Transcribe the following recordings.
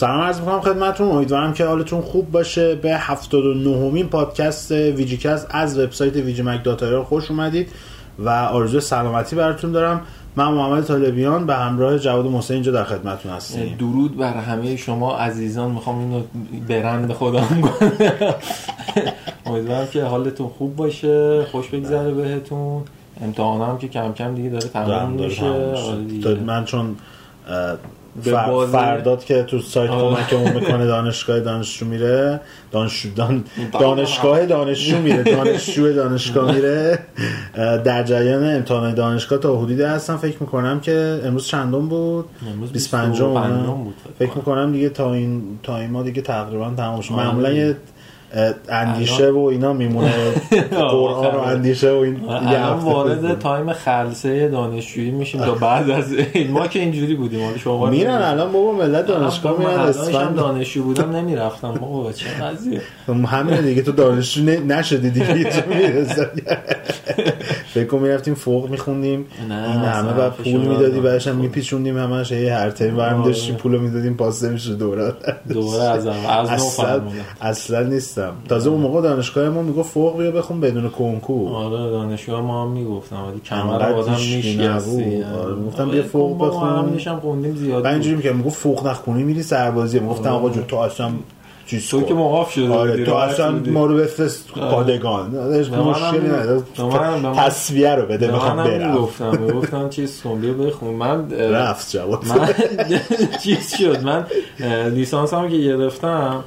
سلام عرض می‌کنم خدمتون امیدوارم که حالتون خوب باشه. به 79 امین پادکست VGCast از وبسایت VGMag dot خوش اومدید و آرزوی سلامتی براتون دارم. من محمد طالبیان به همراه جواد محسن اینجا در خدمتتون هستیم. درود بر همه شما عزیزان. می‌خوام اینو برند خودم امیدوارم که حالتون خوب باشه. خوش بگذره بهتون. امتحانم که کم کم دیگه داره تمام میشه. آره من چون فر... فرداد که تو سایت کمکمون می‌کنه دانشگاه دانشجو میره. دانشجو دان... دانشگاه. دانشجو میره. دانشجو دانشگاه میره. در جریان امتحان دانشگاه تا حدودی هستم. فکر می‌کنم که امروز چندم بود؟ 25 بود فکر می‌کنم دیگه تا این تا این ما دیگه تقریبا تمام شد. معمولا یه اندیشه و اینا میمونه. قرآن و اندیشه و این الان وارد تایم خلصه دانشجویی میشیم تا بعد از این. ما که اینجوری بودیم. حالا شما میرن الان بابا ملت دانشگاه میرن اسفند دانشجو بودم نمی‌رفتم. بابا چه قضیه؟ همین دیگه تو دانشجو نشدی دیگه چه فکر کنم می‌رفتیم فوق میخوندیم. این همه بعد پول می‌دادی بعدش هم میپیچوندیم همش. هی هر ترم برمی داشتیم پولو می‌دادیم پاس نمیشه دوره دوره از اصلا اصلا نیست. نیستم تازه اون موقع دانشگاه ما می‌گفت فوق بیا بخون بدون کنکور. آره دانشگاه ما هم می‌گفتم ولی کمر آدم میشکستی. آره. گفتم بیا فوق بخون. هم میشم خوندیم زیاد اینجوری میگم می‌گفت فوق نخونی میری سربازی. می‌گفتم آقا جو تو اصلا تو که موقف شده آره تو اصلا ما رو بفرست پادگان. مشکلی نداره. تصویه رو بده بخوام برم. گفتم گفتم چیز کن بیا بخون. من رفت جواب. من چیز شد. من لیسانس هم که گرفتم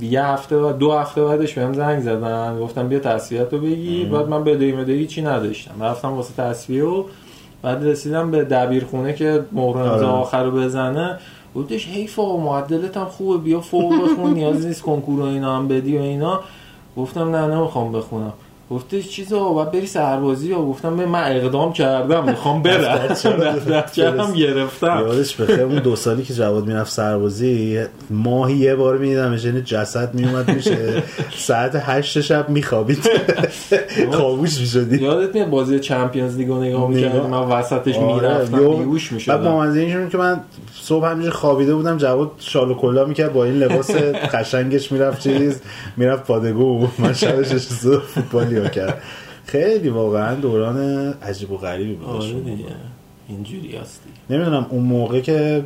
یه هفته و دو هفته بعدش بهم زنگ زدن. گفتم بیا تصفیه رو بگی. بعد من بدهی مدهی چی نداشتم. رفتم واسه تصفیه و بعد رسیدم به دبیرخونه که مهر امضا آره. آخر رو بزنه. گفتش حیف آقا معدلت هم خوبه. بیا فوق بخون. نیاز نیست کنکور و اینا هم بدی و اینا. گفتم نه نمی‌خوام بخونم. گفتش چیزا باید بری سربازی و گفتم به من اقدام کردم می‌خوام برم. دفترم گرفتم. یادش بخیر اون دو سالی که جواد می‌رفت سربازی ماهی یه بار میدیدمش یعنی جسد میومد میشه. ساعت هشت شب میخوابید. خوابوش می‌شدی. یادت میاد بازی چمپیونز لیگو نگاه می‌کردی من وسطش آره، می‌رفتم بیهوش می‌شدم. بعد با اینجوری که من صبح همینجوری خوابیده بودم جواد شال و کلا می‌کرد با این لباس قشنگش می‌رفت چیز می‌رفت پادگو. من شبش فوتبالی کرد. خیلی واقعا دوران عجیب و غریبی بود آره اینجوری هستی نمی‌دونم اون موقع که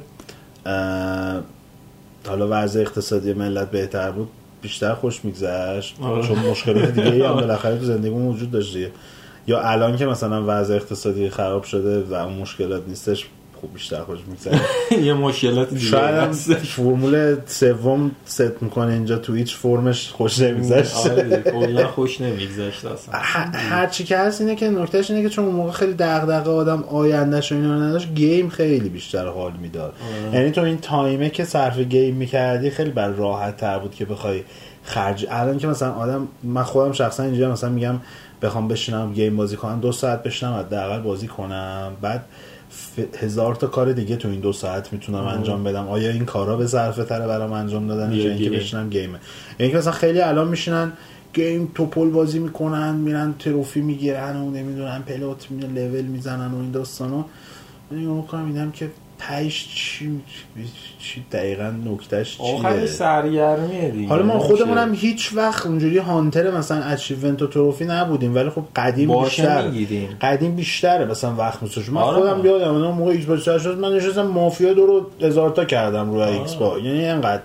حالا وضع اقتصادی ملت بهتر بود بیشتر خوش میگذشت. آره. چون مشکلات دیگه هم بالاخره تو زندگی وجود داشت یا الان که مثلا وضع اقتصادی خراب شده و اون مشکلات نیستش خوب بیشتر خوش میگذره. یه مشکلات دیگه شاید فرمول سوم ست می‌کنه اینجا تو هیچ فرمش خوش نمیگذشت. آره کلا خوش نمیگذشت اصلا. هر چی که هست اینه که نکتهش اینه که چون اون موقع خیلی دغدغه آدم آیندهش و اینا نداشت game خیلی بیشتر حال می‌داد. آره. یعنی تو این تایمه که صرف game می‌کردی خیلی بر راحت تر بود که بخوای خرج. الان که مثلا آدم من خودم شخصا اینجا مثلا میگم بخوام بشینم گیم بازی کنم دو ساعت بشینم حداقل بازی کنم. بعد هزار تا کار دیگه تو این دو ساعت می‌تونم انجام بدم. آیا این کارا به ظرفه تره برام انجام دادن یا اینکه بشینم گیمه؟ یعنی مثلا خیلی الان میشینن گیم توپل بازی می‌کنن میرن تروفی می‌گیرن و نمی‌دونن پلوت می لول می‌زنن و این داستانو من می‌کنم میدم که تایش چی چی دقیقا نکتهش چیه؟ آخر سرگرمیه دیگه. حالا ما خودمون هم هیچ وقت اونجوری hunter مثلا achievement و trophy نبودیم ولی خب قدیم بیشتر می‌گیریم. قدیم بیشتره مثلا وقت میسوش من آره خودم یادم اون موقع Xbox من نشستم مافیا دو رو هزار تا کردم روی ایکس با یعنی اینقدر.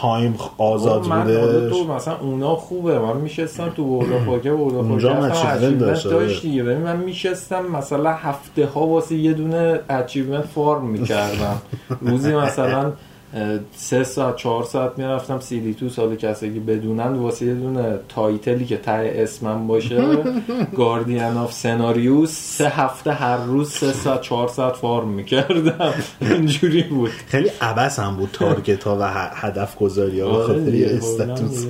تایم آزاد خب، بوده. تو مثلا اونا خوبه من میشستم تو World of Warcraft اونجا achievement داشت دیگه. من میشستم مثلا هفته ها واسه یه دونه achievement farm می‌کردم. روزی مثلا سه ساعت چهار ساعت می‌رفتم. سی تو سال کسی که بدونن واسه یه دونه تایتلی که ته اسمم باشه گاردین آف سناریوس سه هفته هر روز سه ساعت چهار ساعت فارم می‌کردم. اینجوری بود. خیلی عبس هم بود تارگت ها و هدف گذاری ها. خیلی استاتوس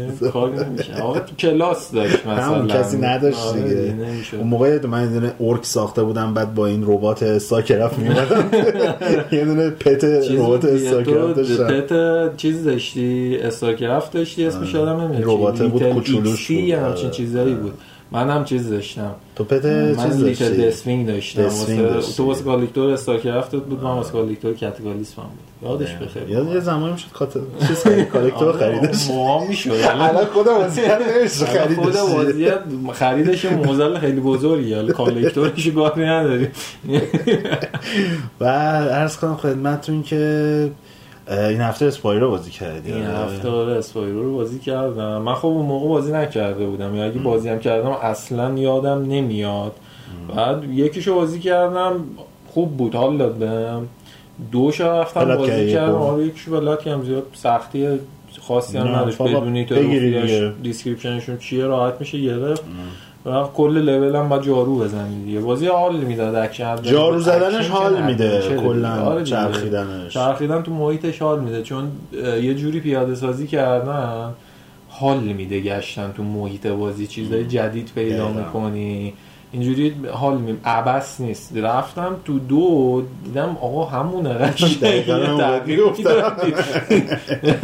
آقا تو کلاس داشت مثلا. کسی نداشت آره دیگه. اون موقع من یه دونه ارک ساخته بودم بعد با این ربات ساکرف میومدم. یه دونه پت ربات ساکرف پت چیز داشتی استارکرافت داشتی اسمش یادم نمیاد ربات بود کوچولوش یا همچین چیزایی بود. منم چیز داشتم. تو پت من چیز داشتی؟ دسوینگ داشتم. واسه. تو واسه کالیکتور استارکرافت بود من واسه کالیکتور کاتالیسم بود. یادش بخیر. یاد یه زمانی می‌شد کات چیز خرید کالکتور خریدش. موها می‌شد. الان خود وضعیت نمیشه خود خریدش. وضعیت خریدش موزل خیلی بزرگی. حالا کالکتورش کاری نداری و عرض کنم خدمتتون که این هفته Spyro بازی کردی؟ این آره. هفته آره Spyro رو بازی کردم. من خب اون موقع بازی نکرده بودم. یا اگه بازی هم کردم اصلا یادم نمیاد. بعد یکیشو بازی کردم خوب بود. حال داد بهم دوش رفتم بازی کردم؟ آره یکیشو plat کردم. زیاد سختی خاصی هم نداشت. بدونی تو. description شون چیه راحت میشه گرفت. کل لول هم باید جارو بزنی دیگه. بازی حال می‌داد اکشن جارو زدنش حال میده. کلا آره. چرخیدنش. چرخیدن تو محیطش حال میده چون یه جوری پیاده سازی کردن حال میده گشتن تو محیط بازی. چیزای جدید پیدا. می‌کنی. اینجوری حال می عبس نیست. رفتم تو دو دیدم آقا همونه قشنگ.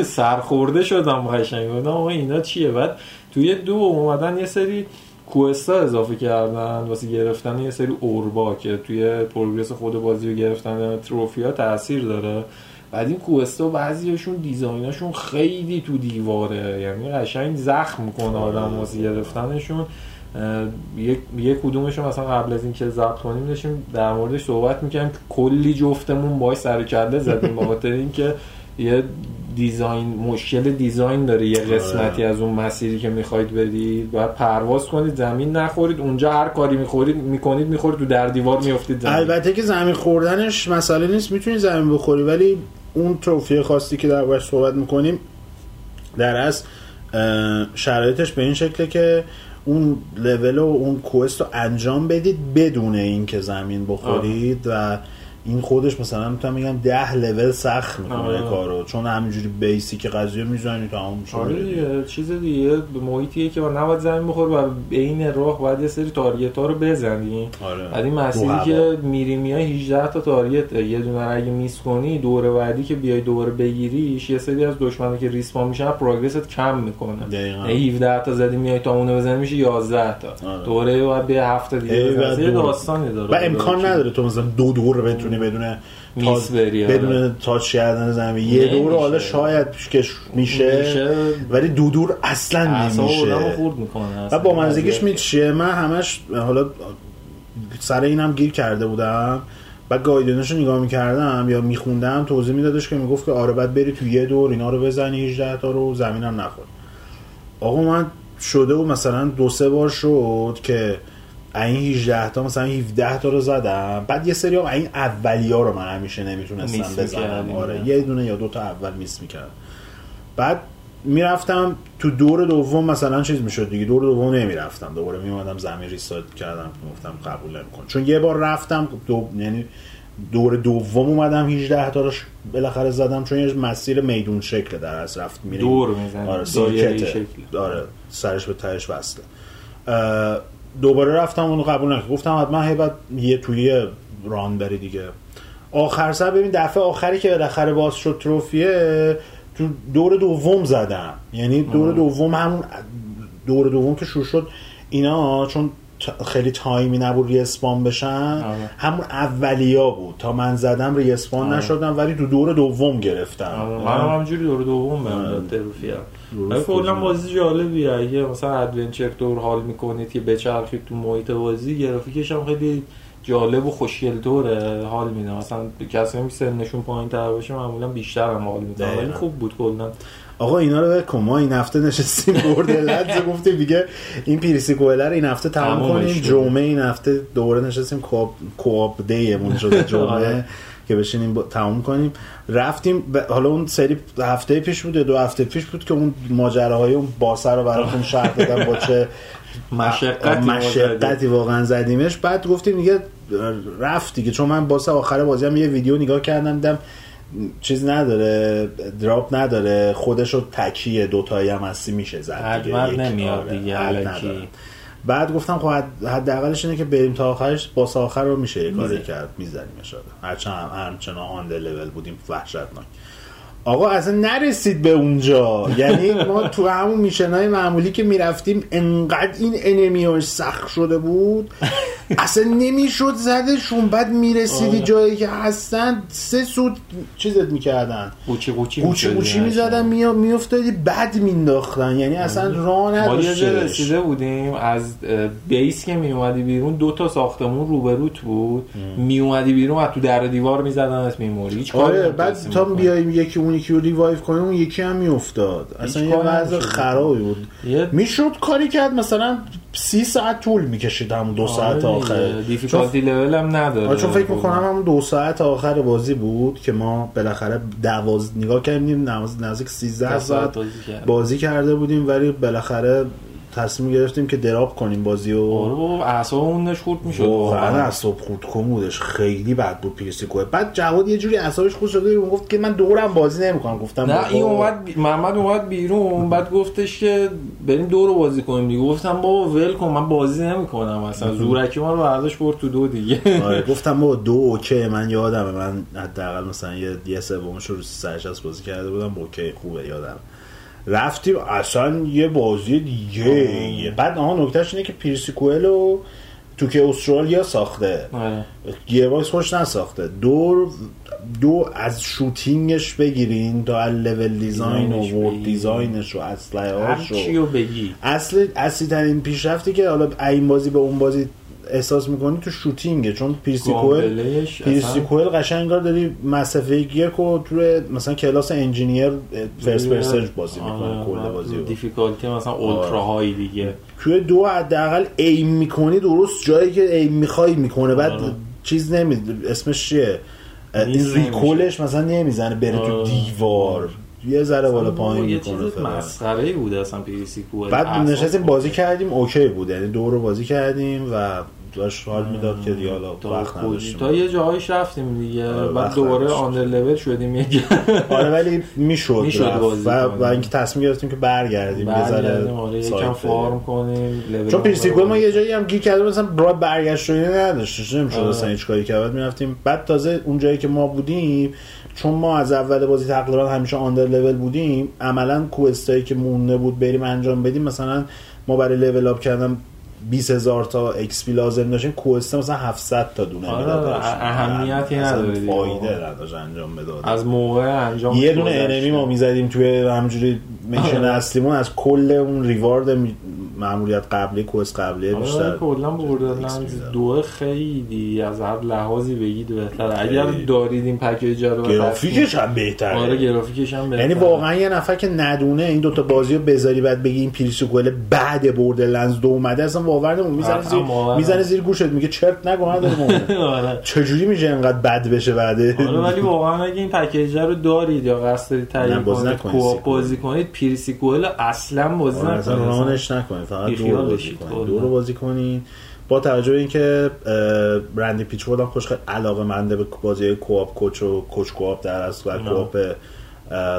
سرخورده شدم قشنگ. گفتم آقا اینا چیه؟ بعد توی دو اومدن یه سری کوستا اضافه کردن واسه گرفتن یه سری اوربا که توی پروگرس خود بازی رو گرفتن تروفی ها تاثیر داره. بعد این کوستا بعضیشون دیزایناشون خیلی تو دیواره یعنی قشنگ زخم می‌کنه آدم واسه گرفتنشون. یک یک کدومشون مثلا قبل از اینکه ضبط کنیم داشتیم در موردش صحبت می‌کنیم که کلی جفتمون باش سر کله زدیم خاطر اینکه یه دیزاین مشکل دیزاین داره یه قسمتی از اون مسیری که می‌خواید برید. باید پرواز کنید زمین نخورید اونجا هر کاری می‌خورید می‌کنید می‌خورید تو در دیوار میافتید زمین. البته که زمین خوردنش مسئله نیست می‌تونی زمین بخوری ولی اون تروفی خاصی که در باش صحبت می‌کنیم در از شرایطش به این شکله که اون لول و اون کوست رو انجام بدید بدون اینکه زمین بخورید و این خودش مثلا می‌تونم بگم ده لول سخت می‌کنه. کارو چون همینجوری بیسیک قضیه می‌زنی تمام شده آره دیگه چیز دیگه محیطیه که نباید زمین بخوره و بین راه باید یه سری تارگت ها رو بزنی آره. بعد این مسیری. که میری میای 18 تا تارگت یه دونه اگه میس کنی دور بعدی که بیای دوباره بگیریش یه سری از دشمنا که ریسپان میشن پروگرست کم می‌کنه دقیقاً. 17 تا زدی میای تا اونو بزنی میشه 11 تا آره. دوره باید به هفته دیگه. داستانی داره و امکان نداره تو مثلا دو دور بتونی بدون میس تا- بری، آره. بدون تاچ کردن زمین یه. دور حالا شاید پیشکش میشه میشه. ولی دو دور اصلا نمیشه خورد می‌کنه و با منزگیش می چیه من همش حالا سر اینم گیر کرده بودم و گایدنش رو نگاه می‌کردم یا میخوندم توضیح میدادش که می‌گفت که آره بعد بری تو یه دور اینا رو بزنی 18 تا رو زمینم نخور آقا من شده و مثلا دو سه بار شد که این 18 تا مثلا 17 تا رو زدم. بعد یه سری هم این اولی ها رو من همیشه نمی‌تونستم بزنم. آره یه دونه یا دو تا اول میس می‌کردم. بعد می‌رفتم تو دور دوم مثلا چیز می‌شد دیگه دور دوم نمی‌رفتم. دوباره میومدم زمین ریستارت کردم گفتم قبول نمیکن چون یه بار رفتم دو... یعنی دور دوم اومدم 18 تا رو ش- بالاخره زدم چون یه مسیر میدون شکل در از رفت میریم. دور می‌زنی. آره. آره سرش به تهش وصله دوباره رفتم اونو قبول نکرد گفتم حتما هی بعد یه توی ران بری دیگه. آخر سر ببین دفعه آخری که بالاخره باز شد تروفیه تو دور دوم زدم. یعنی دور دوم همون دور دوم که شروع شد اینا چون خیلی تایمی نبود ریسپان بشن. آره. همون اولیا بود. تا من زدم ریسپان آره. نشدم ولی تو دور دوم گرفتم. آره، من هم همجوری دور دوم بهم ولی درست کلا. بازی جالبیه. اگه مثلا ادونچر دور حال می‌کنید که بچرخید تو محیط بازی گرافیکش هم خیلی جالب و خوشگل طوره حال میده. مثلا کسی که سنشون پایین تر باشه معمولا بیشتر هم حال میده. ولی. خوب بود کلا. آقا اینا رو ول ما این هفته نشستیم برد لدز گفتیم دیگه این پیریسی کوهله رو این هفته تمام کنیم. جمعه این هفته دوباره نشستیم کواب کواب دیمون شده جمعه آره. که بشینیم با- تمام کنیم. رفتیم ب- حالا اون سری هفته پیش بود دو هفته پیش بود که اون ماجراهای اون باسه رو براتون شرح دادم با چه مشقتی مشقتی واقعا زدیمش. بعد گفتیم دیگه رفت دیگه. چون من باسه آخر بازی هم یه ویدیو نگاه کردم دیدم چیز نداره دراپ نداره خودش رو تکیه دوتایی هم هستی میشه زد دیگه. نمیاد آره، دیگه. بعد گفتم خب حد- حداقلش اینه که بریم تا آخرش باس آخر رو میشه یه کاری. کرد می‌زنیم اشاره هرچند همچنان آن لول بودیم وحشتناک آقا اصلا نرسید به اونجا. یعنی ما تو همون میشنهای معمولی که می‌رفتیم انقدر این انمیاش سخت شده بود. اصلا نمی‌شد زدشون. بعد می‌رسیدی. جایی که هستن سه سود چیزت می‌کردن. قوچی قوچی قوچی قوچی می‌زدن میافتادی بد مینداختن. یعنی اصلا راه نداشتش رسیده بودیم از بیس که می اومدی بیرون دو تا ساختمون روبروت بود. می اومدی بیرون و تو در دیوار میزدنت میموری. هیچ کاری آره بعد تا. بیایم یکی اون یکی رو revive کنیم اون یکی هم میافتاد. اصلا یه وضع. خرابی بود. یه می‌شد کاری کرد مثلا سی ساعت طول می‌کشید همون دو ساعت آخر. چون difficulty لول هم نداره. آره چون فکر می‌کنم همون دو ساعت آخر بازی بود که ما بالاخره دواز نگاه کردیم نزدیک 13 ده ساعت. بازی کرده بودیم ولی بالاخره تصمیم گرفتیم که drop کنیم بازی آره و بابا اعصابمون داشت خورد می‌شد. واقعا اعصاب خورد کن بودش. خیلی بد بود Pre-Sequel بعد جواد یه جوری اعصابش خورد شده بود گفت که من دورم بازی نمی‌کنم. گفتم نه. این اومد بی- محمد اومد بیرون بعد گفتش که بریم دو رو بازی کنیم دیگه. گفتم بابا ول کن من بازی نمی‌کنم اصلا. زورکی ما رو برداشت برد تو دو دیگه. آره گفتم بابا دو okay من یادمه. من حداقل مثلا یه یه سومش رو سرش از بازی کرده بودم. okay خوبه یادم رفتیم اصلا یه بازی دیگه. بعد آها نکتهش اینه که Pre-Sequel و 2K Australia ساخته. آره. گیرباکس خوش نساخته. دو دو از shooting ش بگیرین تا از level design و world. design ش و اسلحه هاش رو. بگی. اصل اصلی ترین پیشرفتی که حالا این بازی به اون بازی احساس می‌کنی تو shooting ه چون Pre-Sequel Pre-Sequel قشنگ انگار داری مسافه گیر کو تو مثلا کلاس engineer first person بازی می‌کنه کل بازی رو. difficulty مثلا ultra های دیگه. توی دو حداقل aim می‌کنی درست جایی که aim می‌خوای می‌کنه بعد آره. چیز نمی اسمش چیه؟ این recoil ش مثلا نمی‌زنه بره تو آره. دیوار یه ذره بالا پایین یه چیز. مسخره ای بود اصلا Pre-Sequel بعد نشستیم بازی کردیم okay بود. یعنی دو رو بازی کردیم و داشت حال می‌داد که دیگه حالا تا وقت نداشتیم تا یه جاهایش رفتیم دیگه آره، بعد دوباره. آندر لول شدیم یه آره ولی می‌شد می‌شد رفت بازی و. و اینکه تصمیم گرفتیم که برگردیم یه ذره برگردیم آره یکم سایت فارم. کنیم لول چون رو پیرسیکوئل ما. یه جایی هم گیر کردیم مثلا برای برگشت رو نداشتش نمی‌شد آره. اصلا هیچ کاری کرد بعد می‌رفتیم بعد تازه اون جایی که ما بودیم چون ما از اول بازی تقریبا همیشه آندر لول بودیم عملا کوستایی که مونده بود بریم انجام بدیم مثلا ما برای لول اپ کردن 20 هزار تا ایکس پی لازم داشتیم کوسته مثلا 700 تا دونه آره، می‌داد اهمیتی نداره. فایده نداشت انجام بداد از موقع انجام یه دونه. انمی ما می‌زدیم توی همجوری میشن آره. اصلیمون از کل اون ریوارد مأموریت قبلی کوست قبلی آره بیشتر کلا می‌داد. دو خیلی از هر لحاظی بگید بهتره. اگر. دارید این پکیج رو گرافیکش هم بهتره. آره گرافیکش هم بهتره. یعنی واقعا یه نفر که ندونه این دوتا بازی رو بذاری بعد بگی این پیریسیکوئل بعد بوردرلندز دو اومده اصلا باور نمی‌کنه می‌زنه زیر می‌زنه زیر گوشت میگه چرت نگو نداره. آره. چجوری میشه انقدر بد بشه بعده آره ولی واقعا اگه این پکیج رو دارید یا قصد دارید تهیه بازی کنید. بازی کنید Pre-Sequel اصلا بازی نکنید. رانش نکنید. فقط دو بیخیال رو بازی بشید کنید کلا. دو رو بازی کنید با توجه به اینکه رندی پیچفورد هم خوش خیلی علاقه منده به بازی co-op couch و couch co-op در اصل و co-op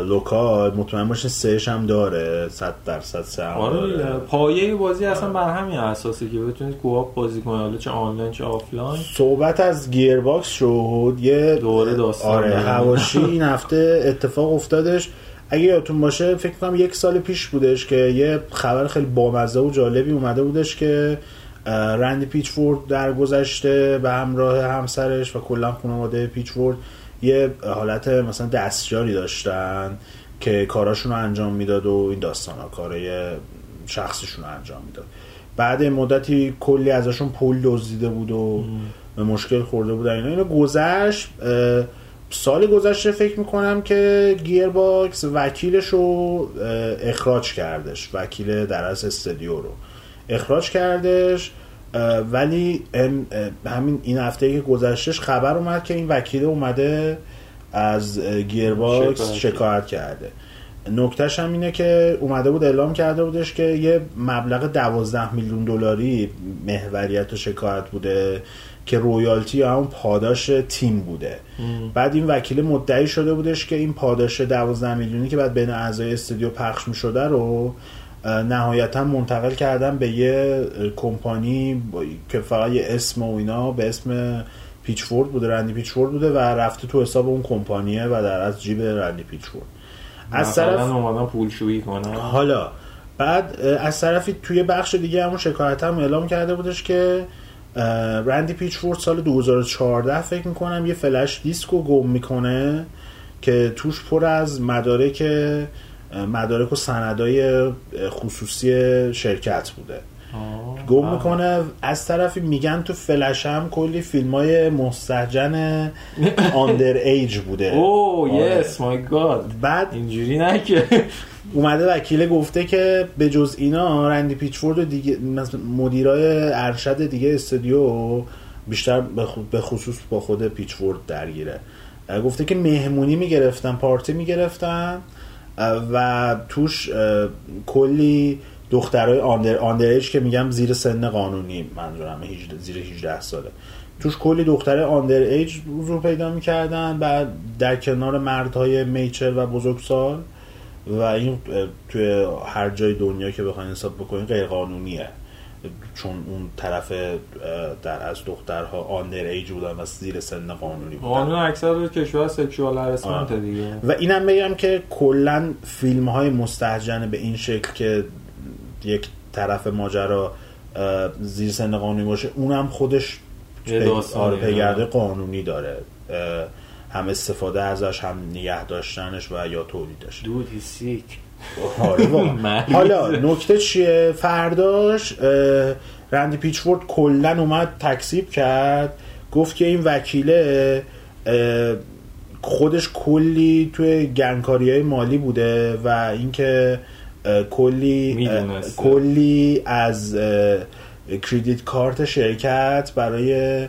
local مطمئن باشین سهش هم داره 100 درصد سه هم آره داره. دیگه. پایه بازی اصلا بر همین اساسه که بتونید co-op بازی کنید حالا چه آنلاین چه آفلاین صحبت از گیر باکس شد یه دوره داستان آره. حواشی این هفته اتفاق افتادش اگه یادتون باشه فکر کنم یک سال پیش بودش که یه خبر خیلی بامزه و جالبی اومده بودش که رندی پیچفورد در گذشته به همراه همسرش و کلا خانواده پیچفورد یه حالت مثلا دستیاری داشتن که کاراشون رو انجام می‌داد و این داستان ها کارای شخصیشون رو انجام می‌داد. بعد مدتی کلی ازشون پول دزدیده بود و به مشکل خورده بودن اینا. اینو گذشت سال گذشته فکر می‌کنم که گیر باکس وکیلش رو اخراج کردش وکیل درس استدیو رو اخراج کردش ولی همین این هفته که گذشتش خبر اومد که این وکیل اومده از اه، گیر باکس شکایت. شکایت کرده نکتهش هم اینه که اومده بود اعلام کرده بودش که یه مبلغ 12 میلیون دلاری محوریت و شکایت بوده که royalty یا همون پاداش تیم بوده. بعد این وکیل مدعی شده بودش که این پاداش 12 میلیونی که بعد بین اعضای استودیو پخش می شده رو نهایتا منتقل کردن به یه کمپانی که فقط یه اسم و اینا به اسم پیچفورد بوده رندی پیچفورد بوده و رفته تو حساب اون کمپانیه و در از جیب رندی پیچفورد. از طرف پولشویی کنن. حالا بعد از طرفی توی بخش دیگه همون شکایت هم اعلام کرده بودش که رندی پیچفورد سال 2014 فکر می‌کنم یه فلش دیسکو گم می‌کنه که توش پر از مدارک مدارک و سندای خصوصی شرکت بوده. گم می‌کنه. از طرفی میگن تو فلش هم کلی فیلم های مستجن آندر ایج بوده. او یس مای گاد بعد اینجوری نه که اومده وکیل گفته که به جز اینا رندی پیچفورد و دیگه مدیرای ارشد دیگه استودیو بیشتر به خصوص با خود پیچفورد درگیره. گفته که مهمونی می‌گرفتن پارتی می‌گرفتن و توش کلی دخترای آندر آندرج که میگم زیر سن قانونی منظورم زیر 18 ساله. توش کلی دختر آندر ایج رو پیدا می‌کردن بعد در کنار مردهای میچر و بزرگسال و این توی هر جای دنیا که بخواین حساب بکنین غیر قانونیه چون اون طرف در از دخترها آندر ایج بودن و زیر سن قانونی بودن. قانون اکثر کشور سکشوال هراسمنت دیگه. و اینم بگم که کلا فیلم های مستهجن به این شکل که یک طرف ماجرا زیر سن قانونی باشه اونم خودش آره پیگرده قانونی داره. هم استفاده ازش هم نگه داشتنش و یا تولیدش دود سیک حالا نکته چیه؟ فرداش رندی پیچفورد کلا اومد تکسیب کرد گفت که این وکیله خودش کلی توی گندکاری های مالی بوده و اینکه کلی کلی از credit card شرکت برای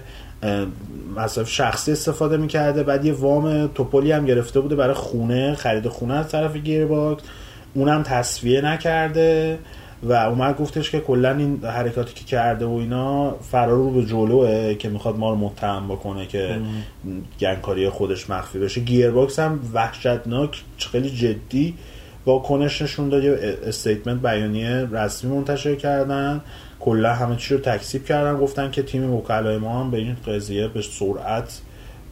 مصرف شخصی استفاده می‌کرده. بعد یه وام توپولی هم گرفته بوده برای خونه خرید خونه از طرف گیرباکس اونم تسویه نکرده و اومد گفتش که کلا این حرکاتی که کرده و اینا فرار رو به جلوه که می‌خواد ما رو متهم بکنه که گندکاری خودش مخفی بشه. گیرباکس هم وحشتناک خیلی جدی واکنش نشون داد یه statement بیانیه رسمی منتشر کردن. کلا همه چی رو تکذیب کردن. گفتن که تیم وکلای ما هم به این قضیه به سرعت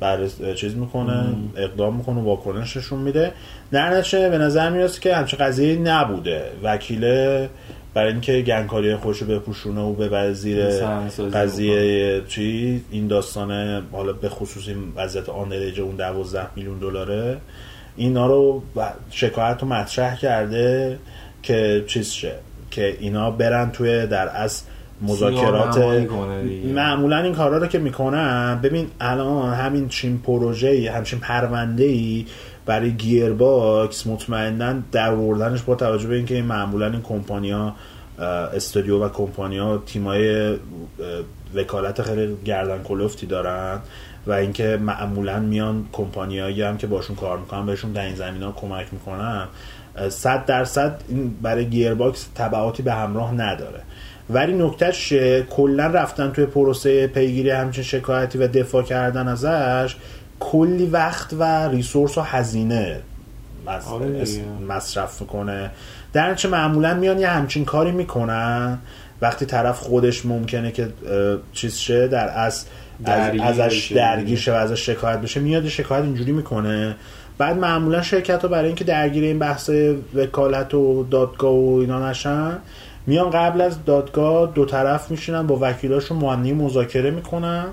بر چیز می‌کنه اقدام می‌کنه واکنش نشون میده. در نتیجه به نظر می‌رسه که همچه قضیه نبوده. وکیله برای اینکه گندکاری خودشو بپوشونه و به زیر قضیه چی این داستانه حالا به خصوص این وضعیت آنریج اون 12 میلیون دلاره. اینا رو شکایت رو مطرح کرده که چیز شه که اینا برن توی در از مذاکرات معمولا این کارا رو که می‌کنن ببین الان همین چین پروژه همچین پرونده ای برای گیر باکس مطمئنا در وردنش با توجه به اینکه معمولا این کمپانیا استودیو و کمپانیا تیمای وکالت خیلی گردن کلفتی دارن. و اینکه معمولا میان کمپانیایی هم که باشون کار می‌کنن بهشون در این زمینه ها کمک می‌کنن صد درصد این برای گیر باکس تبعاتی به همراه نداره. ولی نکتهش کلا رفتن توی پروسه پیگیری همچین شکایتی و دفاع کردن ازش کلی وقت و resource و هزینه آره مصرف می‌کنه. در چه معمولا میان یه همچین کاری می‌کنن. وقتی طرف خودش ممکنه که چیز شه در از ازش درگیر شه و ازش شکایت بشه میاد شکایت اینجوری می‌کنه. بعد معمولا شرکت ها برای اینکه درگیر این بحث وکالت و دادگاه و اینا نشن میان قبل از دادگاه دو طرف میشینن با وکیلاشون معنی مذاکره می‌کنن.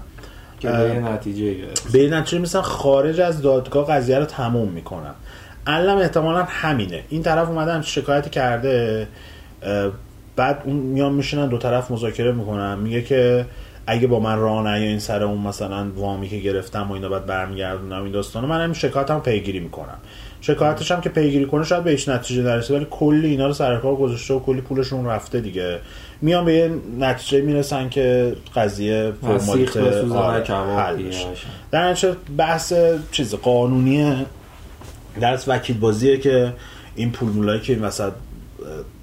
که به نتیجه به نتیجه مثلا خارج از دادگاه قضیه رو تموم می‌کنن. الان احتمالا همینه. این طرف اومدن شکایت کرده بعد اون میان میشینن دو طرف مذاکره می‌کنن. میگه که اگه با من راه این سر اون مثلا وامی که گرفتم و اینا بعد برمیگردونم این داستانو من همین شکایتم پیگیری می‌کنم. شکایتش هم که پیگیری کنه شاید به هیچ نتیجه نرسه ولی کلی اینا رو سر کار گذاشته و کلی پولشون رفته دیگه. میان به یه نتیجه می‌رسن که قضیه فرمالیت آره، در نتیجه بحث چیز قانونیه. درس وکیل بازیه که این پول مولایی که این وسط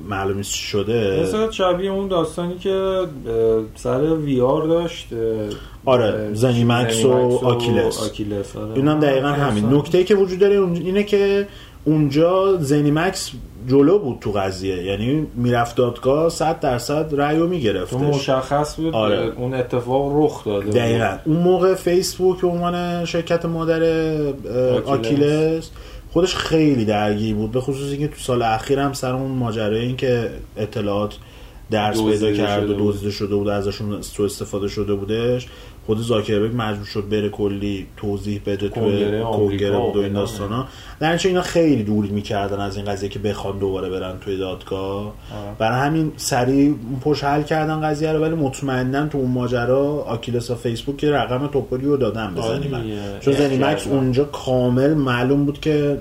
معلومی شده مثلا شبیه اون داستانی که سر وی آر داشت آره زنیمکس و, آکیلس, آکیلس آره. اینم دقیقا همین نکته که وجود داره اینه که اونجا زنیمکس جلو بود تو قضیه یعنی می‌رفت دادگاه 100 درصد رأی رو می‌گرفت تو مشخص بود آره. اون اتفاق رخ داده بود. دقیقا اون موقع فیسبوک به عنوان شرکت مادر آکیلس. آکیلس خودش خیلی درگیر بود به خصوص اینکه تو سال اخیر هم سر اون ماجرای این که اطلاعات درس پیدا کرد و. دزدیده شده بود ازشون سوء استفاده شده بودش خود زاکربرگ مجبور شد بره کلی توضیح بده تو کنگره بود و این اینا. داستانا در اینا خیلی دور می‌کردن از این قضیه که بخوان دوباره برن توی دادگاه برای همین سریع پشت حل کردن قضیه رو ولی مطمئنا تو اون ماجرا آکیلس و فیسبوک که رقم توپولی رو دادن به آره. چون زنیمکس کردن. اونجا کامل معلوم بود که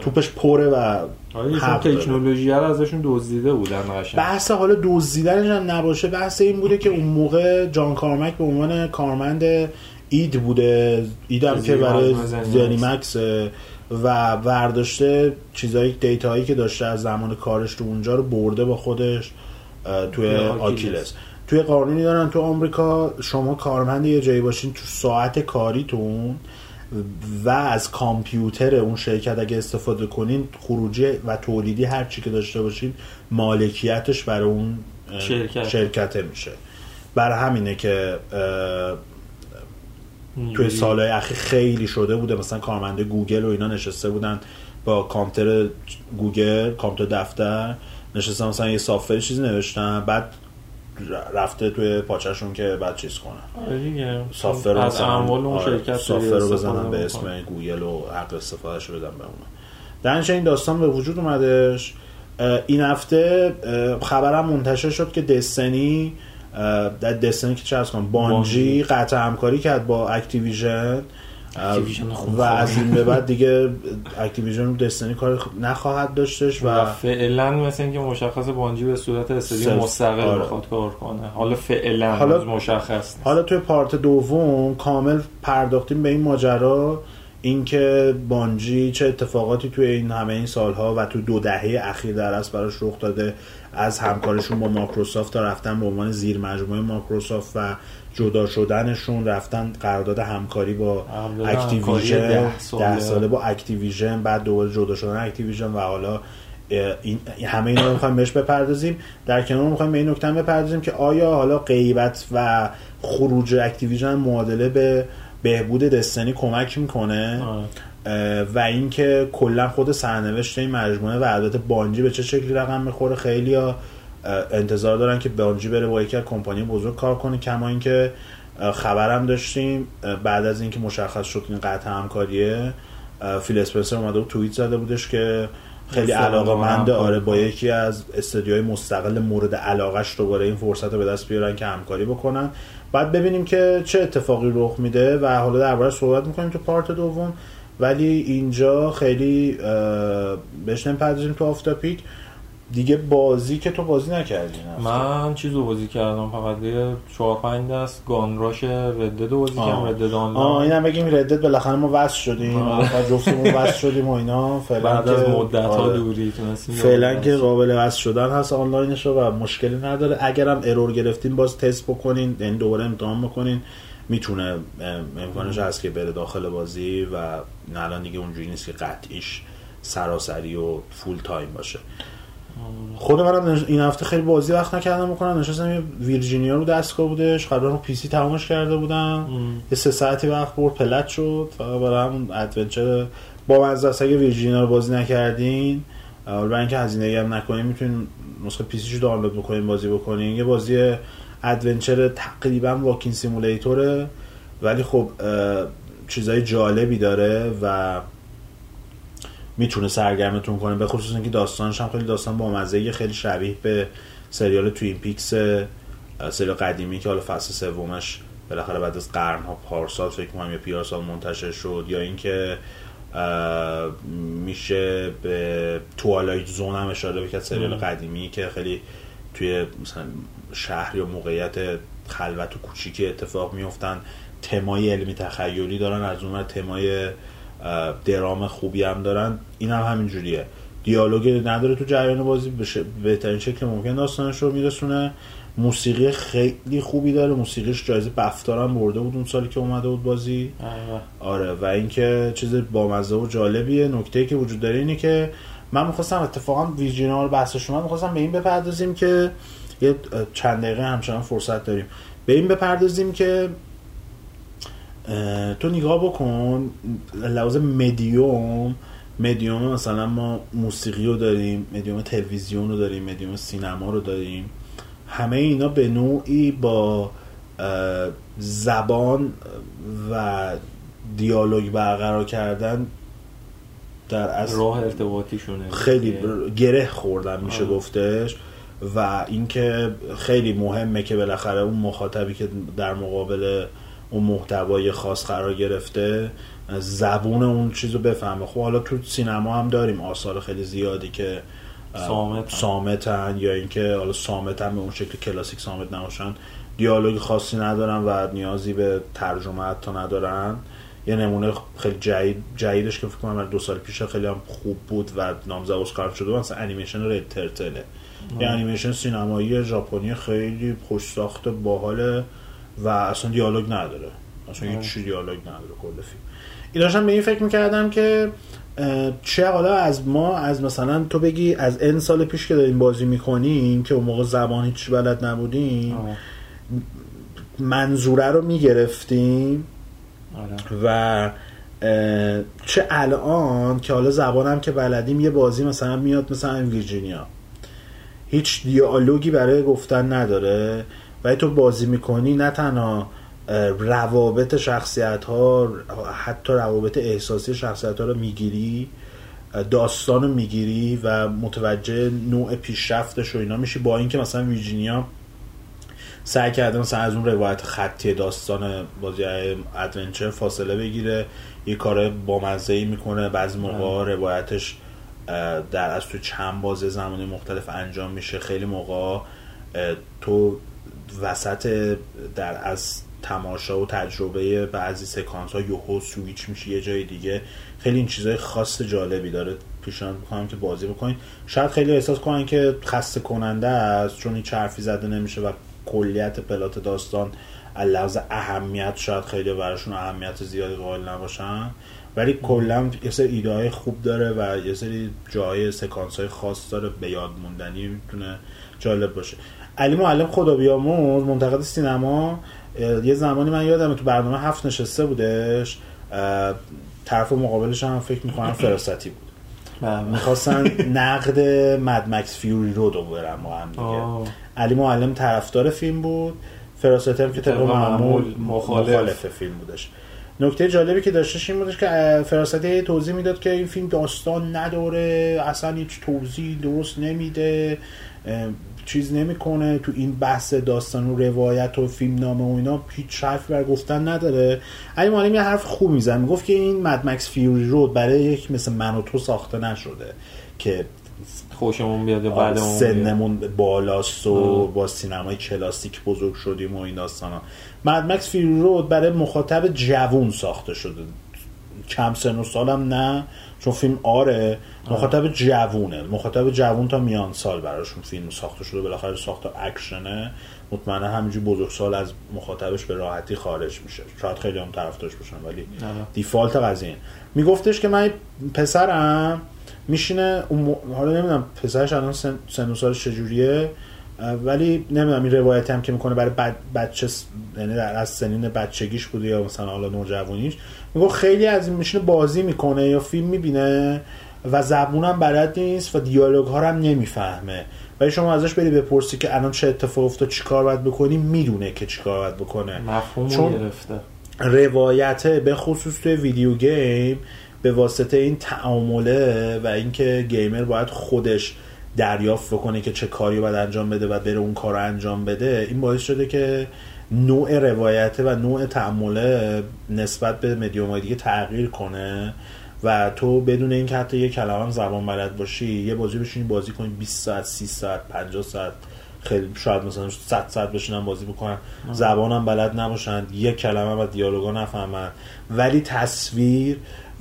توپش پره و آره. تکنولوژی رو ازشون دزدیده بودن قشنگ بحث حالا دزدیدنش هم نباشه بحث این بوده که اون موقع جان کارمک به عنوان کارمند اید بوده ایدم که برای زنیمکس. زنیمکس و برداشته چیزایی دیتاهایی که داشته از زمان کارش تو اونجا رو برده با خودش توی. آکیلس توی قانونی دارن تو آمریکا شما کارمند یه جایی باشین تو ساعت کاریتون و از کامپیوتر اون شرکت اگه استفاده کنین خروجی و تولیدی هر چی که داشته باشین مالکیتش برای اون شرکت. شرکته میشه برای همینه که توی. سالهای اخیر خیلی شده بوده مثلا کارمنده گوگل و اینا نشسته بودن با کامپیوتر گوگل کامپیوتر دفتر نشستن مثلا یه software چیزی نوشتن بعد رفته توی پاچشون که بعد چیز کنن. software رو از مثلا اموال اون شرکت software رو بزنن به. اسم گوگل و حق استفادهش رو بدن به اونا. در این داستان به وجود اومدش. این هفته خبرم منتشر شد که Destiny در Destiny که چه از کنم بانجی. قطع همکاری کرد با Activision. و. از این به بعد دیگه Activision رو Destiny کار نخواهد داشتش و و فعلا مثل اینکه مشخص بانجی به صورت استودیو self. مستقل آره. بخواد کار کنه حالا فعلا حالا- حالا مشخص نیست حالا توی part دوم کامل پرداختیم به این ماجرا اینکه بانجی چه اتفاقاتی توی این همه این سالها و تو دو دهه اخیر در اصل براش رخ داده از همکارشون با مایکروسافت تا رفتن به عنوان زیر مجموعه مایکروسافت و جدا شدنشون رفتن قرارداد همکاری با Activision ده ساله. ساله با Activision بعد دوباره جدا شدن Activision و حالا این همه اینا رو می‌خوایم بهش بپردازیم در کنار می‌خوایم به این نکته بپردازیم که آیا حالا غیبت و خروج Activision معادله به بهبود Destiny کمک می‌کنه. اه، و اینکه کلا خود سرنوشت این مجموعه و البته بانجی به چه شکلی رقم می‌خوره خیلی انتظار دارن که بانجی بره با یکی از کمپانی بزرگ کار کنه کما اینکه خبرم داشتیم بعد از اینکه مشخص شد این قطع همکاریه فیل اسپنسر اومده بود توییت زده بودش که خیلی علاقه منده آره با. یکی از استودیوهای مستقل مورد علاقش دوباره این فرصت رو به دست بیارن که همکاری بکنن بعد ببینیم که چه اتفاقی رخ میده و حالا درباره صحبت می‌کنیم تو پارت دوم ولی اینجا خیلی بهش نمی‌پردازیم تو آفتاپیک دیگه بازی که تو بازی نکردی نه من چیز رو بازی کردم فقط یه چهار پنج دست گانراش ردد بازی آه. کردم ردد آه آنلاین اینم بگیم ردت بالاخره ما وصل شدیم. آره. جفتمون وصل شدیم و اینا فعلا بعد از مدت ها آره. دوری تونستیم فعلا که. قابل وصل شدن هست آنلاینش و مشکلی نداره اگرم ارور گرفتین باز تست بکنین یعنی دوباره امتحان بکنین می‌تونه ام، امکانش هست که بره داخل بازی و نه الان دیگه اونجوری نیست که قطعیش سراسری و full time باشه خود منم این هفته خیلی بازی وقت نکردم بکنم. نشستم یه Virginia رو دستگاه بودش. قبلا رو PC تمامش کرده بودم. یه سه ساعتی وقت برد plat شد. فقط برای همون adventure با مزه است. اگه Virginia رو بازی نکردین حالا برای اینکه هزینه هم نکنین می‌تونین نسخه PC رو دانلود بکنین بازی بکنین. یه بازی adventure تقریبا walking simulator ه ولی خب چیزای جالبی داره و می‌تونه سرگرمتون کنه به خصوص اینکه داستانش هم خیلی داستان با مزه خیلی شبیه به سریال توین پیکس سریال قدیمی که حالا فصل سومش بالاخره بعد از قرنها پارسال فکر کنم یا پیار سال منتشر شد یا اینکه میشه به توالایت زون هم اشاره بکرد سریال قدیمی که خیلی توی مثلا شهر یا موقعیت خلوت و کوچیکی اتفاق میفتن تمای علمی تخیلی دارن از اون تمای درام خوبی هم دارن این هم همین جوریه. دیالوگ نداره تو جریان بازی به بهترین شکل ممکن داستانش رو میرسونه. موسیقی خیلی خوبی داره موسیقیش جایزه بفتار هم برده بود اون سالی که اومده بود بازی. آره. و اینکه چیز بامزه و جالبیه. نکته که وجود داره اینه که من می‌خواستم اتفاقا ویژینا رو بحثش من می‌خواستم به این بپردازیم که یه چند دقیقه همچنان فرصت داریم. به این بپردازیم که تو نگاه بکن لحاظ مدیوم مدیوم مثلا ما موسیقی رو داریم مدیوم تلویزیون رو داریم مدیوم سینما رو داریم. همه اینا به نوعی با زبان و دیالوگ برقرار کردن در از راه ارتباطیشونه. خیلی گره خوردن میشه گفتش. و اینکه خیلی مهمه که بالاخره اون مخاطبی که در مقابل اون محتوای خاص قرار گرفته زبون اون چیزو بفهمه. خب حالا تو سینما هم داریم آثار خیلی زیادی که سامت سامتن یا اینکه حالا سامتن به اون شکل کلاسیک سامت نباشن. دیالوگ خاصی ندارن و نیازی به ترجمه حتی ندارن. یه نمونه خیلی جدید جدیدش که فکر کنم دو سال پیش خیلی هم خوب بود و نامزد اسکار شده مثلا انیمیشن رید ترتله. یه انیمیشن سینمایی ژاپنی خیلی خوش ساخته باحاله و اصلا دیالوگ نداره. اصلا هیچ دیالوگ نداره کل فیلم. این داشتم به این فکر می‌کردم که چه حالا از ما از مثلا تو بگی از این سال پیش که داریم بازی می‌کنیم که اون موقع زبان هیچ بلد نبودیم منظوره رو می‌گرفتیم آره. و چه الان که حالا زبانم که بلدیم یه بازی مثلا میاد مثلا ویرجینیا هیچ دیالوگی برای گفتن نداره. و تو بازی می‌کنی نه تنها روابط شخصیت ها حتی روابط احساسی شخصیت ها رو می‌گیری داستان رو می‌گیری و متوجه نوع پیشرفتش و اینا میشی. با اینکه مثلا ویرجینیا سعی کرده مثلا از اون روایت خطی داستان بازی adventure فاصله بگیره یه کار بامزه ای می‌کنه. بعضی موقع. روایتش در اصل تو چند بازه زمانی مختلف انجام میشه. خیلی موقع تو وسط در اصل تماشا و تجربه بعضی سکانس ها یوهو سویچ میشه یه جای دیگه. خیلی این چیزای خاص جالبی داره. پیشنهاد می‌کنم که بازی بکنین شاید خیلی احساس کنن که خسته کننده است چون این چرفی زده نمیشه و کلیت پلات داستان لحاظ اهمیت شاید خیلی براشون اهمیت زیادی قائل نباشن. ولی کلا یه سری ایده های خوب داره و یه سری جای سکانس های خاص داره به یاد موندنی می‌تونه جالب باشه. علی معلم خدا بیاموز منتقد سینما. یه زمانی من یادم تو برنامه هفت نشسته بودش. طرف مقابلش هم فکر می‌کنم فراستی بود. بله. می‌خواستن نقد مکس فیوری رو دو برن ما هم دیگه. علی معلم طرفدار فیلم بود. فراستی هم که طبق معمول مخالف. فیلم بودش. نکته جالبی که داشتش این بودش که فراستی توضیح می‌داد که این فیلم داستان نداره اصلا هیچ توضیح درست نمیده. چیز نمی‌کنه. تو این بحث داستان و روایت و فیلم نامه و اینا هیچ حرفی بر گفتن نداره. علی معلم یه حرف خوب میزن می‌گفت که این Mad Max Fury Road برای یک مثل من و تو ساخته نشده که خوشمون بیاد بعد سنمون بالاست و با سینمای کلاسیک بزرگ شدیم و این داستانا. Mad Max Fury Road برای مخاطب جوون ساخته شده. کم سن و سالم نه چون فیلم آره. مخاطب جوونه. مخاطب جوون تا میان سال براشون فیلم ساخته شده بالاخره ساخته اکشنه. مطمئنه همینجور بزرگ سال از مخاطبش به راحتی خارج میشه. شاید خیلی هم طرفدارش باشن ولی. دیفالت قضیه میگفتش که من پسرم میشینه حالا نمی‌دونم پسرش الان سن, سن و سالش چجوریه ولی نمی‌دونم این روایتی هم که می‌کنه برای بچه یعنی از سنین بچگیش بوده یا مثلا حالا نوجوانیش. میگه خیلی از این میشینه بازی می‌کنه یا فیلم می‌بینه و زبون هم بلد نیست و دیالوگ ها هم نمی‌فهمه. ولی شما ازش بری بپرسی که الان چه اتفاق افتاد چیکار باید بکنی می‌دونه که چیکار باید بکنه. مفهوم چون گرفته. روایته به خصوص توی ویدیو گیم به واسطه این تعامله و اینکه گیمر باید خودش دریافت بکنه که چه کاری باید انجام بده و بره اون کار رو انجام بده این باعث شده که نوع روایته و نوع تعامله نسبت به مدیوم دیگه تغییر کنه و تو بدون اینکه حتی یه کلمه زبان بلد باشی یه بازی بشینی بازی کنی 20 ساعت 30 ساعت 50 ساعت خیلی شاید مثلا 100 ساعت بشینن بازی بکنن. زبانم بلد نباشن یک کلمه و دیالوگا نفهمن. ولی تصویر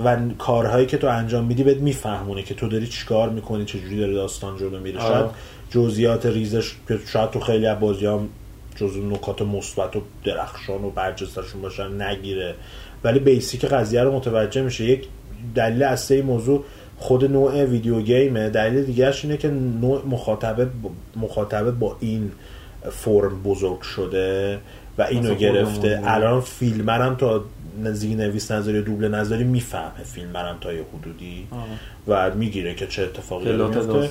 و کارهایی که تو انجام میدی بهت میفهمونه که تو داری چیکار می‌کنی چجوری داره داستان جلو میره. شاید جزئیات ریزش که شاید تو خیلی از بازی جزو نکات مثبت و درخشان و برجستشون باشن نگیره. ولی بیسیک قضیه رو متوجه میشه. یک دلیل اصلی این موضوع خود نوع ویدیو گیمه. دلیل دیگرش اینه که نوع مخاطبه مخاطبه با این فرم بزرگ شده و اینو گرفته. الان فیلمرم تا نزدیک نویس نظری و دوبله نظری می‌فهمه فیلمرم تا یه حدودی و می‌گیره که چه اتفاقی داره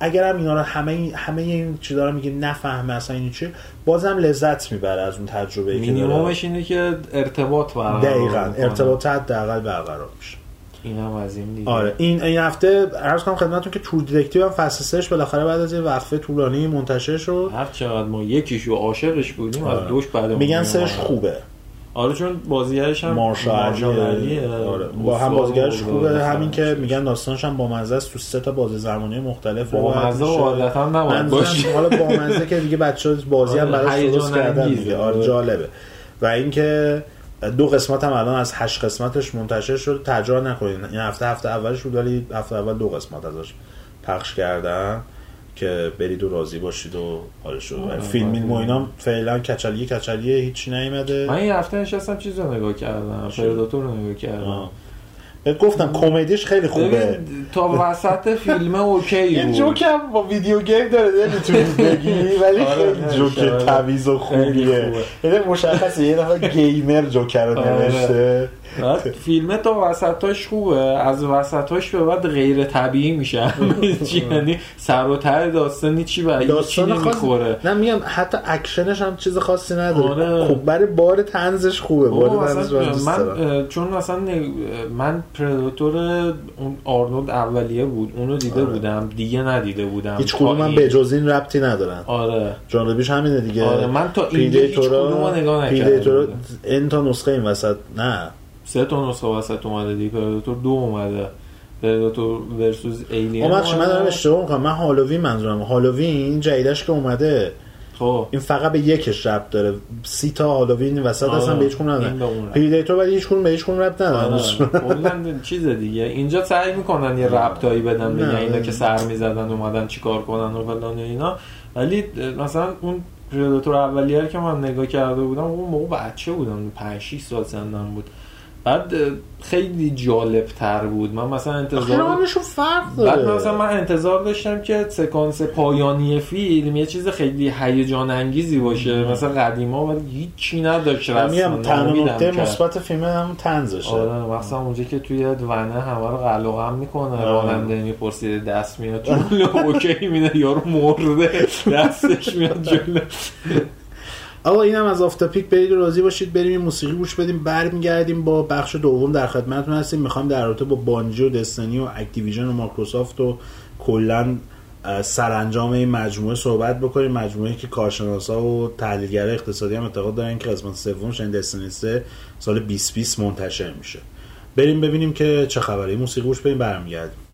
اگر هم اینا رو همه این همه این چیزا رو میگه نفهمه اصلا این چی بازم لذت می‌بره از اون تجربه که داره. مینیمومش اینه که ارتباط برقرار دقیقا. ارتباط حداقل برقرار میشه. اینم از این دیگه. آره این این هفته عرض کنم خدمتتون که True Detective هم فصل سهش بالاخره بعد از یه وقفه طولانی منتشر شد. هر چقدر ما یکیشو عاشقش بودیم از آره. دوش بعد میگن سهش خوبه. آره چون بازیگرش هم ماهرشالا علیه. آره. با هم بازیگرش. خوبه همین که میگن داستانش هم با مزه است تو سه تا بازه زمانی مختلف با مزه. عادتا نباید منظورم باشه. حالا با مزه که دیگه بچه بازی هم آره، براش درست کردن. دیگه آره آره. جالبه و اینکه دو قسمت هم الان از هشت قسمتش منتشر شد تجربه نکنید این هفته هفته اولش بود ولی هفته اول دو قسمت ازش پخش کردن که برید و راضی باشید و حال شد آره، فیلمین و. اینا فعلا کچلیه کچلیه هیچی نیومده من این هفته نشستم چیز رو نگاه کردم پرداتور رو نگاه کردم. بهت گفتم کمدیش خیلی خوبه تا وسط فیلم اوکی یه بود جوک هم با ویدیو گیم داره نمی‌تونی بگی ولی آره، خیلی جوک آره. تمیز و خوبیه. یعنی مشخصه یه نفر گیمر جوکر رو آره. نوشته فیلم تا وسطاش خوبه. از وسطاش به بعد غیر طبیعی میشه. یعنی سر و ته داستانی چی و داستان نمی‌خوره. نه میگم حتی اکشنش هم چیز خاصی نداره. آره. خوب برای بار تنزش خوبه بار من من چون مثلا من پرداتور اون آرنولد اولیه بود. اونو دیده آره. بودم. دیگه ندیده بودم. هیچ کدوم این. به جز این ربطی ندارن. آره. جانبیش همینه دیگه. آره، من تا اینجا هیچ کدوم رو نگاه نکرده پریدیتورا بودم. این تا نسخه این وسط. نه. سه تا نسخه وسط اومده دیگه پرداتور دو اومده. پرداتور ورسوس ایلین اما من دارم اشتباه می‌کنم. من هالووین منظورم. هالووین جدیدش که اومده خب. این فقط به یکش ربط داره. سی تا هالووین وسط آره. اصلا به هیچ این به ندارن اون ربط. پریدیتور ولی هیچ کدوم به هیچ کدوم ربط ندارن. آره. کلا چیز دیگه. اینجا سعی می‌کنن یه ربطایی بدن. بگن اینا که سر می‌زدن اومدن چیکار کنن و فلان اینا. ولی مثلا اون پرداتور اولیه که من نگاه کرده بودم اون موقع بچه بودم 5 6 سال سنم بود. بعد خیلی جالب تر بود. من مثلا انتظار فرق بعد داره. مثلا من انتظار داشتم که سکانس پایانی فیلم یه چیز خیلی هیجان انگیزی باشه مثلا قدیما ولی هیچی نداشت رسما. تنها. مثبت فیلم هم تنزشه آره مثلا اونجا که توی ونه همه رو قلقم می‌کنه. آره. راننده می‌پرسید دست میاد جلو. اوکی میده یارو مرده. دستش میاد جلو. آقا اینم از off-topic برید راضی باشید. بریم یه موسیقی گوش بدیم برمیگردیم با بخش دوم در خدمتتون هستیم. می‌خوایم در رابطه با بانجی و Destiny و Activision و مایکروسافت و کلا سرانجام این مجموعه صحبت بکنیم. مجموعه که کارشناسا و تحلیلگرای اقتصادی هم اعتقاد دارن که قسمت سومش این Destiny 3 سال 2020 منتشر میشه. بریم ببینیم که چه خبره. این موسیقی گوش بدیم برمیگردیم.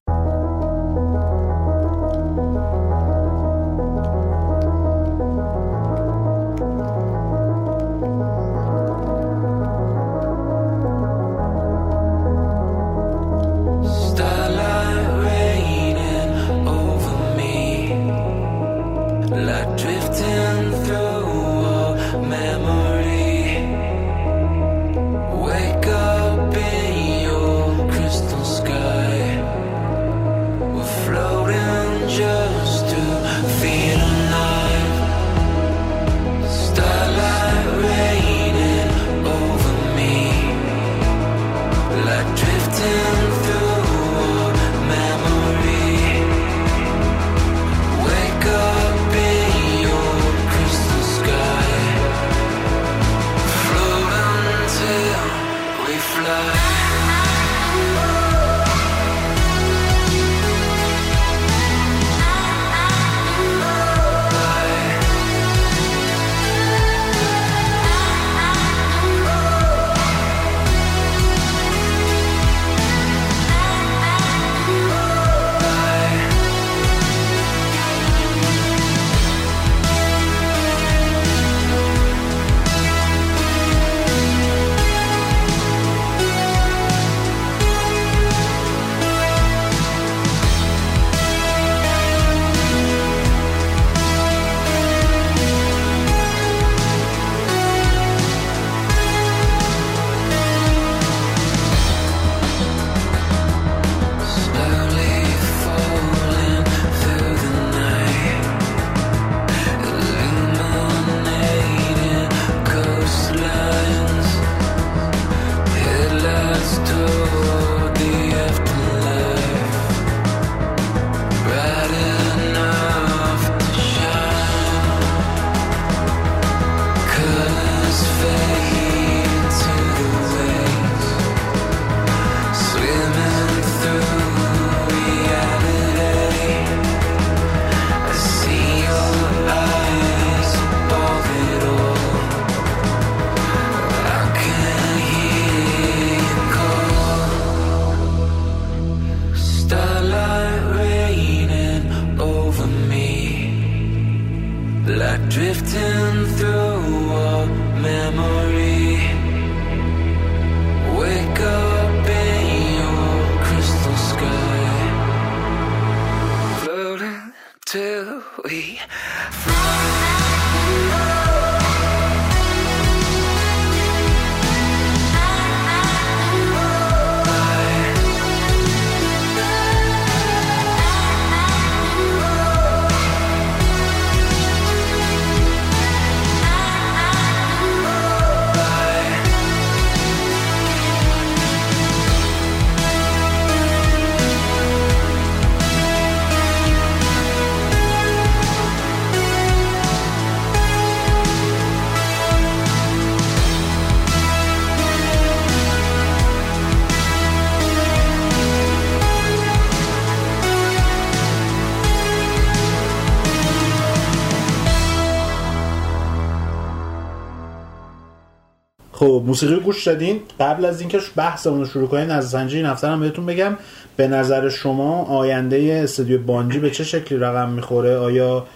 موسیقی گوش دادین. قبل از اینکه بحثمون رو شروع کنیم از سنجی این هفته هم بهتون بگم. به نظر شما آینده استودیو بانجی به چه شکلی رقم می‌خوره؟ آیا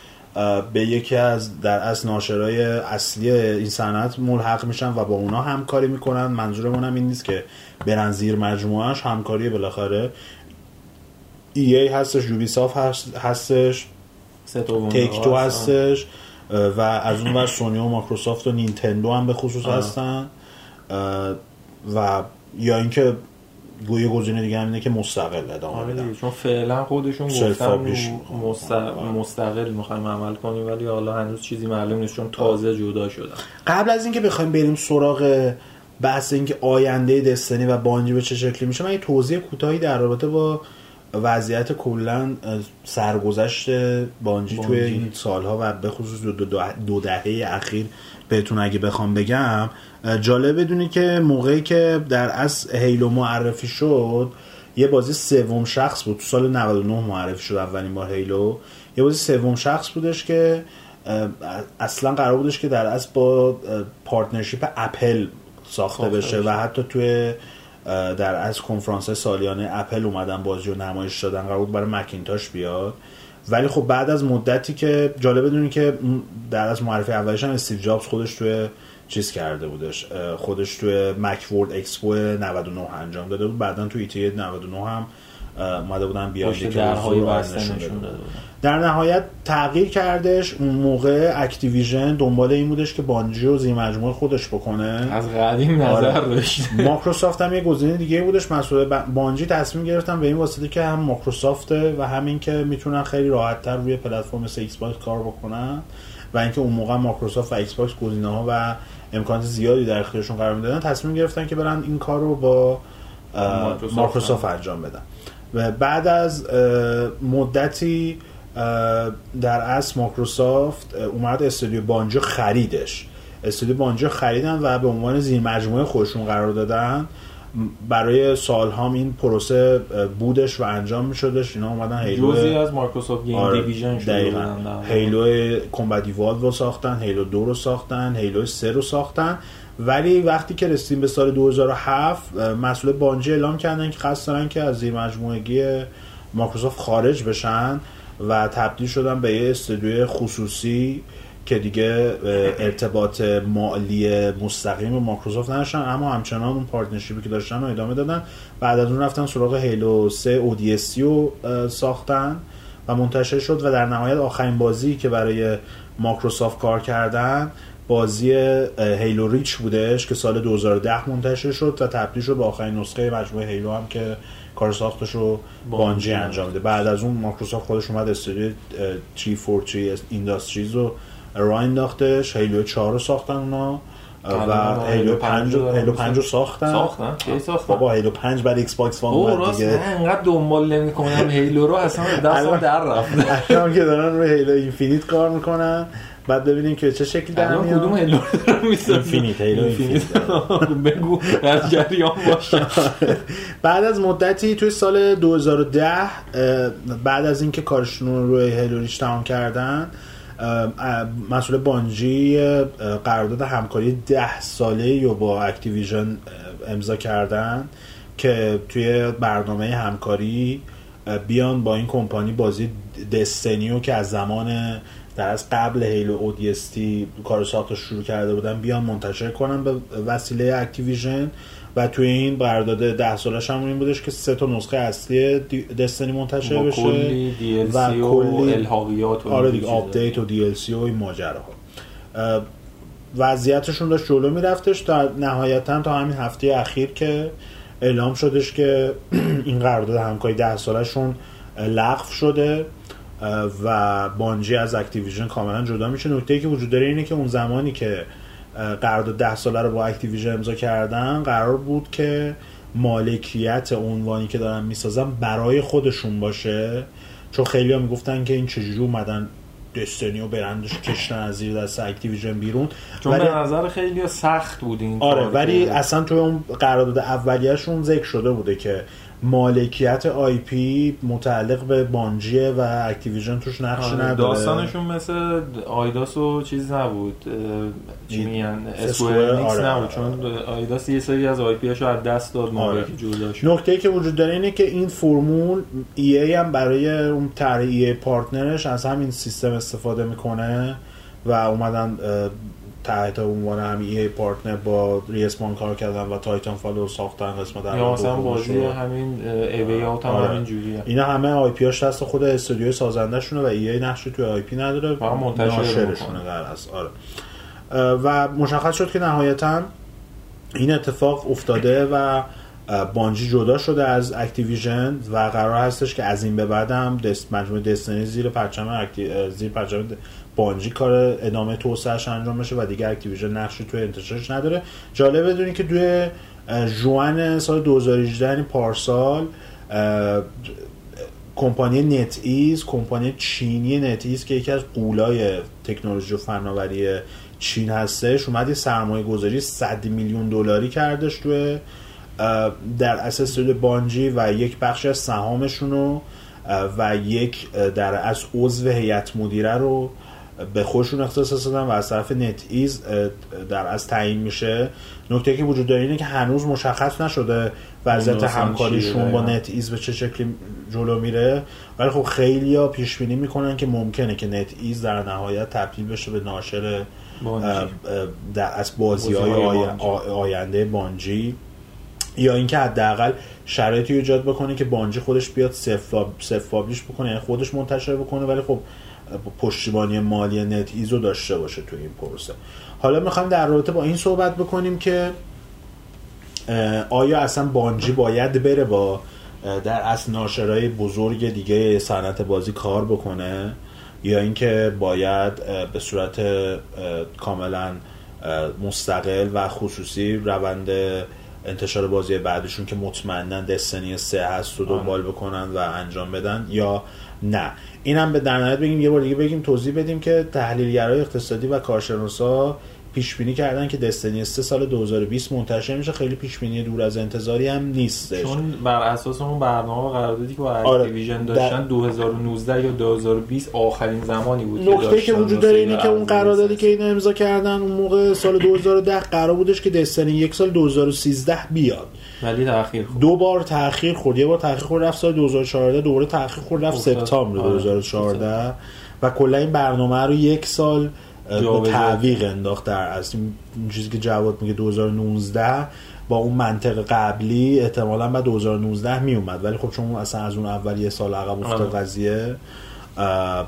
به یکی از در از ناشرای اصلی این صنعت ملحق میشن و با اونا همکاری می‌کنن؟ منظورمون هم این نیست که برن زیر مجموعهش همکاری بالاخره ای ای هستش یوبیساف هست هستش تیک تو هستش و از اون ور سونی و مایکروسافت و نینتندو هم به خصوص آه. هستن. و یا اینکه گوی گزینه دیگه هم اینه که مستقل ادامه آره بدن چون فعلا خودشون گفتن. مستقل می‌خوایم عمل کنیم ولی حالا هنوز چیزی معلوم نیست چون تازه جدا شدن قبل از اینکه بخوایم بریم سراغ بحث اینکه آینده دستنی و بانجی به چه شکلی میشه من یه توضیح کوتاهی در رابطه با وضعیت کلا سرگذشت بانجی, توی بانجی. این سالها و به خصوص دو, دو, دو دهه اخیر بهتون اگه بخوام بگم جالب بدونی که موقعی که در اصل Halo معرفی شد یه بازی سوم شخص بود. تو سال 99 معرفی شد اولین بار Halo. یه بازی سوم شخص بودش که اصلا قرار بودش که در اصل با partnership اپل ساخته ساخته بشه. و حتی توی در اصل کنفرانس سالیانه اپل اومدن بازی رو نمایش دادن. قرار بود برای مکینتاش بیاد. ولی خب بعد از مدتی که جالب بدونی که در اصل معرفی اولش هم استیو جابز خودش توی چیز کرده بودش خودش توی Macworld Expo 99 انجام داده بود. بعدا توی E3 99 هم اومده بودن بیان درهای. در نهایت تغییر کردش اون موقع Activision دنبال این بودش که بانجی رو زیر مجموعه خودش بکنه. از قدیم نظر آره. داشت ماکروسافت هم یه گزینه دیگه بودش. مسئول بانجی تصمیم گرفتن به این واسطه که هم ماکروسافته و همین که می‌تونن خیلی راحت تر روی پلتفرم مثل ایکس باکس کار بکنن و اینکه اون موقع ماکروسافت و ایکس باکس گزینه ها و امکانات زیادی در اختیارشون قرار می‌دادن تصمیم گرفتن که برن این کار رو با ماکروسافت انجام بدن. و بعد از مدتی در اصل ماکروسافت اومد استودیو بانجو خریدش. استودیو بانجو خریدن و به عنوان زیر مجموعه خودشون قرار دادن. برای سال هم این پروسه بودش و انجام می شدش اینا اومدن هیلو از مایکروسافت Game آره، Division دقیقاً. Halo Combat Evolved رو ساختن Halo دو رو ساختن Halo سه رو ساختن. ولی وقتی که رسیدیم به سال 2007 اه، مسئول بانجی اعلام کردن که قصد دارن که از زیر مجموعگی مایکروسافت خارج بشن و تبدیل شدن به یه استودیوی خصوصی که دیگه ارتباط مالی مستقیم مایکروسافت نداشتن. اما همچنان اون partnership ی که داشتن رو ادامه دادن. بعد از اون رفتن سراغ Halo 3 ODST رو ساختن و منتشر شد و در نهایت آخرین بازی که برای مایکروسافت کار کردن بازی Halo Reach بودش که سال 2010 منتشر شد و تبدیل شد به آخرین نسخه مجموعه Halo هم که کار ساختش رو بانجی انجام ده بعد از اون مایکروسافت خودش اومد استودیو 343 Industries رو راه انداختش Halo 4 رو ساختن اونا. و Halo Halo 5 پنج رو رو Halo دارن 5 رو ساختن. ساختن؟ کی ساختن؟ بابا Halo 5 برای Xbox One اومد راست دیگه. من انقدر دنبال نمی کنم Halo رو اصلا دستم در رفت. الان که دارن روی Halo Infinite کار می‌کنن. بعد ببینیم که چه شکلی در میاد کدوم می‌سازی؟ Infinite، Infinite. بگو از جریان باشه بعد از مدتی توی سال 2010 اه، بعد از اینکه کارشون رو روی Halo Reach تمام کردن مسئول بانجی قرارداد همکاری ده ساله رو با Activision امضا کردن که توی برنامه همکاری بیان با این کمپانی بازی Destiny و که از زمان در از قبل Halo ODST کار ساختش شروع کرده بودن بیان منتشر کنن به وسیله Activision و توی این قرارداد ده سالش هم این بودش که سه تا نسخه اصلی دی- Destiny منتشر بشه. کلی DLC و و کلی- الحاقیات و آره دیگه. آپدیت و DLC و این ماجراها. اه، وضعیتشون داشت جلو میرفتش تا نهایتا تا همین هفته اخیر که اعلام شدش که این قرارداد همکاری ده سالشون لغو شده. و بانجی از Activision کاملا جدا میشه. نکته که وجود داره اینه که اون زمانی که قرارداد ده ساله رو با Activision امضا کردن قرار بود که مالکیت عنوانی که دارن می‌سازن برای خودشون باشه. چون خیلی ها می‌گفتن که این چجوری اومدن دستنی و برندش کشتن از زیر دست Activision بیرون. چون ولی- به نظر خیلی سخت بود این آره ولی اصلا توی اون قرارداد اولیه‌شون ذکر شده بوده که مالکیت IP متعلق به بانجیه و Activision توش نقشی آره، نداره داستانشون مثل Eidos و چیز نبود چی میگن Square، آره، نبود آره. چون Eidos یه سری از IP هاشو از دست داد آره. نکته که وجود داره اینه که این فرمول EA هم برای اون طرح EA Partner ش از همین سیستم استفاده می‌کنه و اومدن تحت عنوان هم EA Partner با Respawn کار کردن و Titanfall و ساختن قسمت یا اول مثلا بازی. همین A Way Out هم آره. همین جوریه اینا همه IP هاش دست خود استودیوی سازنده شونه و EA نقشی توی IP نداره فقط منتشر ناشرشونه می‌کنه. در اصل آره و مشخص شد که نهایتا این اتفاق افتاده و بانجی جدا شده از Activision و قرار هستش که از این به بعد هم دست مجموعه Destiny زیر پرچم اکتی... زیر پرچم بانجی کار ادامه توسعهش انجام بشه و دیگه Activision نقشی توی انتشارش نداره. جالب بدونی که توی ژوئن سال 2018 یعنی پارسال کمپانی NetEase کمپانی چینی NetEase که یکی از غولای تکنولوژی و فناوری چین هستش اومد یه سرمایه گذاری 100 میلیون دلاری کردش توی در اساس بانجی و یک بخش از سهامشون رو و یک در از عضو هیئت مدیره رو. به خودشون اختصاص دادن و از طرف NetEase در از تعیین میشه. نکته که وجود داره اینه که هنوز مشخص نشده وضعیت همکاریشون با؟ NetEase به چه شکلی جلو میره. ولی خب خیلی ها پیش بینی می‌کنن که ممکنه که NetEase در نهایت تبدیل بشه به ناشر در از بازی های. آینده بانجی. یا اینکه حداقل شرایطی ایجاد بکنه که بانجی خودش بیاد publish بکنه یعنی خودش منتشر بکنه. ولی خب پشتیبانی مالی NetEase و داشته باشه تو این پروسه. حالا می‌خوایم در رابطه با این صحبت بکنیم که آیا اصلا بانجی باید بره با در اصل ناشرای بزرگ دیگه صنعت بازی کار بکنه یا اینکه باید به صورت کاملا مستقل و خصوصی روند انتشار بازی بعدشون که مطمئنا دستنی سه هست رو دنبال بکنن و انجام بدن یا نه اینم به در نهایت بگیم یه بار دیگه بگیم توضیح بدیم که تحلیلگرای اقتصادی و کارشناسا پیش بینی کردن که Destiny 3 سال 2020 منتشر میشه خیلی پیش بینی دور از انتظاری هم نیستش چون بر اساس اون برنامه و قراردادی که با آره. Activision در- داشتن 2019 یا 2020 آخرین زمانی بود نکته که وجود داره این اینه که اون قراردادی. که اینا امضا کردن اون موقع سال 2010 قرار بودش که Destiny یک سال 2013 بیاد ولی تاخیر خورد دو بار تاخیر خورد یه بار تاخیر خورد رفت سال 2014 دوباره تاخیر خورد رفت. سپتامبر آره. 2014 و کلا این برنامه رو یک سال تعویق انداخت در اصل این چیزی که جواد میگه 2019 با اون منطق قبلی احتمالا بعد 2019 می اومد ولی خب چون اصلا از اون اول یه سال عقب افتاد آره. قضیه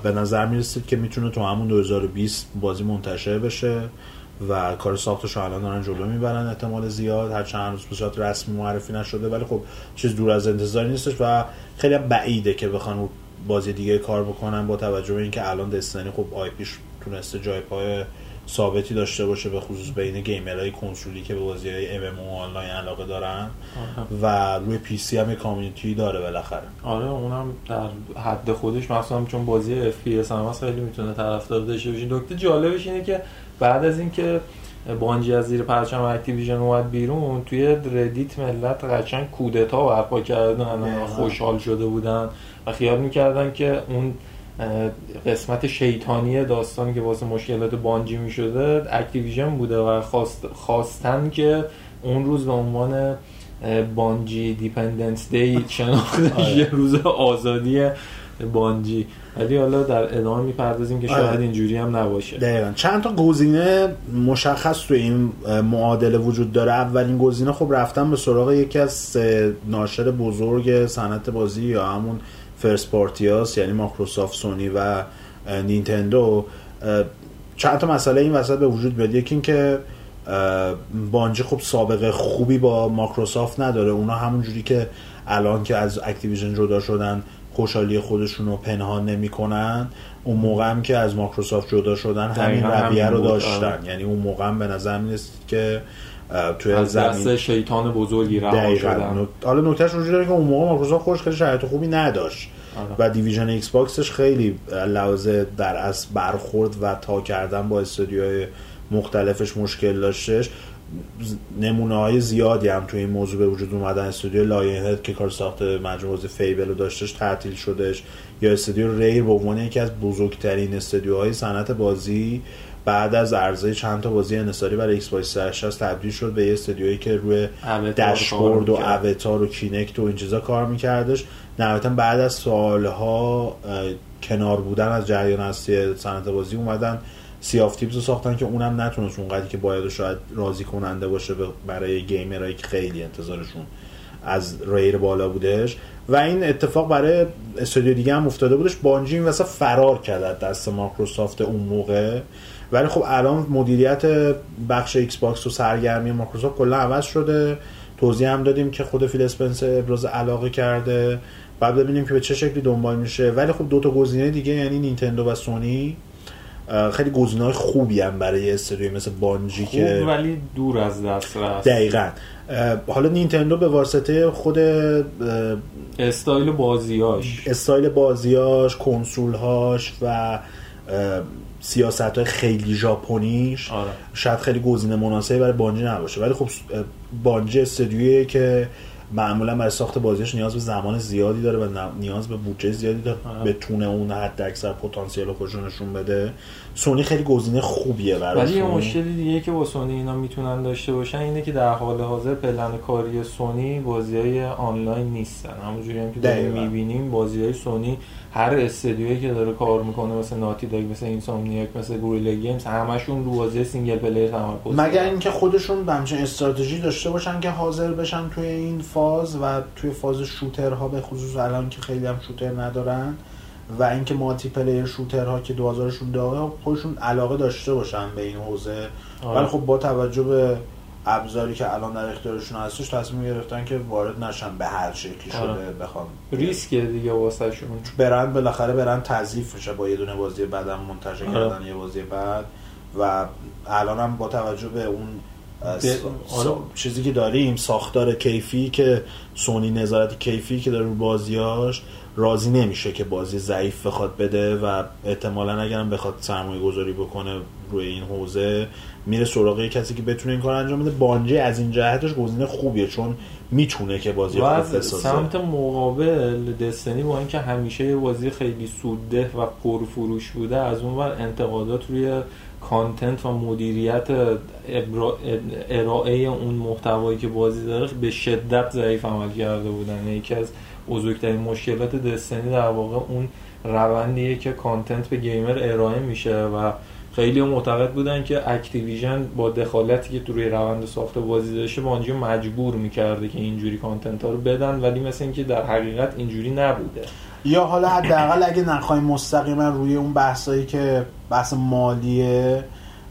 به نظر می‌رسید که می‌تونه تو همون 2020 بازی منتشر بشه و کار ساختش رو الان دارن جلو می‌برن احتمال زیاد. هر چند روز به صورت رسمی معرفی نشده ولی خب چیز دور از انتظاری نیستش و خیلی هم بعیده که بخوان بازی دیگه کار بکنن با توجه به اینکه الان Destiny خب IP ش تونسته جای پای ثابتی داشته باشه به خصوص بین گیمرهای کنسولی که به بازی های MMO آنلاین علاقه دارن و روی PC هم community داره بالاخره. آره اونم در حد خودش مثلا چون بازی FPS هم خیلی می‌تونه طرفدار داشته باشه. نکته جالبش اینه که بعد از اینکه بانجی از زیر پرچم Activision اومد بیرون توی Reddit ملت قشنگ کودتا برپا کردن دقیقاً. خوشحال شده بودن و خیال می‌کردن که اون قسمت شیطانی داستانی که واسه مشکلات بانجی می‌شده Activision بوده و خواست خواستن که اون روز به عنوان Bungie Independence Day شناخته. یه روز آزادی بانجی. ولی حالا در ادامه می‌پردازیم که آره. شاید اینجوری هم نباشه. دقیقا. چند تا گزینه مشخص تو این معادله وجود داره. اولین گزینه خب رفتن به سراغ یکی از ناشر بزرگ صنعت بازی یا همون first party هاست یعنی مایکروسافت سونی و نینتندو. چند تا مسئله این وسط به وجود میاد. یکی این که اه، بانجی خب سابقه خوبی با مایکروسافت نداره. اونا همون جوری که الان که از Activision جدا شدن خوشحالی خودشون رو پنهان نمی‌کنن. اون موقع هم که از مایکروسافت جدا شدن همین رویه رو بود، داشتن. آره. یعنی اون موقع هم به نظر می‌رسید که توی از دست زمین شیطان بزرگی رها شدن. حالا نکتهش وجود داره که اون موقع مایکروسافت خودش خیلی شرایط خوبی نداشت. آره. و division Xbox ش خیلی لحاظ در از برخورد و تا کردن با استودیوهای مختلفش مشکل داشتش. نمونه های زیادی هم توی این موضوع به وجود اومدن. استودیو Lionhead که کار ساخت مجموعه بازی Fable رو داشتش تعطیل شدش. یا استودیو Rare به عنوان یکی از بزرگترین استودیوهای صنعت بازی بعد از عرضه چند تا بازی انحصاری برای ایکس باکس 360 تبدیل شد به یه استودیویی که روی دشبورد کار و. avatar و Kinect و این چیزا کار میکردش. نهایتا بعد از سالها کنار بودن از جریان اصلی صنعت بازی اومدن. Sea of Thieves رو ساختن که اونم نتونست اونقدری که باید شاید راضی کننده باشه برای gamer هایی که خیلی انتظارشون از Rare بالا بودش. و این اتفاق برای استودیو دیگه هم افتاده بودش. بانجی این وسط فرار کرد از دست مایکروسافت اون موقع. ولی خب الان مدیریت بخش ایکس باکس و سرگرمی مایکروسافت کلا عوض شده. توضیح هم دادیم که خود فیل اسپنسر ابراز علاقه کرده. بعد ببینیم که به چه شکلی دنبال میشه. ولی خب دو تا گزینه دیگه یعنی نینتندو و سونی. خیلی گزینه‌های خوبی هم برای استودیو مثل بانجی خوب که ولی دور از دسترس. دقیقا. حالا نینتندو به واسطه خود استایل بازیاش. استایل بازیاش کنسولهاش و سیاست های خیلی ژاپنیش آره. شاید خیلی گزینه مناسبی برای بانجی نباشه. ولی خب بانجی استودیویی که معمولا برای ساخت بازیش نیاز به زمان زیادی داره و نیاز به بودجه زیادی داره آره. بتونه اون حد اکثر پتانسیل خودش رو نشون بده سونی خیلی گزینه خوبیه ولی یه مشکلی دیگه که با سونی اینا می‌تونن داشته باشن اینه که در حال حاضر پلن کاری سونی بازی های آنلاین نیستن همونجوری هم که داریم. می‌بینیم بازی های سونی هر استودیویی که داره کار می‌کنه مثل Naughty Dog مثل Insomniac مثل Guerrilla Games همشون رو بازی single player تمرکز مگر. اینکه خودشون همچین استراتژی داشته باشن که حاضر بشن توی این فاز و توی فاز shooter ها به خصوص الان که خیلی هم shooter ندارن و اینکه multiplayer shooter ها که دوازارشون داره خودشون علاقه داشته باشن به این حوزه آره. ولی خب با توجه به ابزاری که الان در اختیارشون هستش تصمیم گرفتن که وارد نشن به هر شکلی شده آره. بخوام ریسکه دیگه واسه شون برن بالاخره برن تضعیف میشه با یه دونه بازی بعدم منتشر آره. کردن یه بازی بعد و الان هم با توجه به اون س- آره. سا- چیزی که داریم ساختار کیفی که سونی نظارت کیفی که داره رو بازیاش راضی نمیشه که بازی ضعیف بخواد بده و احتمالا اگرم بخواد سرمایه گذاری بکنه روی این حوزه میره سراغ یه کسی که بتونه این کار انجام بده. بانجی از این جهتش گزینه خوبیه چون می‌تونه که بازی خوب از بسازه. سمت مقابل Destiny با اینکه همیشه یه بازی خیلی سودده و پرفروش بوده از اون ور انتقادات روی content و مدیریت ارائه اون محتوایی که بازی داره به شدت ضعیف عمل کرده بودن. یکی از بزرگترین مشکلات Destiny در واقع اون روندیه که content به gamer ارائه میشه و خیلی معتقد بودن که اکتیویژن با دخالتی که تو روی روند ساخت بازی داشته بانجی مجبور می‌کرده که اینجوری content ها رو بدن ولی مثل اینکه در حقیقت اینجوری نبوده. یا حالا حداقل اگه نخوایم مستقیما روی اون بحثایی که بحث مالیه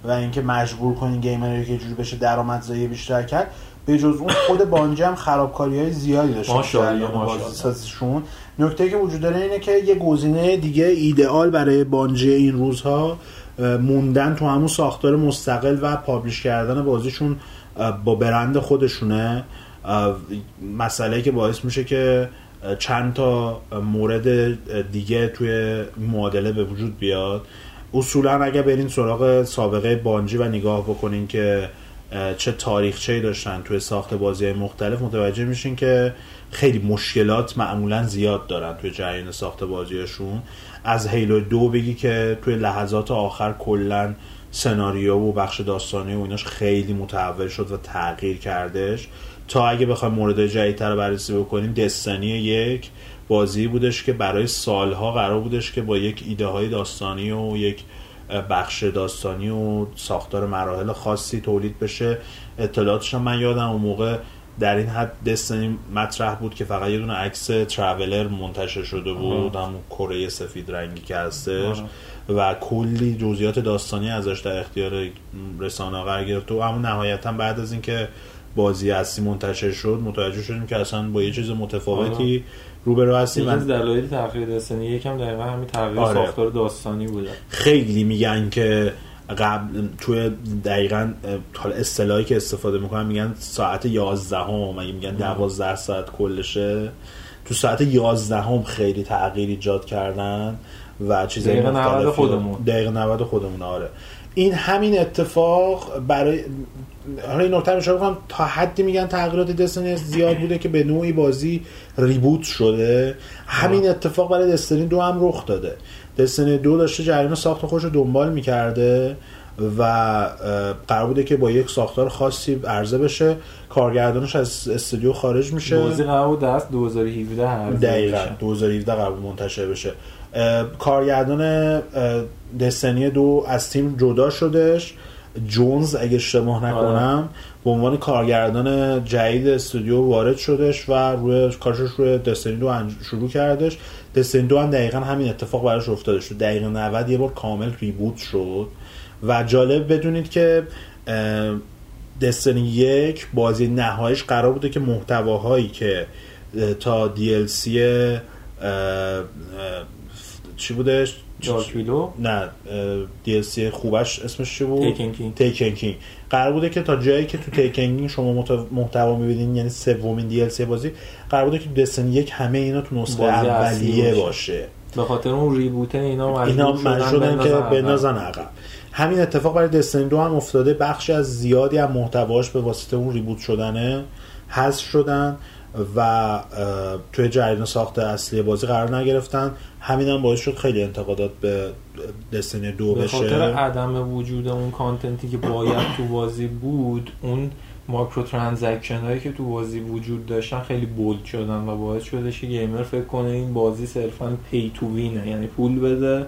و اینکه مجبور کنین گیمر رو که جوری بشه درآمدزایی بیشتر کرد به جز اون خود بانجی هم خرابکاری های زیادی جریان ماشاءالله. بازیسازیشون. نکته که وجود داره اینه که یه گزینه دیگه ایدئال برای بانجی این روزها موندن تو همون ساختار مستقل و پابلیش کردن بازیشون با برند خودشونه. مسئله که باعث میشه که چند تا مورد دیگه توی معادله به وجود بیاد. اصولا اگر برین سراغ سابقه بانجی و نگاه بکنین که چه تاریخچه‌ای داشتن توی ساخت بازی مختلف. متوجه میشین که خیلی مشکلات معمولا زیاد دارن توی جریان ساخت بازیشون از هیلو دو بگی که توی لحظات آخر کلا سناریو و بخش داستانی و ایناش خیلی متحول شد و تغییر کردش. تا اگه بخوایم مورد جدیدتر بررسی بکنیم دستنی یک بازی بودش که برای سالها قرار بودش که با یک ایده های داستانی و یک بخش داستانی و ساختار مراحل خاصی تولید بشه. اطلاعاتش هم من یادم اون موقع در این حد دستنی مطرح بود که فقط یه دونه عکس ترافلر منتشر شده بود همون کره سفید رنگی که هستش. و کلی جزئیات داستانی ازش در اختیار رسانه قرار گرفت و همون نهایتا بعد از اینکه بازی اصلی منتشر شد متوجه شدیم که اصلا با یه چیز متفاوتی روبرو هستیم از دلایل تغییر دستنی یکم دقیقا همین تغییر آره. ساختار داستانی بوده. خیلی میگن که قبل توی دقیقا حالا اصطلاحی که استفاده می‌کنن میگن ساعت 11 هم اگه میگن 12 ساعت کلشه. تو ساعت 11 هم خیلی تغییر ایجاد کردن و چیزای دقیقه 90 مختلفی خودمون. دقیقه 90 خودمون آره. این همین اتفاق برای حالا این نکته رو تا حدی میگن تغییرات دستنی زیاد بوده که به نوعی بازی ریبوت شده. همین اتفاق برای دستنی دو هم رخ داده. دستنی دو داشته جریان ساخت خودش رو دنبال می‌کرده و قرار بوده که با یک ساختار خاصی عرضه بشه. کارگردانش از استودیو خارج میشه. بازی قرار بود دست 2017 هر دقیقا. 2017 قرار بود منتشر بشه. کارگردان دستنی دو از تیم جدا شدش جونز اگه اشتباه نکنم. به عنوان کارگردان جدید استودیو وارد شدش و روی کارش روی دستنی دو شروع کردش. دستنی دو هم دقیقا همین اتفاق براش افتاده شد دقیقا 90 یه بار کامل ریبوت شد. و جالب بدونید که دستنی یک بازی نهاییش قرار بوده که محتواهایی که تا DLC چی بودش؟ دارک ویلو نه DLC خوبش اسمش چی بود؟ تیکن کینگ. قرار بوده که تا جایی که تو تیکن کینگ شما محتوا می‌بینین یعنی سومین DLC بازی قرار بوده که دستنی یک همه اینا تو نسخه اولیه باشه. به خاطر اون ریبوته اینا مجبور شدن که بندازن عقب. همین اتفاق برای دستنی دو هم افتاده. بخشی از زیادی از محتواش به واسطه اون ریبوت شدنه حذف شدن. و توی جریان ساخت اصلی بازی قرار نگرفتن. همین هم باعث شد خیلی انتقادات به Destiny دو به خاطر بشه عدم وجود اون content ی که باید تو بازی بود اون microtransaction هایی که تو بازی وجود داشتن خیلی bold شدن و باعث شدش که gamer فکر کنه این بازی صرفا pay to win ه یعنی پول بده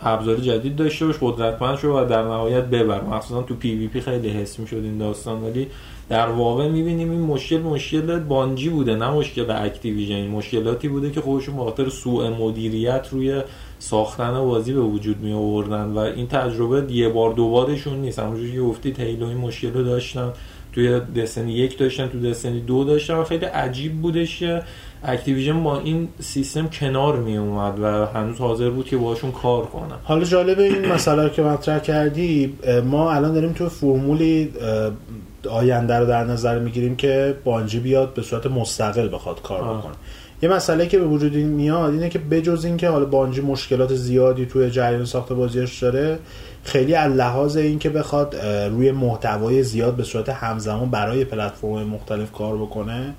ابزار جدید داشته باش قدرتمند شو و در نهایت ببر. مخصوصا تو PvP خیلی حس می‌شد این داستان ولی در واقع می‌بینیم این مشکل مشکل بانجی بوده نه مشکل اکتیویژن. مشکلاتی بوده که خودشون خاطر سوء مدیریت روی ساختن بازی به وجود می آوردن و این تجربه یه بار دوبارشون نیست. همونجوری که گفتید Halo این مشکل رو داشتن توی Destiny یک داشتن تو Destiny دو داشتن و خیلی عجیب بودش که اکتیویژن با این سیستم کنار می اومد و هنوز حاضر بود که باشون کار کنه حالا جالب این مسئله که مطرح کردی ما الان داریم تو فرمولی آینده رو در نظر می‌گیریم که بانجی بیاد به صورت مستقل بخواد کار. بکنه یه مسئله که به وجود این میاد اینه که بجز این که حالا بانجی مشکلات زیادی توی جریان ساخت بازیش داره خیلی از لحاظ این که بخواد روی محتوای زیاد به صورت همزمان برای پلتفرم مختلف کار بکنه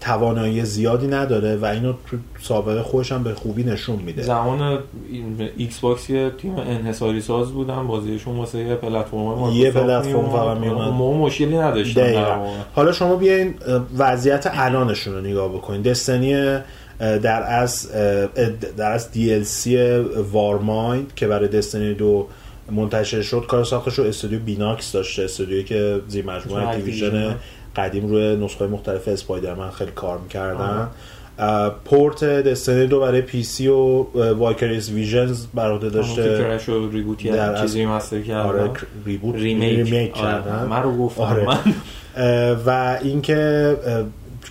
توانایی زیادی نداره و اینو تو سابقه خودش هم به خوبی نشون میده زمان ایکس باکس که تیم انحصاری ساز بودن بازیشون واسه یه پلتفرم یه پلتفرم فقط میومد. ما مشکلی واقع. حالا شما بیاین وضعیت الانشون رو نگاه بکنین Destiny در از در از DLC Warmind که برای Destiny دو منتشر شد کار ساختش رو استودیو Beenox داشته استودیویی که زیر مجموعه اکتیویژن. قدیم روی نسخه مختلف Spider-Man خیلی کار می‌کردن. port Destiny دو برای پی سی و وایکریس ویژنز بر عهده داشته. Crash رو reboot کردن چیز remaster کردن. آره reboot remake, remake آره. کردن. من رو گفتم. آره. من و اینکه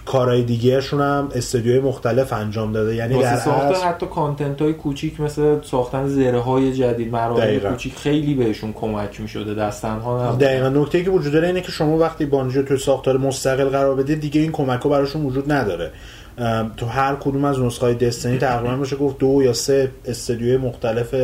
کارهای دیگه شون هم استودیوهای مختلف انجام داده. یعنی در ساخت اصل حتی content های کوچیک مثل ساختن زره های جدید مراحل. کوچیک خیلی بهشون کمک می شده دست تنها نبود. دقیقا. نکته که وجود داره اینه که شما وقتی بانجی رو توی ساختار مستقل قرار بدید دیگه این کمک ها براشون وجود نداره. تو هر کدوم از نسخه های Destiny تقریبا میشه گفت دو یا سه استودیوی مختلف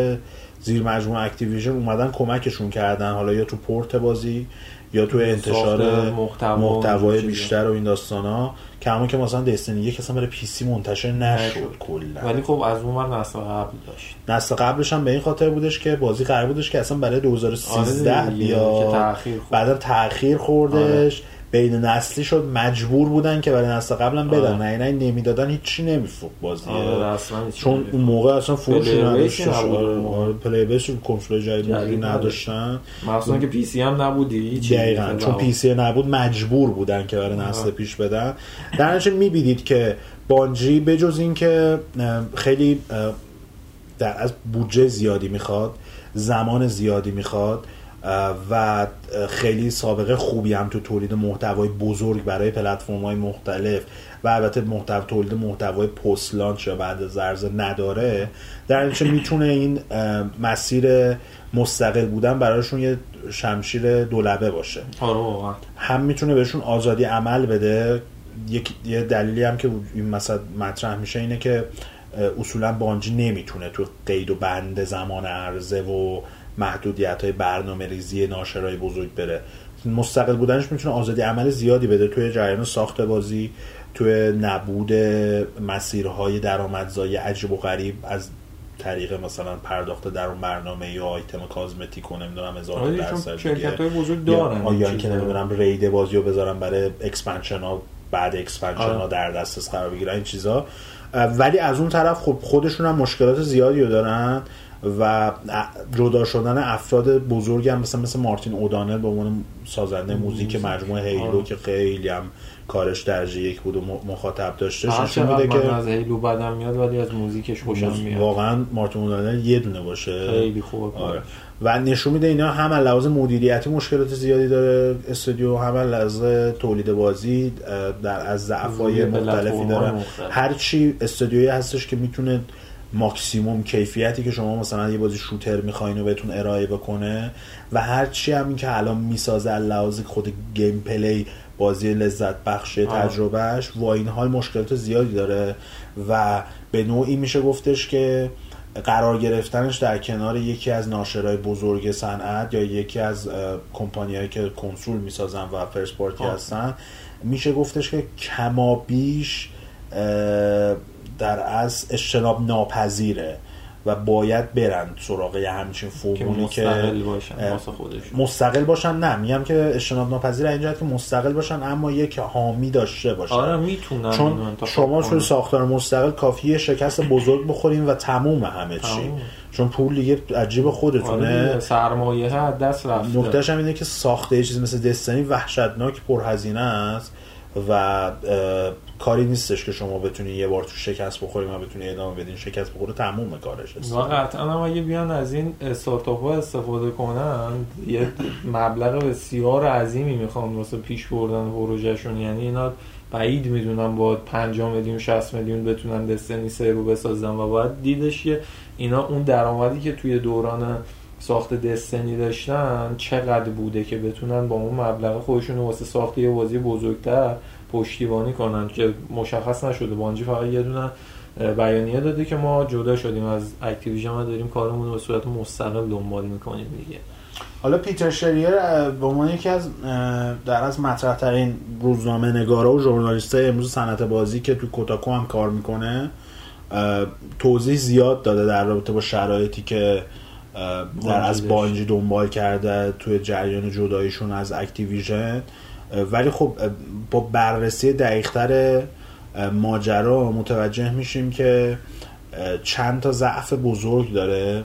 زیر مجموعه اکتیویژن اومدن کمکشون کردن. حالا یا تو پورت بازی یا تو انتشار محتوای بیشتر و این داستان ها که همون که مثلا Destiny یک اصلا برای PC منتشر نشد. کلا. ولی خب از اون ور نسل قبل داشت. نسل قبلش هم به این خاطر بودش که بازی قرار بودش که اصلا برای 2013 آره بیاد. بعدا تاخیر خوردش. بین نسلی شد مجبور بودن که برای نسل قبلا بدن. نه نه نمی‌دادن هیچی نمیفروخت بازی آره هیچ چون. اون موقع اصلا موقع. آره، player base کنسول جدید نداشت. نداشتن مخصوصا که PC هم نبودی. دقیقا چون. PC نبود مجبور بودن که برای نسل پیش بدن در نتیجه می‌بینید که بانجی بجز اینکه خیلی در از بودجه زیادی می‌خواد زمان زیادی می‌خواد و خیلی سابقه خوبی هم تو تولید محتوای بزرگ برای پلتفرم های مختلف و البته محتوا تولید محتوای پست لانچ یا بعد از عرضه نداره. در نتیجه می‌تونه این مسیر مستقل بودن براشون یه شمشیر دولبه باشه. آره هم می‌تونه بهشون آزادی عمل بده. یک یه دلیلی هم که این مثلا مطرح میشه اینه که اصولا بانجی نمی‌تونه تو قید و بند زمان عرضه و محدودیت های برنامه ریزی ناشرای بزرگ بره. مستقل بودنش می‌تونه آزادی عمل زیادی بده. توی جریان ساخت بازی توی نبود مسیرهای درآمدزایی عجیب و غریب از طریق مثلا پرداخت درون برنامه یا item cosmetic و نمی‌دونم هزار آره، درصد شرکت های بزرگ یا دارن این اینکه. نمی‌دونم raid بازی رو بذارن برای expansion ها بعد expansion ها آره. در دسترس قرار بگیرن این چیزا. ولی از اون طرف خب خودشون هم مشکلات زیادی رو دارن. و جدا شدن افراد بزرگ هم مثل مثل مارتین اودانر به عنوان سازنده موزیک مجموعه هیلو آره. که خیلی هم کارش درجه یک بود و مخاطب داشته نشون میده من که از هیلو بدم میاد ولی از موزیکش خوشم میاد واقعا مارتین اودانر یه دونه باشه خیلی خوبه آره. و نشون میده اینا هم از لحاظ مدیریتی مشکلات زیادی داره استودیو هم از لحاظ تولید بازی در از ضعف‌های مختلفی داره. هر چی استودیویی هستش که می‌تونه ماکسیموم کیفیتی که شما مثلا یه بازی shooter می‌خواین و بهتون ارائه بکنه و هر چی هم این که الان می‌سازه از لحاظ خود gameplay بازی لذت بخش. تجربهش و این حال مشکلات زیادی داره و به نوعی میشه گفتش که قرار گرفتنش در کنار یکی از ناشرهای بزرگ صنعت یا یکی از کمپانیهایی که کنسول می‌سازن و first party. هستن میشه گفتش که کما بیش در از اجتناب ناپذیره و باید برن سراغ یه همچین فرمولی که مستقل باشن مستقل باشن نه میگم که اجتناب ناپذیر اینجا که مستقل باشن اما یک حامی داشته باشن. آره می‌تونن چون شما. چون ساختار مستقل کافیه شکست بزرگ بخورین و تموم همه چی. چون پول دیگه عجیب خودتونه. آره سرمایه ها از دست رفته. نکتهش هم اینه که ساخته یه چیزی مثل دستنی وحشتناک پرهزینه است و کاری نیستش که شما بتونی یه بار تو شکست بخورین و بتونی ادامه بدین شکست بخوره تموم کارش است. قطعا هم اگه بیان از این استارتاپ ها استفاده کنن یه مبلغ بسیار عظیمی می‌خوان واسه پیش بردن پروژهشون. یعنی اینا بعید می‌دونم با 5 میلیون 60 میلیون بتونن دستنی سه رو بسازن و باید دیدش اینا اون درآمدی که توی دوران ساخت Destiny داشتن چقدر بوده که بتونن با اون مبلغ خودشون واسه ساخت یه بازی بزرگتر پشتیبانی کنن که مشخص نشده بانجی فقط یه دونه بیانیه داده که ما جدا شدیم از Activision و داریم کارمون رو به صورت مستقل دنبال می‌کنیم دیگه حالا پیتر شریر به عنوان یکی از در از مطرح ترین روزنامه نگارا و ژورنالیست امروز صنعت بازی که تو Kotaku هم کار می‌کنه توضیح زیاد داده در رابطه با شرایطی که در از. بانجی دنبال کرده توی جریان جداییشون از اکتیویژن ولی خب با بررسی دقیقتر ماجرا متوجه میشیم که چند تا ضعف بزرگ داره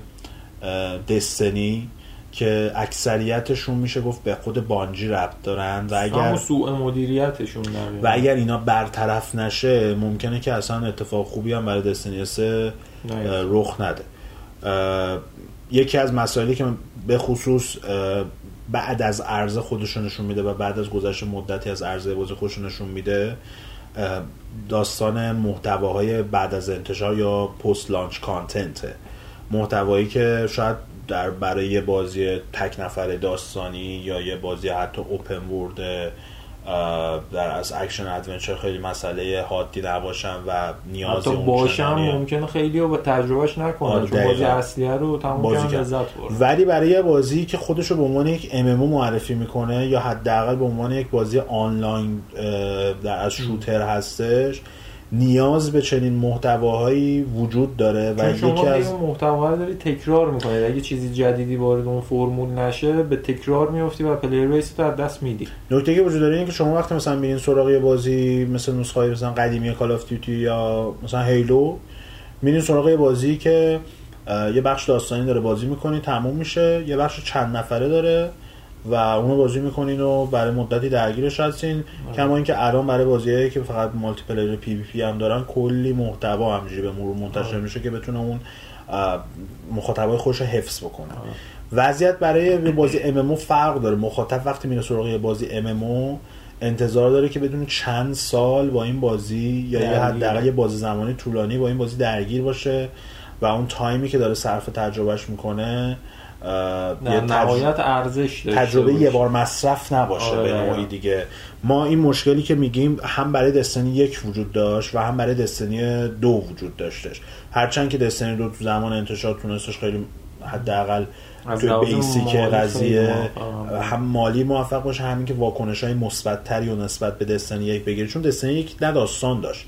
دستنی که اکثریتشون میشه گفت به خود بانجی ربط دارن و اگر سوء مدیریتشون داره و اگر اینا برطرف نشه ممکنه که اصلا اتفاق خوبی هم برای دستنی. رخ نده یکی از مسائلی که به خصوص بعد از عرضه خودشون نشون میده و بعد از گذشت مدتی از عرضه بازی خودشون نشون میده داستان محتواهای بعد از انتشار یا پست لانچ کانتنته. محتوایی که شاید در برای بازی تک نفره داستانی یا یه بازی حتی اوپن ورد در از action adventure خیلی مسئله حادی نباشن و نیاز حتی باشم ممکنه خیلی رو تجربهش آره، نکنه چون بازی. اصلیه رو تموم بازی. لذت برد ولی برای یه بازی که خودش رو به عنوان یک MMO معرفی می‌کنه یا حداقل به عنوان یک بازی آنلاین در از shooter هستش نیاز به چنین محتواهایی وجود داره و یکی از محتوا داری تکرار می‌کنید اگه چیزی جدیدی وارد اون فرمول نشه به تکرار میفتی و player base تو از دست میدی. نکته که وجود داره اینه که شما وقتی مثلا میرین سراغ یه بازی مثل نسخه مثلا قدیمی Call of Duty یا مثلا Halo میرین سراغ یه بازی که یه بخش داستانی داره بازی می‌کنی تموم میشه یه بخش چند نفره داره و اونو بازی می‌کنین و برای مدتی درگیرش هستین کما اینکه الان برای بازیهایی که فقط multiplayer PvP هم دارن کلی محتوا همجوری به مرور منتشر میشه که بتونه اون مخاطبای خودش حفظ بکنه. وضعیت برای بازی MMO فرق داره. مخاطب وقتی میره سراغ یه بازی MMO انتظار داره که بدون چند سال با این بازی یا یه. حداقل یه بازی زمانی طولانی با این بازی درگیر باشه و اون تایمی که داره صرف تجربهش می‌کنه در نهایت ارزش تجربه. یه بار مصرف نباشه آره، به. نوعی دیگه ما این مشکلی که میگیم هم برای دستنی یک وجود داشت و هم برای دستنی دو وجود داشتش هرچند که Destiny دو تو زمان انتشار تونستش خیلی حداقل بیسیک مالی خیلی قضیه. هم مالی موفق باشه همین که واکنش های مثبت تری و نسبت به Destiny یک بگیری چون Destiny یک نه داستان داشت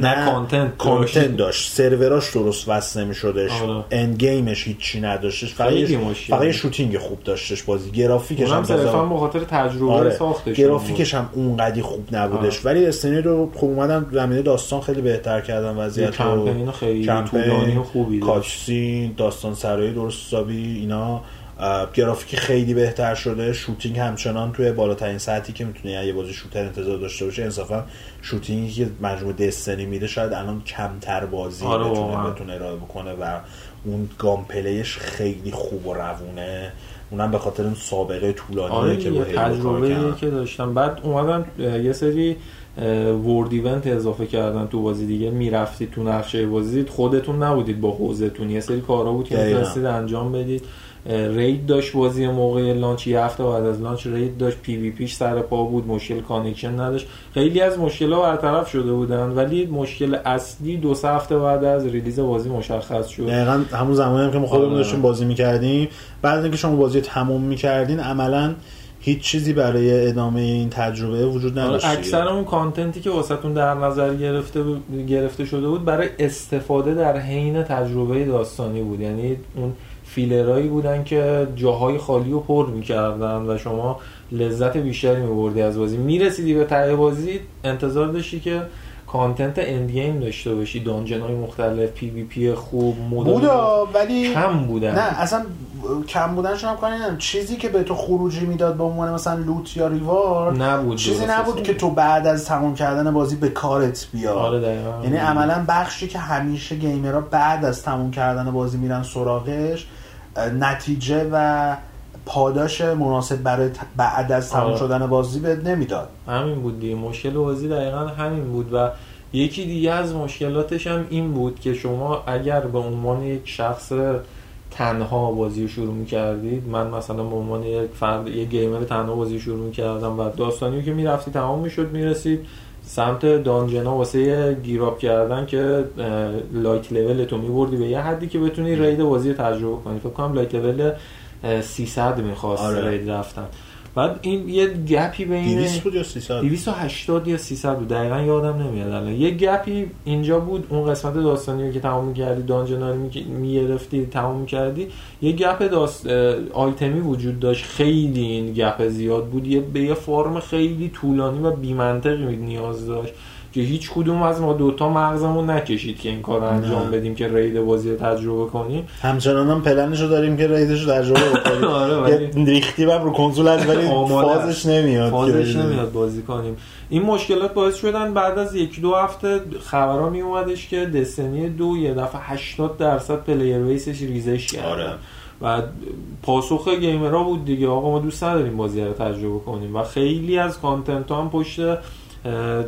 نه content content داشت. سروراش درست وصل نمیشدش آره. end game ش هیچی نداشتش فقط. فقط shooting خوب داشتش بازی گرافیکش هم صرفا به خاطر تجربه آره ساختش گرافیکش هم اونقدی خوب نبودش آره. ولی Destiny رو خوب اومدن زمینه داستان خیلی بهتر کردن وضعیت یه کمپین خیلی طولانی و خوبی داشت. cutscene داستان سرایی درست حسابی اینا اه، گرافیک خیلی بهتر شده. شوتینگ همچنان توی بالاترین سطحی که می‌تونی یه بازی شوتر انتظار داشته باشه انصافا شوتینگی که مجموعه دستنی میده شاید الان کمتر بازی آره بتونه. بتونه ارائه بکنه و اون گام پلیش خیلی خوب و روونه. اونم به خاطر اون سابقه طولانی آره که با تجربه. که داشتم. بعد اومدن یه سری ورد ایونت اضافه کردن تو بازی دیگه. می‌رفتید تو نقشه بازی. خودتون نبودید با حوزتون یه سری کارا بود که. می‌تونستید انجام بدید. raid داشت بازی موقع launch یه هفته بعد از launch raid داشت PvP ش سر پا بود مشکل connection نداشت خیلی از مشکلات برطرف شده بودن ولی مشکل اصلی دو سه هفته بعد از release بازی مشخص شد دقیقا همون زمانی هم که ما خودمون آره. داشتیم بازی می‌کردیم بعد اینکه شما بازی تموم می‌کردین عملا هیچ چیزی برای ادامه این تجربه وجود نداشت آره، دیگه. اکثر اون content ی که واسهتون در نظر گرفته گرفته شده بود برای استفاده در حین تجربه داستانی بود یعنی اون فیلرایی بودن که جاهای خالی رو پر می‌کردن و شما لذت بیشتری میبردی از بازی. می‌رسیدی به ته بازی انتظار داشتی که content end game داشته باشی. dungeon های مختلف PvP خوب بودا ولی کم بودن. نه اصلا کم بودنشون هم کاری ندارم. چیزی که به تو خروجی می‌داد به عنوان مثلا loot یا reward نبود چیزی نبود. که تو بعد از تمام کردن بازی به کارت بیاد. آره. یعنی عملا بخشی که همیشه gamer ها بعد از تموم کردن بازی میرن سراغش نتیجه و پاداش مناسب برای بعد از تموم آره. شدن بازی بهت نمی‌داد. همین بود دیگه. مشکل بازی دقیقا همین بود و یکی دیگه از مشکلاتش هم این بود که شما اگر به عنوان یک شخص تنها بازی رو شروع می‌کردید من مثلا به عنوان یک فرد یک گیمر تنها بازی رو شروع می‌کردم و داستانی که می‌رفتی تمام می‌شد می‌رسید. سمت دانجنا واسه گیراب کردن که light level تو میبردی به یه حدی که بتونی raid بازی رو تجربه کنی فکر کنم light level اه، 300 می‌خواست آره. raid رفتن بعد این یه gap ی بین 200 بود یا 300 280 یا 300 بود. دقیقا یادم نمیاد الان. یه gap ی اینجا بود اون قسمت داستانی رو که تمام می‌کردی dungeon ا رو می‌گرفتی تمام می‌کردی. یه gap داست... آیتمی وجود داشت. خیلی این gap زیاد بود. یه به یه farm خیلی طولانی و بیمنطقی نیاز داشت. که هیچ کدوم از ما دوتا مغزمون نکشید که این کار رو انجام. بدیم که raid بازی رو تجربه کنیم. همچنان هم پلنشو داریم که raid شو تجربه بکنیم. آره، ریختی رو کنسول هست ولی فازش نمیاد فازش نمیاد بازی کنیم. این مشکلات باعث شدن بعد از یک دو هفته خبرها می اومدش که Destiny دو یه دفعه 80 درصد player base ش ریزش کرد آره. و پاسخ gamer ها بود دیگه آقا ما دوست نداریم بازی رو تجربه کنیم. و خیلی از content هم پشت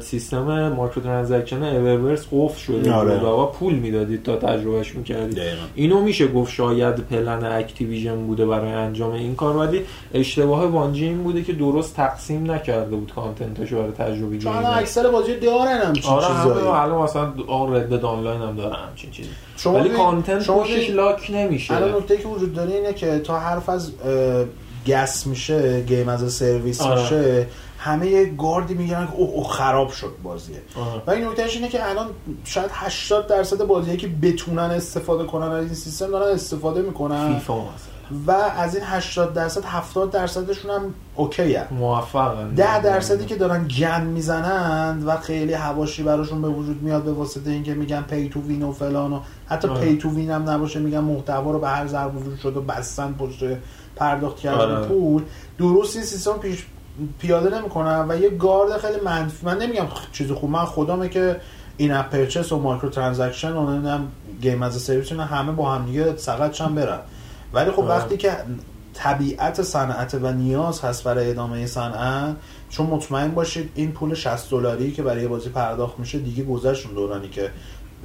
سیستم مارکت ترانزکشن اورورس قفل شده آره. بود و پول می‌دادید تا تجربهش می‌کردید. اینو میشه گفت شاید پلن اکتیویژن بوده برای انجام این کار ولی اشتباه بانجی این بوده که درست تقسیم نکرده بود کانتنتشو برای تجربه چون. اکثر بازی دارن همچین آره همه چیزایی الان مثلا آن رد آنلاین هم داره همچین چیزی شما ولی کانتنت شما لاک نمیشه الان نکته که وجود داره اینه که تا حرف از گس میشه گیم از سرویس آره. میشه همه یه گاردی میگن که اوه اوه خراب شد بازیه. و این نکتهش اینه که الان شاید 80 درصد بازیه که بتونن استفاده کنن از این سیستم دارن استفاده می‌کنن فیفا و از این 80 درصد 70 درصدشون هم اوکی. موفقن 10 درصدی که دارن گند می‌زنند و خیلی حواشی براشون به وجود میاد به واسطه اینکه میگن pay to win و فلان و حتی آره. pay to win هم نباشه میگن محتوا رو به هر ضرب وجود شده و بستن پشت پرداخت کردن آره. پول درست این سیستم پیش پیاده نمی‌کنن و یه گارد خیلی منفی من نمیگم چیز خوب من خودمه که in-app purchase و microtransaction و نمی‌دونم game as service همه با هم دیگه سقط شن برن ولی خب آره. وقتی که طبیعت صنعت و نیاز هست برای ادامه صنعت چون مطمئن باشید این پول 60 دلاری که برای بازی پرداخت میشه دیگه گذشت اون دورانی که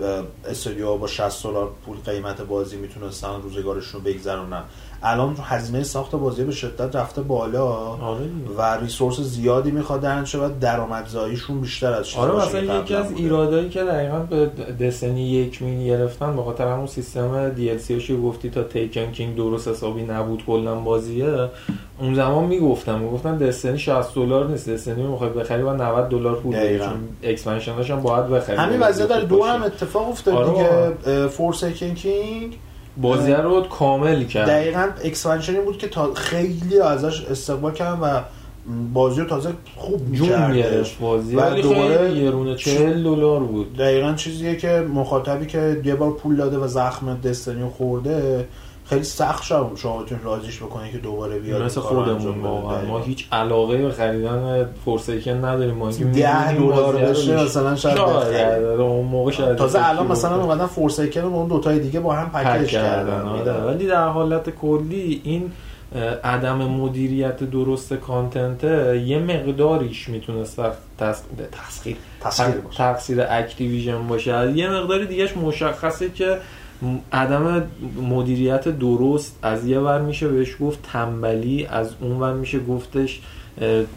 اه، استودیوها با 60 دلار پول قیمت بازی می‌تونستن روزگارشون رو بگذرونن الان هزینه ساخت بازی به شدت رفته بالا آره. و ریسورس زیادی می‌خواد درن شه و درآمدزاییشون بیشتر از آره مثلا که یکی از. ایرادایی که دقیقا به دستنی یک مینی گرفتن به خاطر همون سیستم دی ال سی گفتی تا تیکن کینگ درست حسابی نبود کلا بازیه اون زمان می‌گفتم می‌گفتن دستنی 60 دلار نیست دستنی می‌خوای بخری با 90 دلار پول. چون اکسپنشناش هم باید بخری همین وضعیت در دو هم اتفاق افتاد آره دیگه Forsaken King بازی رو کامل کرد. دقیقا expansion ی بود که تا خیلی ازش استقبال کردن و بازی رو تازه خوب جون بازی. و ولی دوباره خیلی گرونه 40 دلار بود. دقیقا چیزیه که مخاطبی که یه بار پول داده و زخم Destiny رو خورده خیلی سخت شد شما بتونید راضیش بکنه که دوباره بیاد مثل خودمون. واقعا ما. هیچ علاقه به خریدن Forsaken نداریم ما اینکه ده می‌بینیم دلار بازی رو بشه مثلا شاید اون موقع شاید تازه الان مثلا. اومدن Forsaken رو اون دوتای دیگه با هم پک پکیج کردن آره. ولی در حالت کلی این عدم مدیریت درست content یه مقداریش می‌تونست تسخیر تسخیر. تقصیر Activision باشه یه مقداری دیگهش مشخصه که عدم مدیریت درست از یه ور میشه بهش گفت تنبلی از اون ور میشه گفتش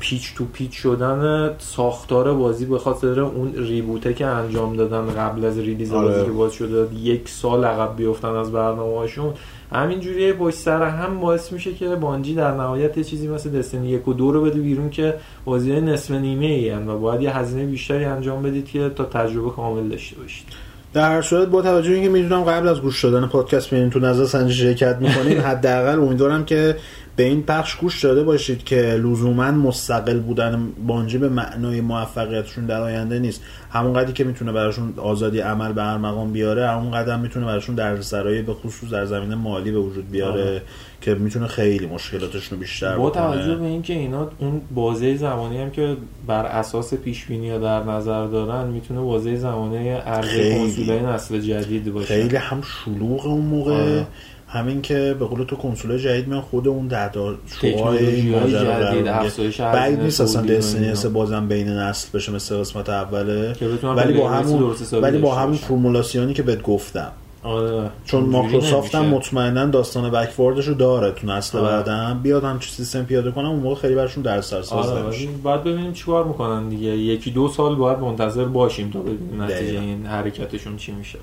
پیچ تو پیچ شدن ساختار بازی به خاطر اون ریبوته که انجام دادن قبل از ریلیز آره. بازی که باز شده یک سال عقب بیفتن از برنامه هاشون همینجوری پشت سر هم باعث میشه که بانجی در نهایت یه چیزی مثل دستنی یک و دو رو بده بیرون که بازی های نصف نیمه ای و باید یه هزینه بیشتری انجام بدید که تا تجربه کامل داشته باشید. در هر صورت با توجه اینکه می‌دونم قبل از گوش دادن پادکست میرین تو نظر سنجی شرکت می‌کنین حداقل امیدوارم که به این پخش گوش داده باشید که لزوما مستقل بودن بانجی به معنای موفقیتشون در آینده نیست همون قدری که می‌تونه براشون آزادی عمل به هر مقام بیاره همون قدم می‌تونه براشون دردسرایی به خصوص در زمینه مالی به وجود بیاره آره. که می‌تونه خیلی مشکلاتشون رو بیشتر با. توجه به اینکه اینا اون بازه زمانی هم که بر اساس پیش بینی در نظر دارن می‌تونه بازه زمانی عرضه خیلی. کنسولای نسل جدید باشه خیلی هم شلوغ اون موقع آره. همین که به قول تو کنسول جدید میان خود اون افزایش بعید هزینه نیست اصلا تولید و دستنی اینا. بازم بین نسل بشه مثل قسمت اوله ولی با همون ولی با همون. فرمولاسیونی که بهت گفتم آره چون اینجوری مایکروسافت هم. مطمئنا داستان بکواردش رو داره تو نسل آره. بعدم بیاد هم سیستم پیاده کنم اون موقع خیلی برشون در سرساز آره ولی باید ببینیم چیکار می‌کنن دیگه یکی دو سال باید منتظر باشیم تا ببینیم نتیجه. این حرکتشون چی میشه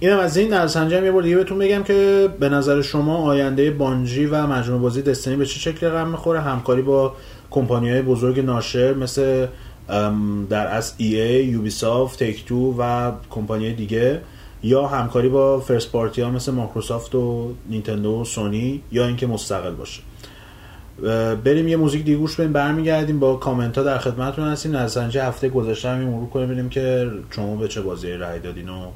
اینم از این نظرسنجی هم یه بار دیگه بهتون بگم که به نظر شما آینده بانجی و مجموعه بازی Destiny به چه شکل رقم می‌خوره؟ همکاری با کمپانی های بزرگ ناشر مثل در از EA، Ubisoft، Take-Two و کمپانی دیگه یا همکاری با first party ها مثل مایکروسافت و نینتندو و سونی یا اینکه مستقل باشه. بریم یه موزیک دیگه گوش بدیم برمیگردیم با کامنت ها در خدمتتون هستیم. نظرسنجی هفته گذشته هم مرور کنیم ببینیم که شما به چه بازی رای دادین و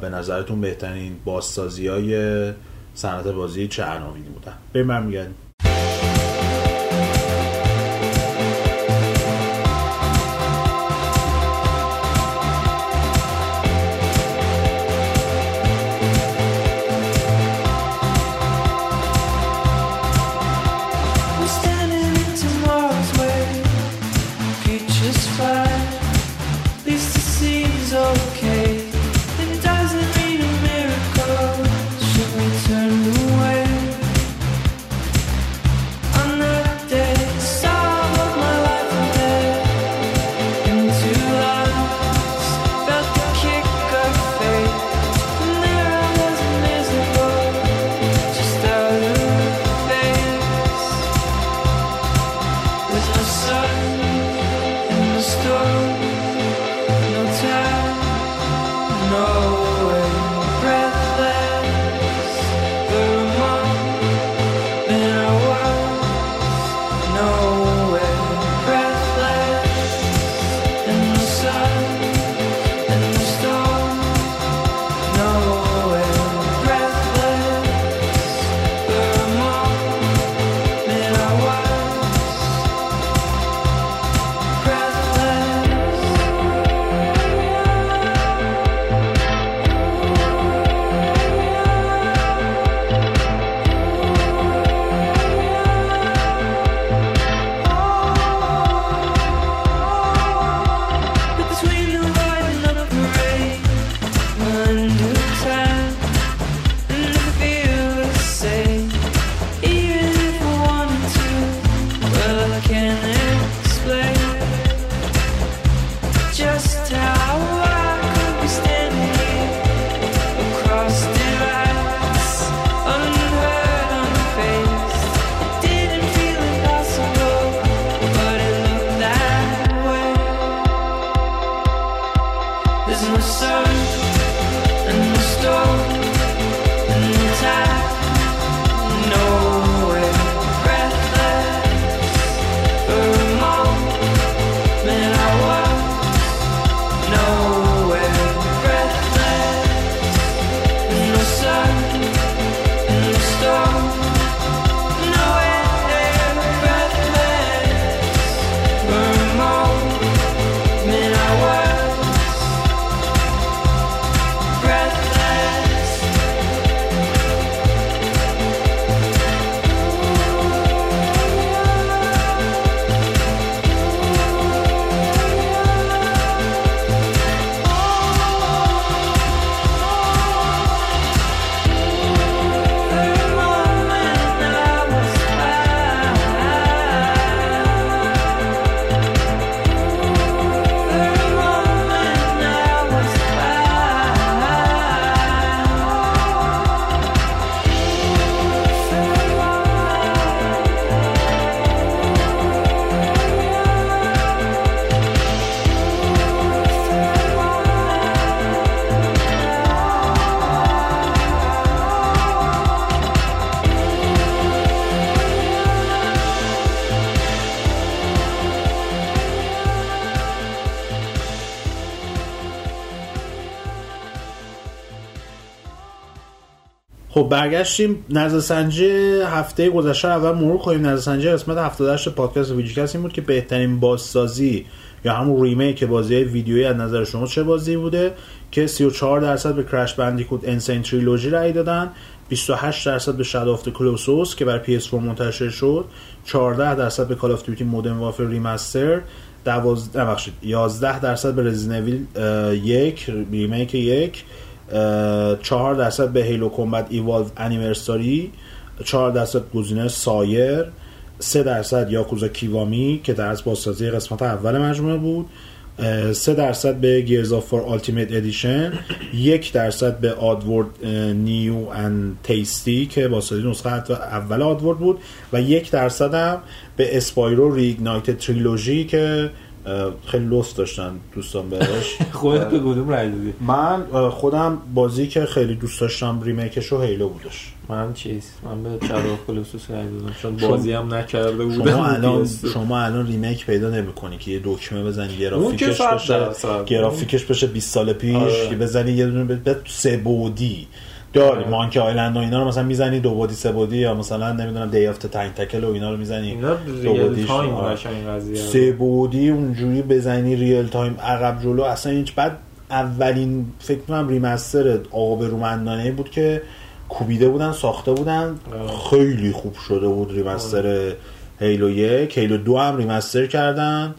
به نظرتون بهترین بازسازی های صنعت بازی چه عناوینی بودن؟ بریم برمیگردیم We're خب برگشتیم نظرسنجی هفته گذشته اول مرور کنیم نظرسنجی قسمت 78 پادکست VGCAST این بود که بهترین بازسازی یا همون remake بازی ویدیویی از نظر شما چه بازی بوده که 34 درصد به Crash Bandicoot N. Sane Trilogy رأی دادن 28 درصد به Shadow of Colossus که بر PS4 منتشر شد 14 درصد به Call of Duty Modern Warfare Remaster 12 ببخشید 11 درصد به رزیدنت یک remake یک 4 درصد به Halo Combat Evolved Anniversary 4 درصد گزینه سایر 3 درصد Yakuza Kiwami که در از بازسازی قسمت اول مجموعه بود 3 درصد به Gears of War Ultimate Edition 1 درصد به Oddworld New 'n' Tasty که بازسازی نسخه اول Oddworld بود و 1 درصد هم به Spyro Reignited Trilogy که خیلی لطف داشتن دوستان بهش. خودت به کدوم رای دادی؟ من خودم بازی که خیلی دوست داشتم remake ش رو Halo بودش. من چیز؟ من به Shadow Colossus رای دادم. چون بازی هم نکرده بودم. شما الان PS2. شما الان remake پیدا نمی‌کنی که یه دکمه بزنی گرافیکش بشه. گرافیکش بشه 20 سال پیش آره. که بزنی یه دونه به سه بعدی. داری آره. Monkey Island و اینا رو مثلا می‌زنی دو بعدی سه بعدی یا مثلا نمی‌دونم Day of the Tentacle و اینا رو می‌زنی اینا دو. time آره. سه بعدی اونجوری بزنی real time عقب جلو اصلا هیچ بعد اولین فکر کنم remaster آبرومندانه بود که کوبیده بودن ساخته بودن آه. خیلی خوب شده بود remaster Halo یک Halo دو هم remaster کردن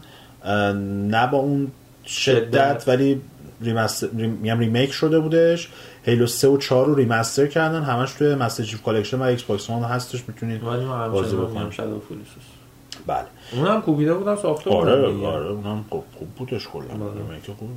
نه با اون شدت. ولی remaster remake شده بودش Halo 3 و 4 رو remaster کردن. همش توی Master Chief Collection و Xbox One هستش. می‌تونید بازی بکنید. بله. اونم کوبیده بودن ساخته آره دیگه. آره اونم خوب, خوب بودش کلا. آره. remake خوب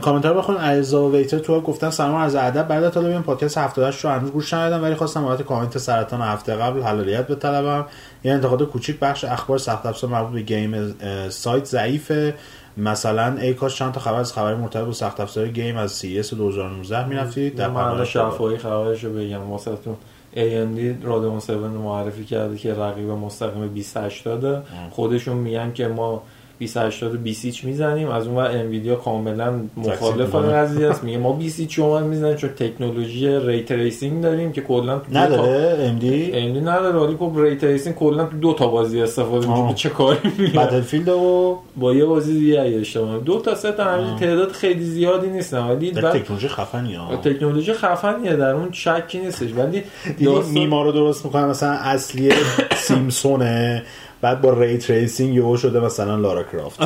کامنتا رو بخون علیرضا و ویتر تو گفتن سلام عرض ادب. بعد تا ببینم پادکست 78 رو هنوز گوش ندادم ولی خواستم بابت کامنت سرطان هفته قبل حلالیت بطلبم. یه انتقاد کوچیک بخش اخبار سخت افزار مربوط به game سایت ضعیفه. مثلا ای کاش چند تا خبر از خبر مرتبط با سخت افزار game از CES 2019 می‌رفتید در در محل خبر شفاهی خبرش رو بگم. واسه تون AMD Radeon 7 رو معرفی کرده که رقیب مستقیم 2080 خودشون میگن که ما 2080 و 20 می‌زنیم. از اون ور Nvidia کاملا مخالف. قضیه است. میگه ما 20 شما می‌زنیم چون تکنولوژی ray tracing داریم که کلا تو دو تا- نداره AMD AMD نداره. ولی خب ray tracing کلا تو دو تا بازی استفاده. میشه چه کاری میگه Battlefield و با یه بازی دیگه اشتباه. دو تا سه تا همین تعداد خیلی زیادی نیستن. ولی تکنولوژی خفنی ها. تکنولوژی خفنیه. در اون شکی نیستش. ولی دیدی داستان- میما رو درست می‌کنه مثلا اصلی سیمسونه. بعد با ray tracing یهو شده مثلا لارا کرافت.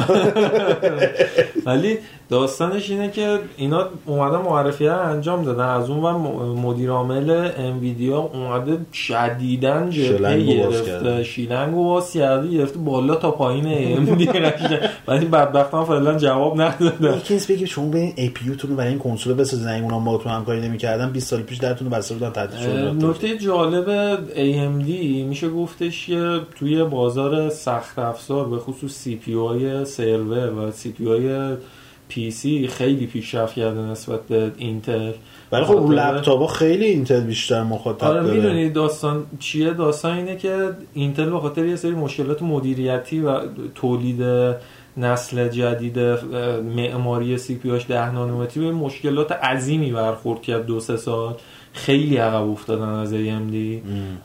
ولی داستانش اینه که اینا اومدن معرفی رو انجام دادن از اون م- مدیر عامل Nvidia اومده شدیدن جبهه گرفته کرده. شیلنگ و باز کرده گرفته بالا تا پایین AMD قشنگ. ولی بدبخت هم فعلا جواب ندادن یکی نیست بگیم شما یه APU برای این کنسول بسازین اگه اونا با تو همکاری نمی‌کردن 20 سال پیش درتون بسته بودن تعطیل شده نکته جالب AMD میشه گفتش که توی بازار سخت افزار به خصوص CPU های سرور و CPU های PC خیلی پیشرفت کرده نسبت به اینتل ولی خب رو خاطر- لپتاپ خیلی اینتل بیشتر مخاطب آره می‌دونی داستان چیه؟ داستان اینه که اینتل به خاطر یه سری مشکلات مدیریتی و تولید نسل جدید معماری CPU هاش 10 نانومتری به مشکلات عظیمی برخورد کرد دو سه سال. خیلی عقب افتادن از AMD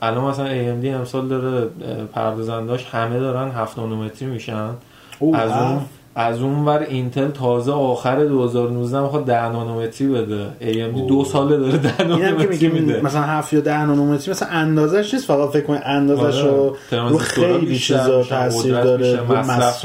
الان مثلا AMD امسال داره پردازنداش همه دارن 7 نانومتری میشن. از اون. از اون ور اینتل تازه آخر 2019 می‌خواد 10 نانومتری بده AMD دو ساله داره 10 اینم که نانومتری میده مثلا 7 یا 10 نانومتری مثلا اندازش نیست فقط فکر کنید اندازش آره. رو رو خیلی بیشتر چیزا تاثیر داره مصرف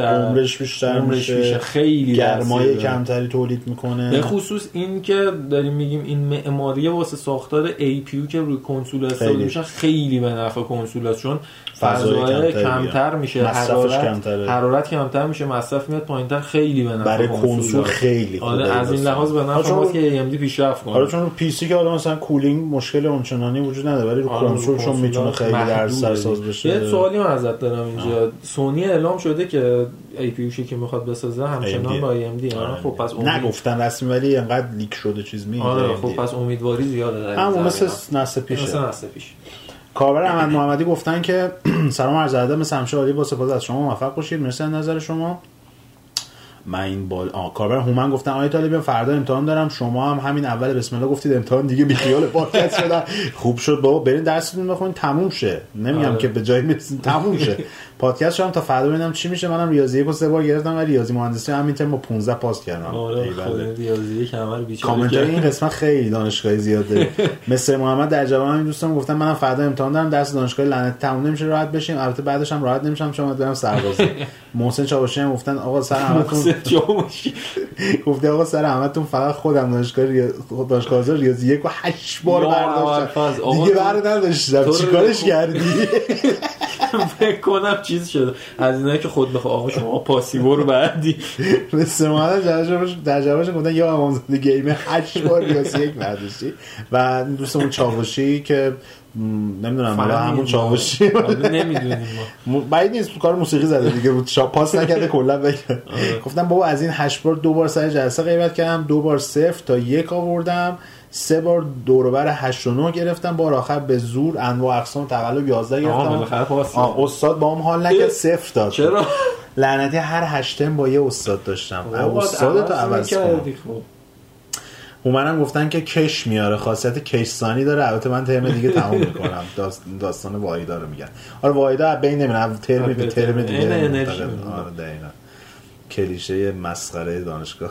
عمرش بیشتر میشه میشه خیلی گرمای. کمتری تولید می‌کنه به خصوص این که داریم میگیم این معماری واسه ساختار APU که روی کنسول استفاده خیلی. میشن خیلی به نفع کنسول است چون فضای کمتر. میشه حرارت کمتره. حرارت کمتر میشه مصرف میاد پایینتر خیلی به برای کنسول. خیلی خوبه آره از این. لحاظ به آره، نفع ماست که AMD پیشرفت کنه آره چون رو PC که حالا مثلا cooling مشکل اونچنانی وجود نداره ولی رو آره، کنسول چون می‌تونه خیلی دردسرساز. بشه یه سوالی من ازت دارم اینجا سونی اعلام شده که APU که می‌خواد بسازه همچنان AMD. با ای آره. خب پس امید نگفتن رسمی ولی انقدر leak شده چیز میگه آره خب پس امیدواری زیاده در زمینه. مثل نسل پیشه مثل نسل پیش کاربر احمد محمدی گفتن که سلام عرض ادب مثل همیشه عالی با سپاس از شما موفق باشید. مرسی از نظر شما. من این بال آ کاربر هومن گفتن آقای طالبی فردا امتحان دارم. شما هم همین اول بسم الله گفتید امتحان دیگه بیخیال پادکست شدن. خوب شد بابا برین درستون بخونین تموم شه. نمیگم آره. که به جایی می‌رسین تموم شه. پادکست شدم تا فردا ببینم چی میشه. منم ریاضی یک سه بار گرفتم و ریاضی مهندسی همین ترم با 15 پاس کردم. آره بله. خود ریاضی بیچاره کامنت های کرد. این قسمت خیلی دانشگاهی زیاد داره مثل محمد در جواب همین دوستان گفتم منم فردا امتحان دارم درس دانشگاه لعنت تموم نمیشه راحت بشیم. البته بعدش هم راحت نمیشم شما برم سربازی. محسن چاوشی هم گفتن آقا سر همتون. گفته آقا سر همتون فقط خودم دانشگاه. دانشگاه ریاضی یک و هشت بار یا برداشتم. دیگه بر نداشتم. چیکارش کردی؟ فکر کنم چیز شده. از اینایی که خود بخواه آقا شما پاسیبو رو بعدی. مثل محمد در جوابش گفتن یا امامزاده گیمه هشت بار ریاضی یک برداشتی و دوستمون چاوشی که نمی‌دونم حالا همون ما. چاوشی. نمی‌دونیم ما. بعید نیست کار موسیقی زده دیگه. بود پاس نکرده کلا بگم آره. گفتم بابا از این هشت بار دو بار سر جلسه غیبت کردم دو بار صفر تا یک آوردم. سه بار دوروبر هشت و نه گرفتم بار آخر به زور انواع اقسام تقلب 11 آها، گرفتم. آه، استاد با هم حال نکرد صفر داد. چرا؟ لعنتی هر هشتم با یه استاد داشتم. بابا، استاد تو عوض عوض کن می‌کردی، خب. اومدن گفتن که کش میاره خاصیت کشسانی داره. البته من ترم دیگه تموم می‌کنم. داست داستان واحدا رو میگن. آره واحدا بین نمی‌دونم ترم به آره، ترم. دیگه. آره دقیقاً. کلیشه مسخره دانشگاه.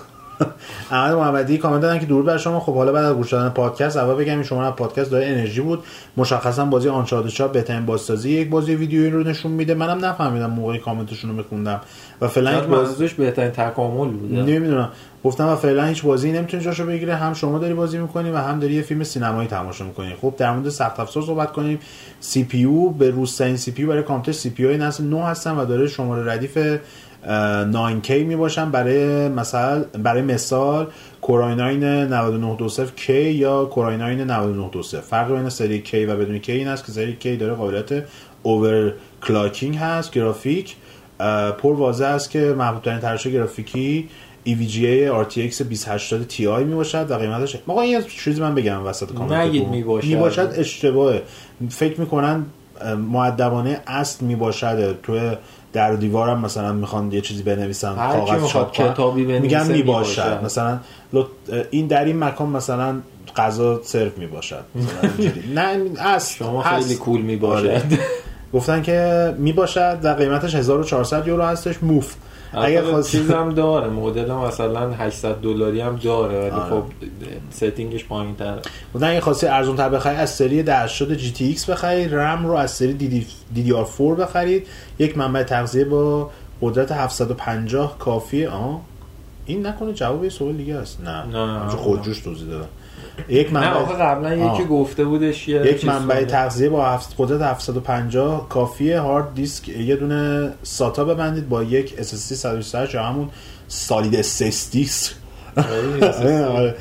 احمد محمدی کامنت دادن که درود بر شما. خب حالا بعد از گوش دادن پادکست اول بگم این شما از پادکست داره انرژی بود. مشخصا بازی آنچارتد شاپ بهترین بازسازی یک بازی ویدیویی رو نشون میده. منم نفهمیدم موقعی کامنتشون رو میخوندم. و فعلا. بازیش بهترین تکامل بوده نمی‌دونم. گفتم و فعلا هیچ بازی نمی‌تونه جاشو بگیره هم شما داری بازی می‌کنی و هم داری یه فیلم سینمایی تماشا می‌کنی. خب در مورد سخت افزار صحبت کنیم. سی پی یو به روزترین سی پی یو برای کامپیوتر سی پی یو نسل 9 هستن و داره شماره ردیف 9K می باشن برای مثلا برای مثال Core i9 9920 K یا Core i9 9920 فرق بین سری K و بدون K این است که سری K داره قابلیت اوور کلاکینگ هست گرافیک. پر واضح است که محبوب ترین تراشه گرافیکی EVGA RTX 2080 Ti می باشد و قیمتش آقا این چیزی من بگم وسط کامنت نگید می باشد. می باشد اشتباهه. فکر می‌کنن معدبانه اصل می باشد تو در و دیوارم مثلا می‌خوان یه چیزی بنویسن کاغذ چاپ. کتابی میگن می باشد می‌باشد. مثلا این در این مکان مثلا غذا سرو می باشد مثلا اینجوری. نه اصل شما. خیلی کول می آره. گفتن که می باشد و قیمتش 1400 یورو هستش موف اگر اگر خواستید چیز هم داره مدل مثلا 800 دلاری هم داره ولی آره. خب setting ش پایین تر بودن اگه خواستی ارزون تر بخرید از سری 1080 GTX بخرید رم رو از سری DDR 4 بخرید یک منبع تغذیه با قدرت 750 کافیه. آها این نکنه جواب یه سوال دیگه است. نه. نه. خودجوش توضیح دادم. یک منبع قبلا یکی. گفته بودش یه یک منبع. تغذیه با هفت- قدرت 750 کافیه هارد دیسک یه دونه SATA ببندید با یک SSD 128 یا همون solid خیلی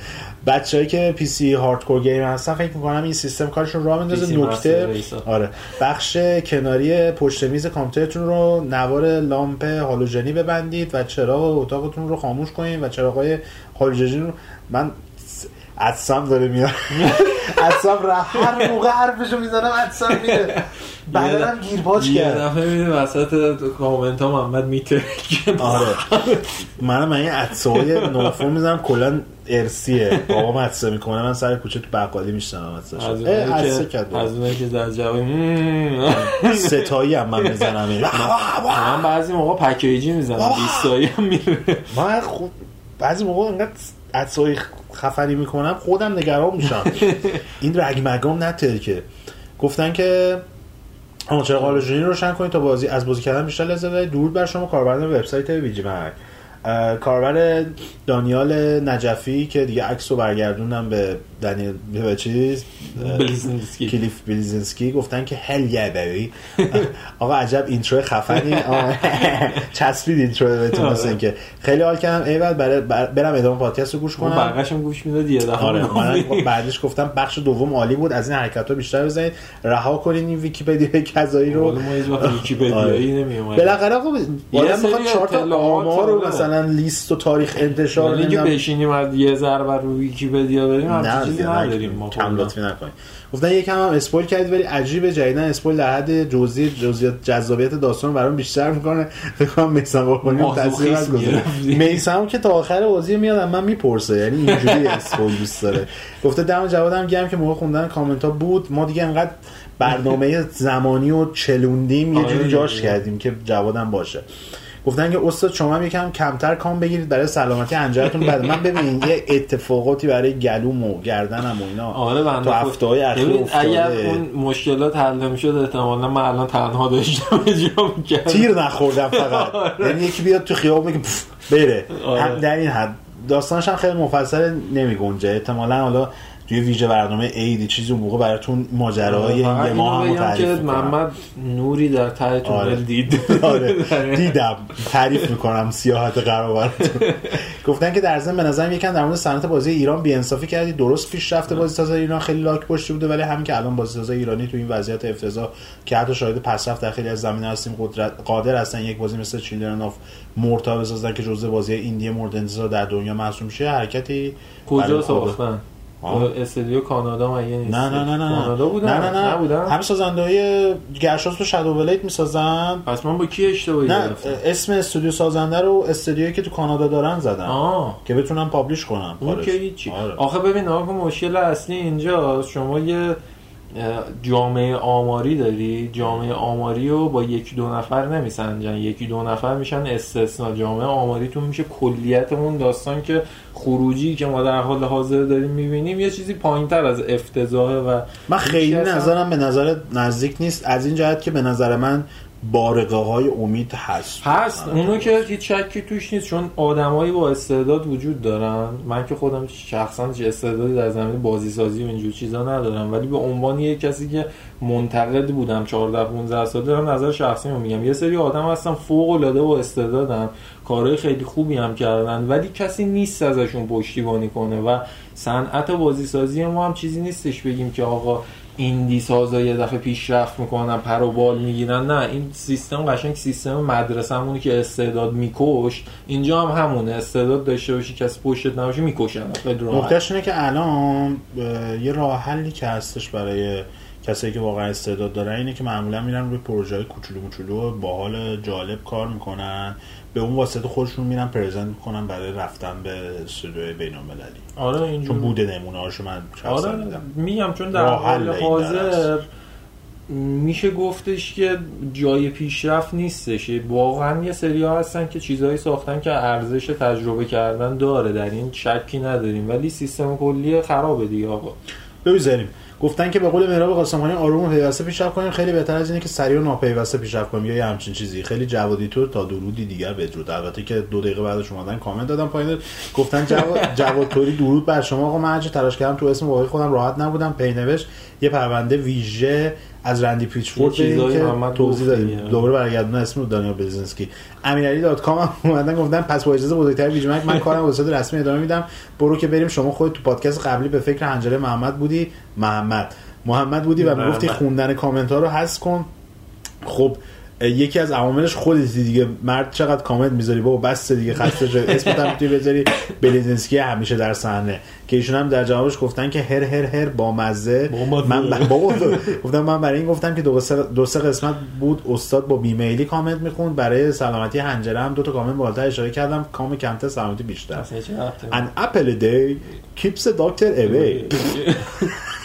بچه‌ای که PC hardcore game هستن فکر می‌کنم این سیستم کارشون راه بندازه نکته. آره بخش کناری پشت میز کامپیوترتون رو نوار لامپ هالوژنی ببندید و چراغ اتاقتون رو خاموش کنید و چراغ‌های هالوژنی رو من عدسم داره میاد. عدسم را هر موقع حرفشو می‌زنم عدسم میره. بدنم گیرپاچ یه کرد. دفعه می‌بینی وسط کامنت ها محمد میترکه آره. من من این عدسه های نوفون می‌زنم کلا ارسیه. بابام عدسه می‌کنه من سر کوچه تو بقالی میشتم عدسه از عدسه کرد که از اونایی که در جواب ستایی هم من می‌زنم. من بعضی موقع پکیجی می‌زنم بابا. 20 تایی هم میره من خود بعضی موقع انقدر عطسه خفنی می‌کنم خودم نگران میشم. این رگ مگام نترکه گفتن که آن چرا هالوژنی رو روشن کنید تا بازی از بازی کردن بیشتر لذت ببرید. درود بر شما کاربران وبسایت VG اه، کاربر دانیال نجفی که دیگه عکس رو برگردوندم به دنیل به چیز بلیزنسکی. کلیف بلیزنسکی گفتن که hell yeah آقا عجب intro خفنی. چسبید intro بهتون آره. مثل اینکه. خیلی حال کردم. برای بر- برم ادامه پادکست رو گوش کنم. بقیه‌شم گوش می‌داد یه دفعه. آره من می‌گفتی. بعدش گفتم بخش دوم عالی بود. از این حرکت ها بیشتر بزنید. رها کنین این ویکیپدیا کذایی رو. ما هیچ وقت ویکی‌پدیایی نمی‌اومدیم. بالاخره آقا آدم می‌خواد چهار تا آمار رو آره. مثلا لیست و تاریخ انتشار که نمی‌دونم. بشینیم از یه ضربه رو ویکی‌پدیا بریم چیزی. نداریم ما کم. لطفی نکنید گفتن یکم هم spoil کردید ولی عجیبه جدیدا spoil در حد جزئی جزئیات جذابیت داستان برام بیشتر می‌کنه فکر کنم میسم قربانی هم تاثیر گرفتی. میسم که تا آخر بازی میاد من می‌پرسه یعنی اینجوری spoil دوست داره گفته دم جوادم گرم که موقع خوندن کامنت ها بود ما دیگه انقدر برنامه زمانی و چلوندیم یه آره جوری. جاش کردیم که جوادم باشه گفتن که استاد شما هم یکم کمتر کام بگیرید برای سلامتی حنجرتون بعد من ببین یه اتفاقاتی برای گلوم و گردنم و اینا. آره بنده تو هفته های اخیر افتاده. اگر اون مشکلات حل نمی‌شد احتمالا من الان تنها داشتم اجرا می‌کردم. تیر نخوردم فقط. یعنی یکی بیاد تو خیابون پف، بره. آره. هم در این حد. داستانش هم خیلی مفصل نمی گنجه احتمالا حالا توی ویژه برنامه عیدی چیزی اون موقع براتون ماجراهای یه ماه هم تعریف که. محمد نوری در ته تونل آره. دید. آره. دیدم. تعریف می‌کنم سیاحت قرار گفتن که در ضمن به نظرم یکم در مورد صنعت بازی ایران بی‌انصافی کردی. درست پیشرفت بازی ساز ایران خیلی لاک پشتی بوده ولی همین که الان بازی ساز ایرانی تو این وضعیت افتضاح که حتی شاهد پسرفت در خیلی از زمینه هستیم قدرت قادر هستن یک بازی مثل Children of Morta بسازن که جزء بازی indie مورد انتظار در دنیا محسوب میشه حرکتی کجا ساختن. استودیو کانادا مگه نیست نه نه نه نه کانادا بودن؟ نه نه نه. نبودن؟ همه سازنده های گرشاسب و Shadow Blade می‌سازن. پس من با کی اشتباهی نه اسم استودیو سازنده رو استودیویی که تو کانادا دارن زدن. آه. که بتونن پابلیش کنن اون. که هیچی. آره. آخه ببین آقا مشکل اصلی اینجاست. شما یه جامعه آماری داری؟ جامعه آماری رو با یکی دو نفر نمیسنجن. یکی دو نفر میشن استثنا جامعه آماریتون میشه کلیت اون داستان که خروجی که ما در حال حاضر داریم می‌بینیم یه چیزی پایین تر از افتضاحه و من خیلی نظرم به نظر نزدیک نیست. از این جهت که به نظر من بارقه های امید هست. هست. من اونو که هیچ شکی توش نیست چون آدمایی با استعداد وجود دارن. من که خودم شخصا هیچ استعدادی در زمین بازی سازی و اینجور چیزا ندارم. ولی به عنوان یک کسی که منتقد بودم 14 15 سال دارم نظر شخصی رو میگم. یه سری آدم هستن فوق العاده با استعدادن. کارهای خیلی خوبی هم کردن ولی کسی نیست ازشون پشتیبانی کنه و صنعت بازی سازی ما هم چیزی نیستش بگیم که آقا ایندی سازا یه دفعه پیشرفت می‌کنن پر و بال می‌گیرن. نه این سیستم قشنگ سیستم مدرسه‌مونی که استعداد میکش اینجا هم همونه استعداد داشته باشی کسی پشتت نباشه می‌کشن. نکتهش اینه که الان یه راه حلی که هستش برای کسایی که واقعا استعداد دارن اینه که معمولا میرن روی پروژه کوچولو کوچولو باحال جالب کار می‌کنن. به اون واسطه خودشون میرن پرزنت می‌کنن برای رفتن به استودیوی بین المللی آره اینجور. چون بوده نمونه هاشو من شخصا آره دیدم. میگم چون در حال حاضر. میشه گفتش که جای پیشرفت نیستش. واقعا یه سری ها هستن که چیزهایی ساختن که ارزش تجربه کردن داره. در این شکی نداریم. ولی سیستم کلی خرابه دیگه آقا. بگذاریم گفتن که به قول مهراب قاسمانی آروم و پیوسته پیشرفت کنیم. خیلی بهتر از اینه که سریع و ناپیوسته پیشرفت کنیم. یا یه همچین چیزی. خیلی جوادی تو تا درودی دیگر بدرود البته که دو دقیقه بعدش اومدن کامنت دادم پایین. گفتن جواد جواد توری درود بر شما. آقا من تلاش کردم تو اسم واقعی خودم راحت نبودم. پینوشت یه پرونده ویژه از رندی پیچفورد که توضیح دادیم. دوباره برگردون اسم رو دانیال بلزنسکی امیرعلی dot com هم اومدن گفتن پس با اجازه بزرگتر VGMAG من کارم به صورت رسمی ادامه میدم. برو که بریم. شما خود تو پادکست قبلی به فکر حنجره محمد بودی. محمد. محمد بودی و. می‌گفتی خوندن کامنت ها رو حذف کن. خب یکی از عواملش خودتی دیگه مرد چقدر کامنت می‌ذاری؟ بابا بس دیگه خسته شد اسمت هم می‌تونی بذاری. بلیزنسکی همیشه در صحنه. که ایشون هم در جوابش گفتن که هر هر هر با مزه. من. بابا گفتم من برای این گفتم که دو سه, دو سه قسمت بود. استاد با بیمیلی کامنت می‌خوند. برای سلامتی حنجره هم دو تا کامنت بالاتر اشاره کردم. کامنت کمتر سلامتی بیشتر. اصلا چه ربطی؟ An apple a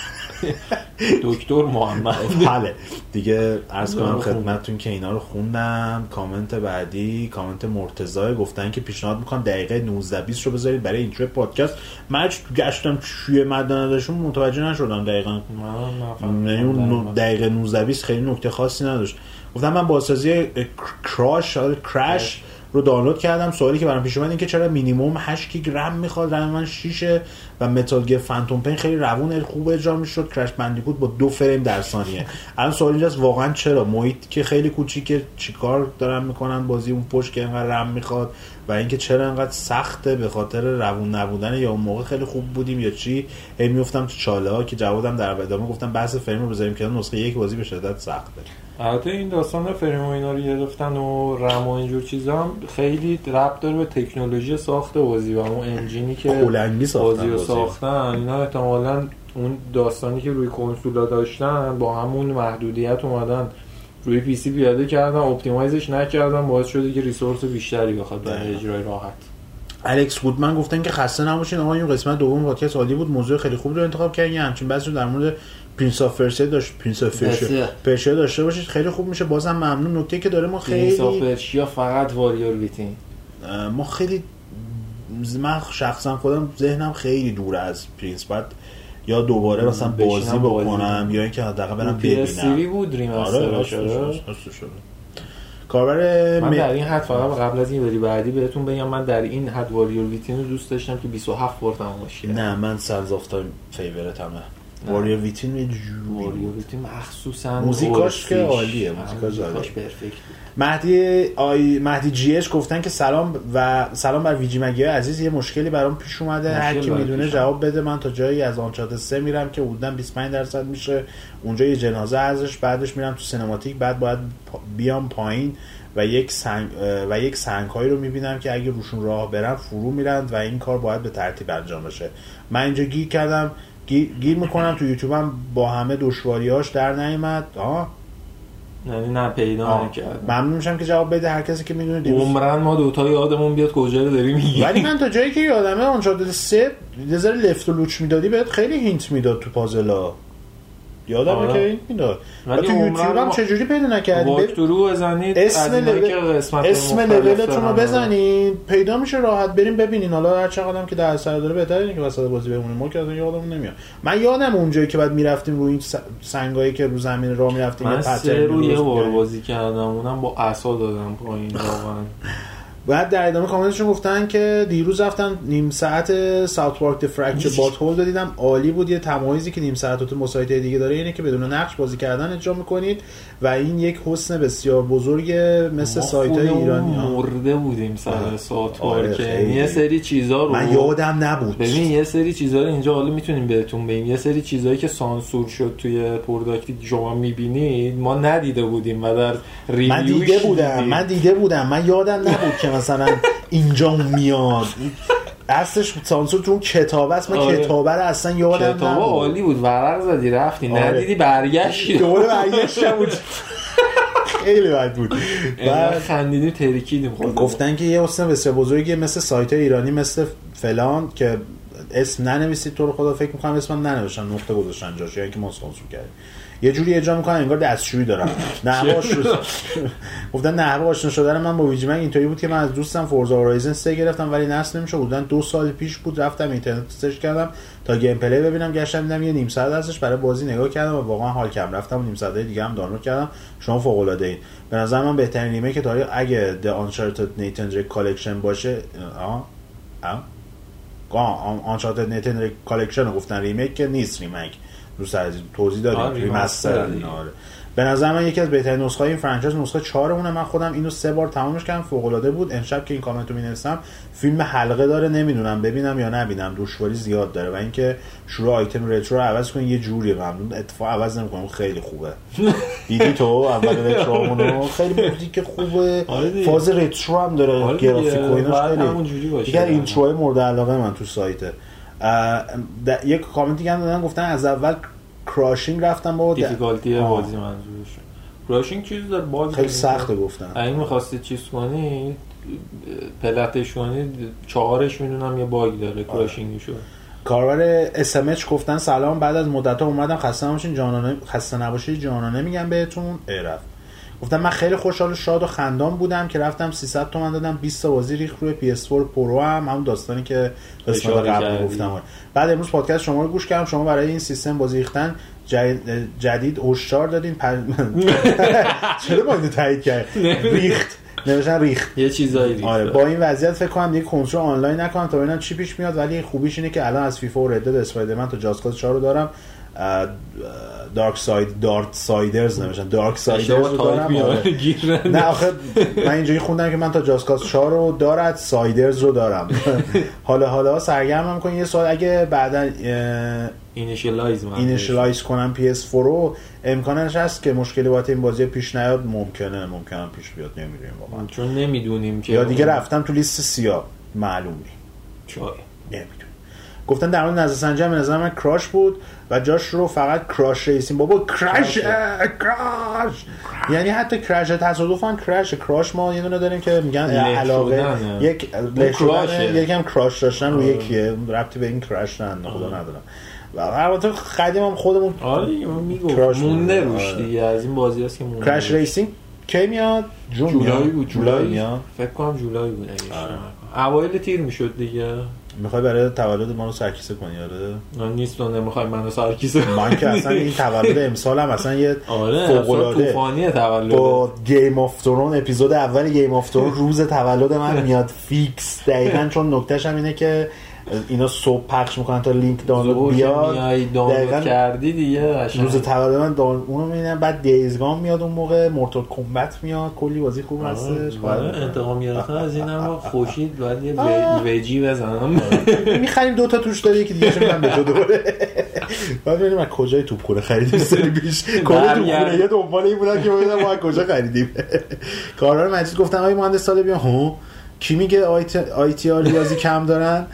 دکتر محمد. بله. دیگه عرض کنم خدمتتون که اینا رو خوندم. کامنت بعدی کامنت مرتضی گفتن که پیشنهاد می‌کنم دقیقه 19 20 رو بذارید برای intro پادکست. من گشتم چیه نظرشون متوجه نشدم دقیقا. یعنی دقیقه 19 20 خیلی نکته خاصی نداشت. گفتم من بازسازی Crash آره، Crash رو دانلود کردم. سوالی که برام پیش اومد این که چرا مینیمم 8 گیگ رم می‌خواد؟ رم من 6 و Metal Gear Phantom Pain خیلی روون خوب اجرا می‌شد. Crash Bandicoot با دو فریم در ثانیه. الان سوال اینجاست واقعا چرا؟ محیط که خیلی کوچیکه چیکار دارن می‌کنن بازی اون پشت که انقدر رم می‌خواد؟ و اینکه چرا انقدر سخته به خاطر روون نبودن یا اون موقع خیلی خوب بودیم یا چی؟ هی میفتم تو چاله ها که جوادم در ادامه گفتم بحث فریم رو بذاریم که نسخه یک بازی به شدت سخته. البته این داستان فریم و اینا رو گرفتن و رم و اینجور چیزا هم خیلی ربط داره به تکنولوژی ساخت بازی و اون انجینی که بازی رو. ساختن اینا احتمالا اون داستانی که روی کنسولا داشتن با همون محدودیت اومدن روی PC پیاده کردن optimize ش نکردن باعث شده که resource بیشتری بخواد برای. اجرای راحت الکس گودمن گفتن که خسته نباشین. آقا این قسمت دوم پادکست عالی بود. موضوع خیلی خوب رو انتخاب کردین. همچین رو در مورد Prince of Persia داشت. Prince of. Persia داشته باشید. خیلی خوب میشه. بازم ممنون. نکته که داره ما خیلی Persia فقط Warrior Within ما خیلی من شخصا خودم ذهنم خیلی دور از Prince بعد یا دوباره مثلا بازی بکنم کنم. یا اینکه حداقل برم ببینم. بود آره کاربر من در این حد فقط قبل از این بری بعدی بهتون بگم من در این حد Warrior Within رو دوست داشتم که 27 بار کردم نه من Sands of Time favorite همه نه. Warrior Within یه جوری. Within مخصوصا موزیکاش که. عالیه، موزیکاش عالیه. مهدی آی مهدی GH گفتن که سلام و سلام بر VGMag ی عزیز یه مشکلی برام پیش اومده. هر کی می‌دونه جواب بده من تا جایی از Uncharted سه میرم که حدودا 25 درصد میشه. اونجا یه جنازه ازش بعدش میرم تو سینماتیک. بعد باید بیام پایین و یک سنگ و یک سنگ هایی رو می‌بینم که اگه روشون راه برم فرو میرند و این کار باید به ترتیب انجام بشه. من اینجا گیر کردم. گیر, می‌کنم تو یوتیوبم با همه دشواریاش در نیومد. آه. یعنی نه پیدا آه. نکردم. ممنون میشم که جواب بده هر کسی که می‌دونه دیروز. عمرن ما دوتا یادمون بیاد کجا رو داری میگی ولی من تا جایی که یادمه آنچارتد سه یه ذره لفت و لوچ می‌دادی بهت خیلی hint می‌داد تو پازلا یادمه آره. که hint می‌داد و ولی تو یوتیوب هم چجوری پیدا نکردی بزنید اسم لول- اسم لولتون رو. بزنین. پیدا میشه راحت بریم ببینین. حالا هر چقدر هم که در سر داره بهتره اینه که وسط بازی بمونیم. ما که یادمون نمیاد. من یادم اونجایی که بعد می‌رفتیم روی این سنگایی که رو زمین راه می‌رفتیم من سه رو یه بار. بازی کردم. اونم با عصا دادم پایین واقعا. بعد در ادامه کامنتشون گفتن که دیروز رفتم نیم ساعت South Park The Fractured But Whole دیدم. عالی بود. یه تمایزی که نیم ساعت تو مسایت دیگه داره اینه که بدون نقش بازی کردن اجرا می‌کنید. و این یک حسن بسیار بزرگ مثل سایت های ایرانی. ها. مرده بودیم سر آره. South آره، Park خیلی. یه سری چیزا رو من یادم نبود. ببین یه سری چیزا رو اینجا حالا می‌تونیم بهتون بگیم. یه سری چیزایی که سانسور شد توی product ی که شما می‌بینید ما ندیده بودیم و در من دیده بودم من دیده بودم. من یادم نبود که مثلا اینجا میاد. اصلش سانسور تو اون کتاب است. من آره. کتابه رو اصلا یادم کتابا نبود. عالی بود. ورق زدی رفتی. آره. ندیدی برگشتی. دوباره برگشتم. بود خیلی بد بود. بعد خندیدیم ترکیدیم. گفتن که یه حسن بسیار بزرگی مثل سایت ایرانی مثل فلان که اسم ننویسید. تو رو خدا فکر می‌کنم اسمم ننوشتن. نقطه گذاشتن جاش. یا اینکه ما سانسور کردیم. یه جوری اجرا می‌کنن انگار دستشویی دارم نحوه آشنا گفتن نحوه آشنا شدن من با ویجی من اینطوری بود که من از دوستم Forza Horizon 3 گرفتم ولی نصب نمیشه بودن دو سال پیش بود رفتم اینترنت سرچ کردم تا gameplay ببینم گشتم دیدم یه نیم ساعت ازش برای بازی نگاه کردم و واقعا حال کردم رفتم و نیم ساعت دیگه هم دانلود کردم شما فوق العاده اید به نظر من بهترین remake تاریخ اگه The Uncharted Nathan Drake Collection باشه آه آه Uncharted Nathan Collection رو گفتن remake که نیست remake رو سر توضیح دادیم. remaster remaster دیگه. آره. به نظر من یکی از بهترین نسخه این franchise نسخه 4 مونه من خودم اینو سه بار تمامش کردم. فوق العاده بود. امشب که این کامنت رو می‌نویسم فیلم حلقه داره. نمی‌دونم ببینم یا نبینم. دشواری زیاد داره. و اینکه شروع آیتم retro رو عوض کنین یه جوری ممنون اتفاق عوض نمی‌کنم. خیلی خوبه. دیدی تو؟ اول retro مونو. خیلی موزیک خوبه. آره. فاز retro هم داره. آره گرافیک و ایناش باید خیلی. دیگه intro های مورد علاقه من تو سایته. یک کامنت دیگه هم دادن گفتن از اول Crushing رفتم با difficulty. بازی منظورش Crushing چیز داره باگ خیلی. سخته گفتن اگه می‌خواستی چیز کنی plat ش کنی چهارش می‌دونم یه باگ آره. داره Crushing شو کاربر SMH گفتن سلام بعد از مدت ها اومدم خسته نباشین جانانه خسته نباشید جانانه میگم بهتون ایرف گفتم من خیلی خوشحال و شاد و خندان بودم که رفتم 300 تومن دادم 20 تا بازی ریخ روی PS4 Pro هم همون داستانی که قسمت قبل. گفتم. بعد امروز پادکست شما رو گوش کردم. شما برای این سیستم بازی ریختن جدید, هشدار دادین. پر... چرا اینو تایید کرد؟ ریخت. نوشتن ریخت. یه چیزایی ریخته. آره با این وضعیت فکر کنم دیگه کنترل آنلاین نکنم تا ببینم چی پیش میاد. ولی خوبیش اینه که الان از فیفا و ردد اسپایدرمن تا جاسکاز 4 رو دارم. دارک ساید دارت سایدرز نمیشن. دارک سایدرز رو تایپ دارم آره. گیر نه آخه من اینجوری خوندم که من تا Just Cause 4 رو Darksiders رو دارم. حالا حالا سرگرمم کنم یه سوال اگه بعدا initialize initialize کنم PS4 رو امکانش هست که مشکلی باید این بازی پیش نیاد؟ ممکنه ممکنه پیش بیاد نمی‌دونیم واقعا. چون نمی‌دونیم که یا دیگه اون- رفتم تو لیست سیاه. معلوم نی شاید. نمی‌دونم. گفتن در مورد نظر سنجی هم نظر من Crash بود. و جاش رو فقط Crash Racing بابا Crash کراش یعنی حتی Crash تصادفا Crash Crash ما یه دونه داریم که میگن علاقه. یک یکم crush داشتن رو آره. یکیه. ربطی به این Crash نه خدا ندارم. و البته قدیم هم خودمون آره مونده. روش آره. دیگه. از این بازی هست که مونده Crash Racing کی میاد؟ June July؟ بود جولای میاد. فکر کنم جولای بود اگه آره. اوایل تیر می‌شد دیگه. می‌خوای برای تولد ما رو سرکیسه کنی آره؟ نه، نیست و نمی‌خوای منو سرکیسه من که اصلا این تولد امسال هم اصلا یه آره فوق العاده طوفانی تولد با Game of Thrones اپیزود اول Game of Thrones روز تولد من میاد. fix دقیقا چون نکتهش هم اینه که اینا صبح پخش می‌کنن تا لینک دانلود بیاد. دانلود کردی دیگه قشنگ. روز تولد من دان... اونو می‌بینم بعد Days Gone میاد اون موقع Mortal Kombat میاد کلی بازی خوب هستش. آره انتقام گرفتن از این هم خوشید باید یه وی- ویجی بزنم. می‌خریم دوتا توش داره یکی دیگه میدم به تو دوره بعد ببینیم از کجای توپخونه خریدیم سری پیش. کل برگرد. توپخونه یه دنبال این بودن که ببینم ما از کجا خریدیم. کارار مجید گفتن آقای مهندس سال بیا ها کی میگه آیتی ریاضی کم دارن؟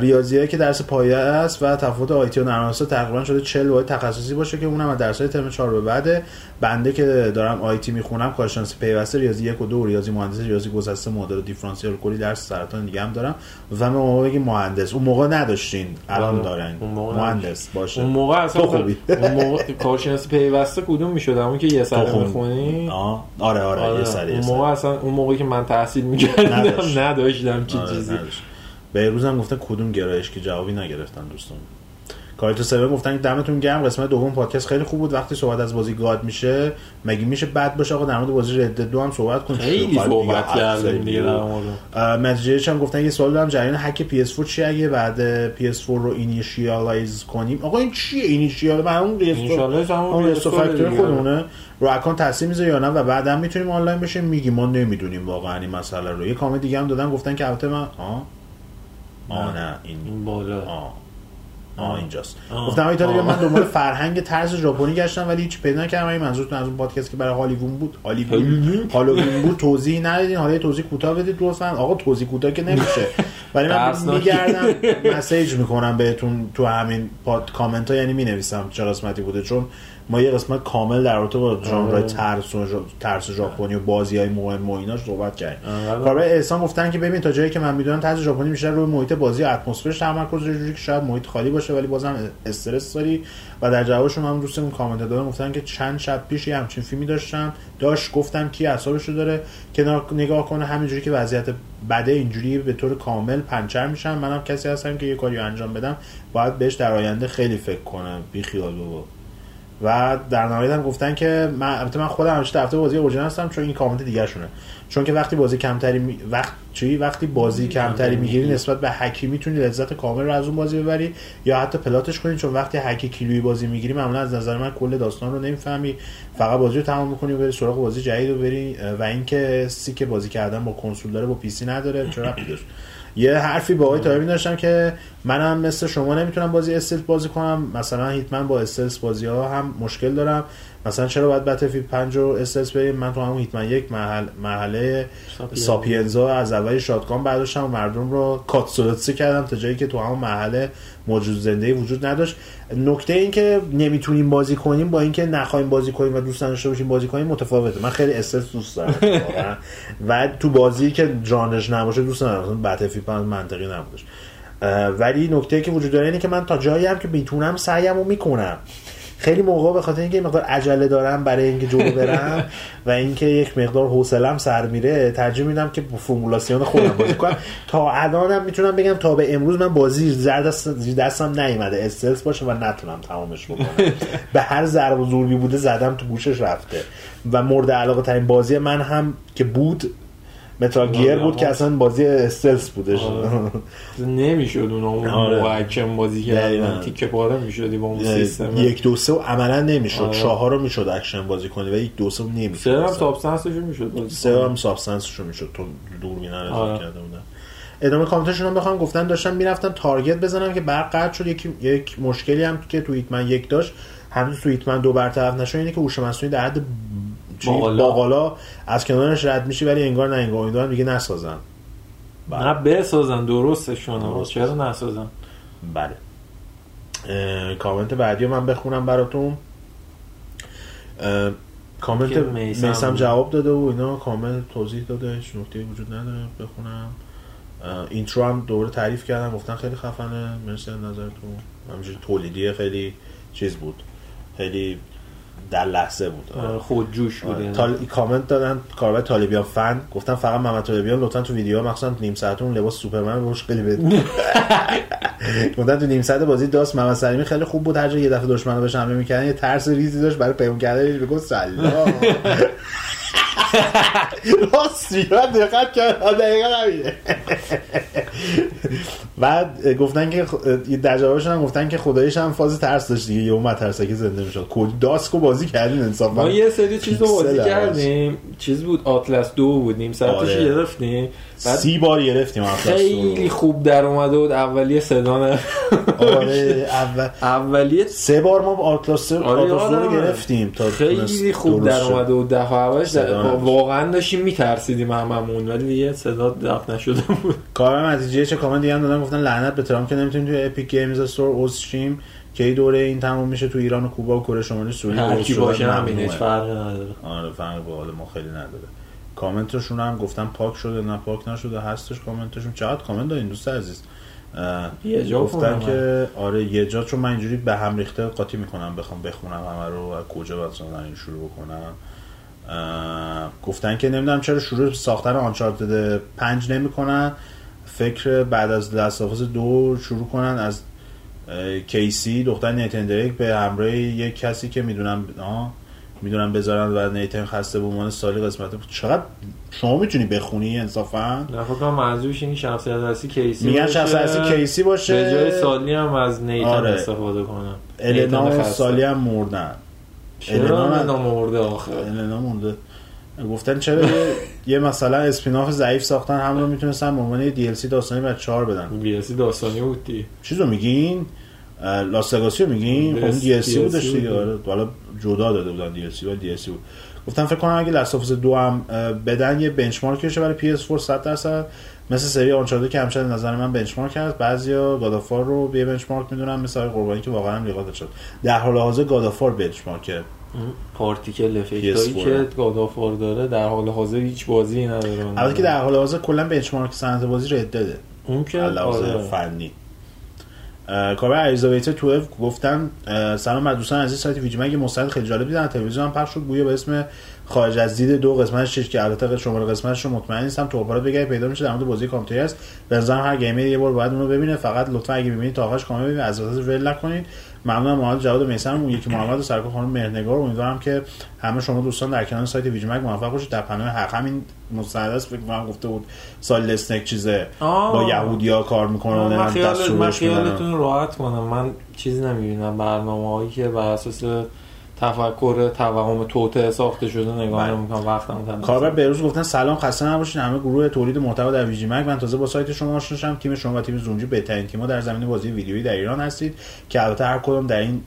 ریاضی هایی که درس پایه است و تفاوت آیتی و نرم تقریبا شده 40 واحد تخصصی باشه که اونم از درس های ترم 4 به بعده بنده که دارم آیتی می‌خونم کارشناسی پیوسته ریاضی یک و دو ریاضی مهندسی ریاضی گسسته مدل و دیفرانسیل کلی درس سرطان دیگه هم دارم و من موقع بگیم مهندس اون موقع نداشتین الان آره. دارن اون موقع مهندس باشه اون موقع اصلا تو خوبی. اون موقع کارشناسی پیوسته کدوم می‌شد اون که یه خوب. می‌خونی. آره آره, آره. یه سری یه اون سری. موقع اصلا اون موقعی که من تحصیل می‌کردم نداشت. نداشتم آره، چیزی نداشت. به روز هم گفتن کدوم گرایش که جوابی نگرفتن دوستان. کاریتو سبه گفتن که دمتون گرم قسمت دوم پادکست خیلی خوب بود. وقتی صحبت از بازی گاد میشه مگه میشه بد باشه؟ آقا در مورد بازی رد دو هم صحبت کنیم. خیلی صحبت کردیم هم گفتن یه سوال دارم جریان hack PS4 چیه؟ اگه بعد PS4 رو initialize کنیم. آقا این چیه initialize؟ من اون reset PS4 factory دیگه. خودمونه. رو اکانت تاثیر می‌ذاره یا نه؟ و بعدا می‌تونیم آنلاین بشیم. میگیم ما نمی‌دونیم واقعا این مسئله رو. یه کامنت دیگه هم دادن گفتن که البته من آه نه این این بالا. آه. آه اینجاست. گفتم ایتالیا آه. من دنبال فرهنگ طرز ژاپنی گشتم ولی هیچ پیدا نکردم. این منظورتون از اون پادکست که برای هالیوود بود. هالیوود؟ هالووین بود توضیح ندادین. حالا توضیح کوتاه بدید لطفا آقا توضیح کوتاه که نمیشه. ولی من. میگردم مسیج می‌کنم بهتون تو همین پاد کامنت ها یعنی می‌نویسم چه قسمتی بوده. چون ما یه قسمت کامل در رابطه با ژانر آره. ترس و ترس ژاپنی و بازی های مهم و ایناش صحبت کردیم. کاربر احسان گفتن که ببین تا جایی که من می‌دونم طرز ژاپنی بیشتر روی محیط بازی و اتمسفرش تمرکز جوری که شاید محیط خالی باشه ولی بازم استرس داری. و در جوابشون هم دوستمون کامنت دادن گفتن که چند شب پیش یه همچین فیلمی داشتم. داشت گفتم کی اعصابش رو داره. کنار نگاه کنه همینجوری که وضعیت بده اینجوری به طور کامل پنچر میشم. منم کسی هستم که یه کاری انجام بدم. باید بهش در آینده خیلی فکر کنم. بی خیال بابا. و در نهایت هم گفتن که من البته من خودم همیشه طرفدار بازی اورجینال هستم چون این کامنت دیگه شونه چون که وقتی بازی کمتری می... وقت چی؟ وقتی بازی کمتری می‌گیری. نسبت به هکی می‌تونی لذت کامل رو از اون بازی ببری یا حتی پلاتش کنی چون وقتی هکی کیلویی بازی می‌گیری معمولا از نظر من کل داستان رو نمی‌فهمی. فقط بازی رو تمام می‌کنی و بری سراغ بازی جدید رو بری و اینکه سی که بازی کردن با کنسول داره با پی سی نداره. چرا؟ ربطی یه حرفی با آقای طاهری داشتم که منم مثل شما نمی‌تونم بازی استلس بازی کنم. مثلا هیتمن با استلس بازی ها هم مشکل دارم. مثلا چرا باید بتلفیلد 5 رو استلس بریم من تو همون هیتمن یک محل محله ساپینزا. از اول شاتگان برداشتم و مردم رو کاتسولاتسی کردم تا جایی که تو همون محله موجود زنده وجود نداشت. نکته این که نمی‌تونیم بازی کنیم با اینکه نخواهیم بازی کنیم و دوست نداشته باشیم بازی کنیم متفاوته. من خیلی استلس دوست دارم. و تو بازی که جانش نباشه دوست ندارم. بتلفیلد 5 منطقی نبودش. ولی نکته که وجود داره اینه که من تا جایی هم که می‌تونم سعیم رو می‌کنم. خیلی موقع به خاطر اینکه مقدار عجله دارم برای اینکه جلو برم و اینکه یک مقدار حوصلم سر میره ترجیح میدم که با فرمولاسیون خودم بازی کنم. تا الانم می‌تونم بگم تا به امروز من بازی زیر دست دستم نیومده. استلس باشه و نتونم تمامش بکنم. به هر ضرب و ضربی بوده زدم تو گوشش رفته. و مورد علاقه ترین بازی من هم که بود Metal Gear بود که اصلا بازی stealth بودش آره. نمی‌شد اون اون آره. اکشن بازی. کردن تیکه پاره می‌شدی با اون سیستم یک دو سه عملا نمی‌شد آره. چهار رو می‌شد اکشن بازی کنی و یک دو سه نمی‌شد سه هم Substanceش می‌شد سه. هم Substanceش می‌شد تو رو آره. اضافه کرده بودن ادامه کامنتشون رو بخوام گفتن داشتم می‌رفتم تارگت بزنم که برق قطع شد یک یک مشکلی هم که تو هیتمن یک داشت هنوز تو هیتمن دو برطرف نشد اینه که هوش مصنوعی در حد باقالا. باقالا. از کنارش رد میشی ولی انگار نه انگار امیدوارم دیگه نسازن نه بسازن درستشون درست. چرا نسازن بله. کامنت بعدی رو من بخونم براتون. کامنت میسم. جواب داده و اینا. کامنت توضیح داده هیچ نکته وجود نداره. بخونم. اینترو هم دوباره تعریف کردم. گفتن خیلی خفنه. مرسی از نظرتون. همینجوری تولیدی خیلی چیز بود. خیلی در لحظه بود. آره، خودجوش بود. آره. یعنی. تال... کامنت دادن کاربر طالبیان فن. گفتن فقط محمد طالبیان لطفا تو ویدیو مخصوصا نیم ساعت اون لباس سوپرمن رو روش خیلی بده گفتن تو نیم ساعت بازی داست محمد سلیمی خیلی خوب بود. هر جا یه دفعه دشمن رو بهش حمله می‌کردن یه ترس ریزی داشت برای پیون کردنش بگفت سلام. راست میگه من دقت دقیقا همینه. بعد گفتن که در جوابشون هم گفتن که خدایش هم فاز ترس داشت دیگه. یه اومد ترسکی زنده می‌شد. کل داسکو بازی کردین انصافا ما یه سری چیز رو بازی. کردیم. چیز بود؟ آتلس دو بود. نیم ساعتش آره. گرفتیم. بعد سی بار گرفتیم. خیلی خوب در اومده بود اولیه صدا آره اول اولیه سه بار ما آتلاس آره، رو یادمه. گرفتیم تا خیلی خوب در. اومده بود دفعه اولش. واقعا داشتیم میترسیدیم هممون ولی دیگه صدا دفت نشده بود کارم نتیجه چه کامنت دیگه هم دادن گفتن لعنت به ترامپ که نمی‌تونیم توی Epic Games Store عضو شیم که این دوره این تموم میشه تو ایران و کوبا و کره شمالی سوریه هر کی باشه همین. هیچ فرقی نداره آره فرق به حال ما خیلی نداره کامنتشون هم گفتم پاک شده نه پاک نشده هستش کامنتشون. چقدر کامنت دارین دوست عزیز؟ یه جا گفتن که آره یه جا چون من اینجوری به هم ریخته قاطی می‌کنم بخوام بخونم همه رو از کجا مثلا این شروع بکنم. گفتن که نمی‌دونم چرا شروع ساختن آنچارتد پنج نمی‌کنن. فکر بعد از لسافاس دو شروع کنن. از کیسی دختر نیتن دریک به همراه یک کسی که می‌دونم آه می‌دونم بذارن و نیتن خسته به عنوان سالی قسمت چقدر شما می‌تونی بخونی انصافا؟ نه فکر کنم منظورش اینه شخصیت اصلی کیسی میگن باشه. شخص اصلی کیسی باشه؟ به جای سالی هم از نیتن آره. استفاده کنم. النا و. سالی هم مردن. چرا النا- النا مرده آخه؟ النا مونده گفتن چرا یه, مثلا اسپیناف ضعیف ساختن هم رو می‌تونستن به عنوان دی ال سی داستانی بعد چهار بدن. بیاسی داستانی بود دی. چیزو میگین؟ اه، لاستگاسی رو میگین خب دی ال سی بودش دیگه. آره. حالا جدا داده بودن دی ال سی ولی دی ال سی بود. گفتم فکر کنم اگه لاست دو هم بدن یه بنچمارک بشه برای PS4 100 درصد. مثل سری آنچارده که همچنان نظر من بنچمارک هست. بعضیا گادافار رو به بنچمارک می‌دونن مثل آقای قربانی که واقعا لیاقت شد در حال حاضر گادافار بنچمارکه اون پارتیکل افکت هایی PS4 که گادافار داره در حال حاضر هیچ بازی نداره. البته که در حال حاضر کلا بنچمارک صنعت بازی رو داده اون که آره. فنی. کاربر الیزابت 12 گفتن سلام بر دوستان عزیز سایت ویجی مگ مستند خیلی جالب دیدن تلویزیون پخش شد گویا به اسم خارج از دید دو قسمتش چیز که البته شماره قسمتش رو مطمئن نیستم تو آپارات بگید پیدا میشه در مورد بازی کامپیوتری است به نظرم هر گیمر یه بار باید اون ببینه فقط لطفا اگه ببینید تا آخرش کامل ببینید. از وسط ول نکنید. ممنونم محمد جواد میسم اون یکی محمد و سرکار خانم مهرنگار. امیدوارم که همه شما دوستان در کنار سایت ویجی مگ موفق باشید. در پناه حق. همین مستند است فکر کنم گفته بود سال اسنک چیزه. آه. با یهودیا کار می‌کنه من. خیالتون راحت کنم. من چیزی نمی‌بینم. برنامه هایی که بر اساس تفکر توهم توته ساخته شده نگاه بله. نمی‌کنم وقتم کاربر بهروز گفتن سلام خسته نباشین همه گروه تولید محتوا در ویجی مک من تازه با سایت شما آشنا شدم. تیم شما و تیم زونجی بهترین تیم‌ها در زمینه بازی ویدیویی در ایران هستید که البته هر کدوم در این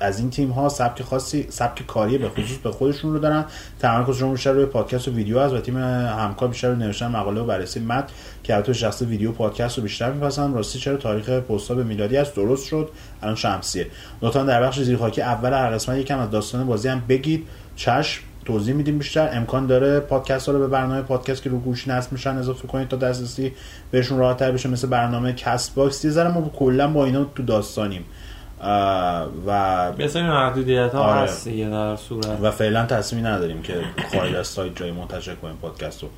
از این تیم ها سبک خاصی سبک کاری به خصوص به خودشون رو دارن. تمرکزشون بیشتر روی پادکست و ویدیو است و تیم همکار بیشتر روی نوشتن مقاله و بررسی. متن که البته شخص ویدیو پادکست رو بیشتر میپسندن راستی چرا تاریخ پستا به میلادی است درست شد. الان شمسیه. لطفا در بخش زیرخاکی اول هر قسمت یکم از داستان بازی هم بگید. چشم توضیح میدیم بیشتر. امکان داره پادکست ها رو به برنامه پادکست که رو گوش نصب میشن اضافه کنید تا دسترسی بهشون راحت تر بشه. مثل برنامه Castbox. یه ذره ما کلا با اینا تو داستانیم. و مثل محدودیت ها آره. هست دیگه در صورت. و فعلا تصمیمی نداریم که خارج از سایت جای منتشر کنیم پادکست رو.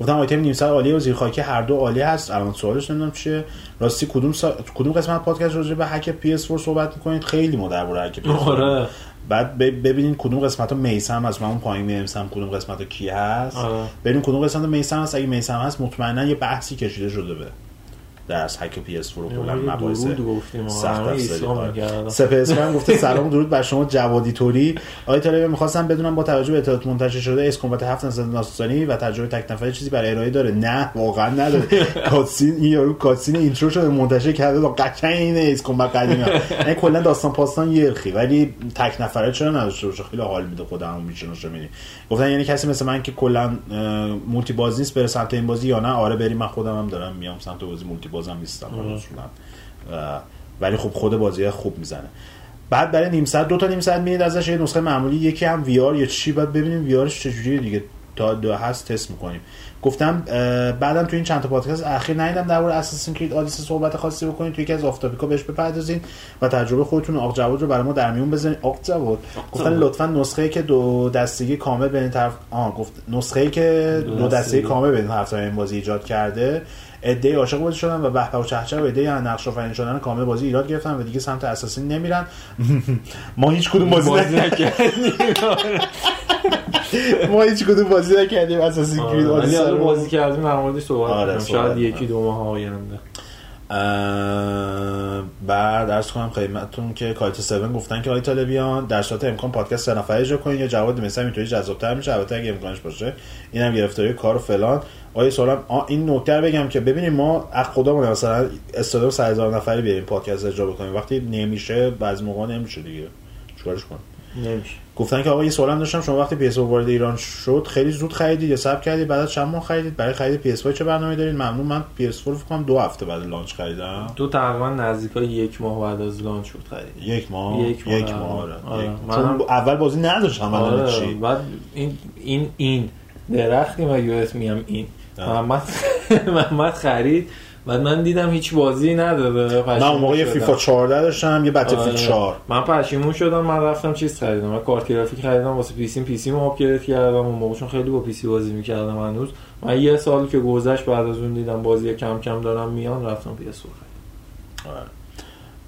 گفتم آیتم نیم ساعت عالی و زیرخاکی هر دو عالی هست. الان سوالش نمی‌دونم چیه. راستی کدوم سا... کدوم قسمت پادکست راجع به hack PS4 صحبت می‌کنید؟ خیلی ما درباره hack PS4 آره. بعد ب- ببینین کدوم قسمت ها میثم هست. من اون پایین می‌رسم کدوم قسمت ها کی هست. آره. ببینین کدوم قسمت میثم هست. اگه میسم هست مطمئنا یه بحثی کشیده شده به. در هک پی اس 4 کلا مباحث گفتیم. سخت افزاری آره. سپس من گفته سلام و درود بر شما جوادی توری آقای طالبی می‌خواستم بدونم با توجه به اطلاعات منتشر شده اس کمبات 7 نسل ناستانی و تجربه تک نفره چیزی برای ارائه داره؟ نه واقعا نداره. کاتسین این یارو کاتسین اینترو شده منتشر کرده. با قشنگ این اس کمبات قدیمی یعنی کلا داستان پاستان یرخی ولی تک نفره چرا نداشته باشه؟ خیلی حال میده خودمو می‌شناسه می‌بینی گفتن یعنی کسی مثل من که کلا multi باز نیست بره سمت این بازی یا نه؟ آره بریم من خودم هم دارم میام سمت بازی multi بازم نیستم ولی خب خود بازی خوب می‌زنه. بعد برای نیم ساعت دو تا نیم ساعت میرید ازش یه نسخه معمولی یکی هم VR یا چی بعد ببینیم VRش چجوریه دیگه. تا دو هست تست می‌کنیم. گفتم بعدم تو این چند تا پادکست اخیر ندیدم درباره Assassin's Creed Odyssey صحبت خاصی بکنید. تو یکی از آف تاپیک‌ها بهش بپردازین و تجربه خودتون آق جواد رو برای ما در میون بزنید. آق جواد گفتن لطفا نسخه که دو دستگی کامل بین طرف آه گفت نسخه که دو دستگی. کامل بین طرفداران این بازی ایجاد کرده. عده عاشق بازی شدن و بهبه و چهچه و عده نقش آفرین شدن کامل بازی ایراد گرفتن و دیگه سمت اساسین نمیرن. ما هیچ کدوم بازی نکردیم. ما هیچ کدوم بازی نکردیم. اساسین کرید حالا رو. بازی کردیم در موردش صحبت آره، شاید یکی. دو ماه آینده. بعد ارز کنم خدمتتون که کایت 7 گفتن که آقای طالبیان در صورت امکان پادکست سه نفره اجرا کنین یا جواد مثلا اینطوری جذاب‌تر میشه. البته اگه امکانش باشه اینم گرفتاری کار و فلان. آقای سوالم آ، این نکته بگم که ببینیم ما از خودمون مثلا استادیوم 3000 نفری بیاریم پادکست اجرا بکنیم. وقتی نمیشه بعضی موقع نمیشه دیگه. چیکارش کنیم؟ نمیشه. گفتن که آقا یه سوالم داشتم شما وقتی PS4 وارد ایران شد خیلی زود خریدید یا صبر کردید؟ بعد از چند ماه خریدید؟ برای خرید PS5 چه برنامه‌ای دارید؟ ممنون من PS4 فکر کنم دو هفته بعد لانچ خریدم. تو تقریبا نزدیکای یک ماه بعد از لانچ شد خرید. یک ماه؟ یک ماه، یک ماه آره. آره. یک- چون اول بازی نداشتم آره. چی؟ بعد این این این درختی و یو اس میم این. محمد محمد خرید. بعد من دیدم هیچ بازی نداره من اون موقع یه فیفا 14 داشتم یه بتلفیلد آره. 4 من پشیمون شدم من رفتم چیز خریدم من کارت گرافیک خریدم واسه پی سی پی سی آپگرید کردم اون موقع چون خیلی با پی سی بازی می‌کردم هنوز. من یه سال که گذشت بعد از اون دیدم بازی کم کم دارم میان رفتم PS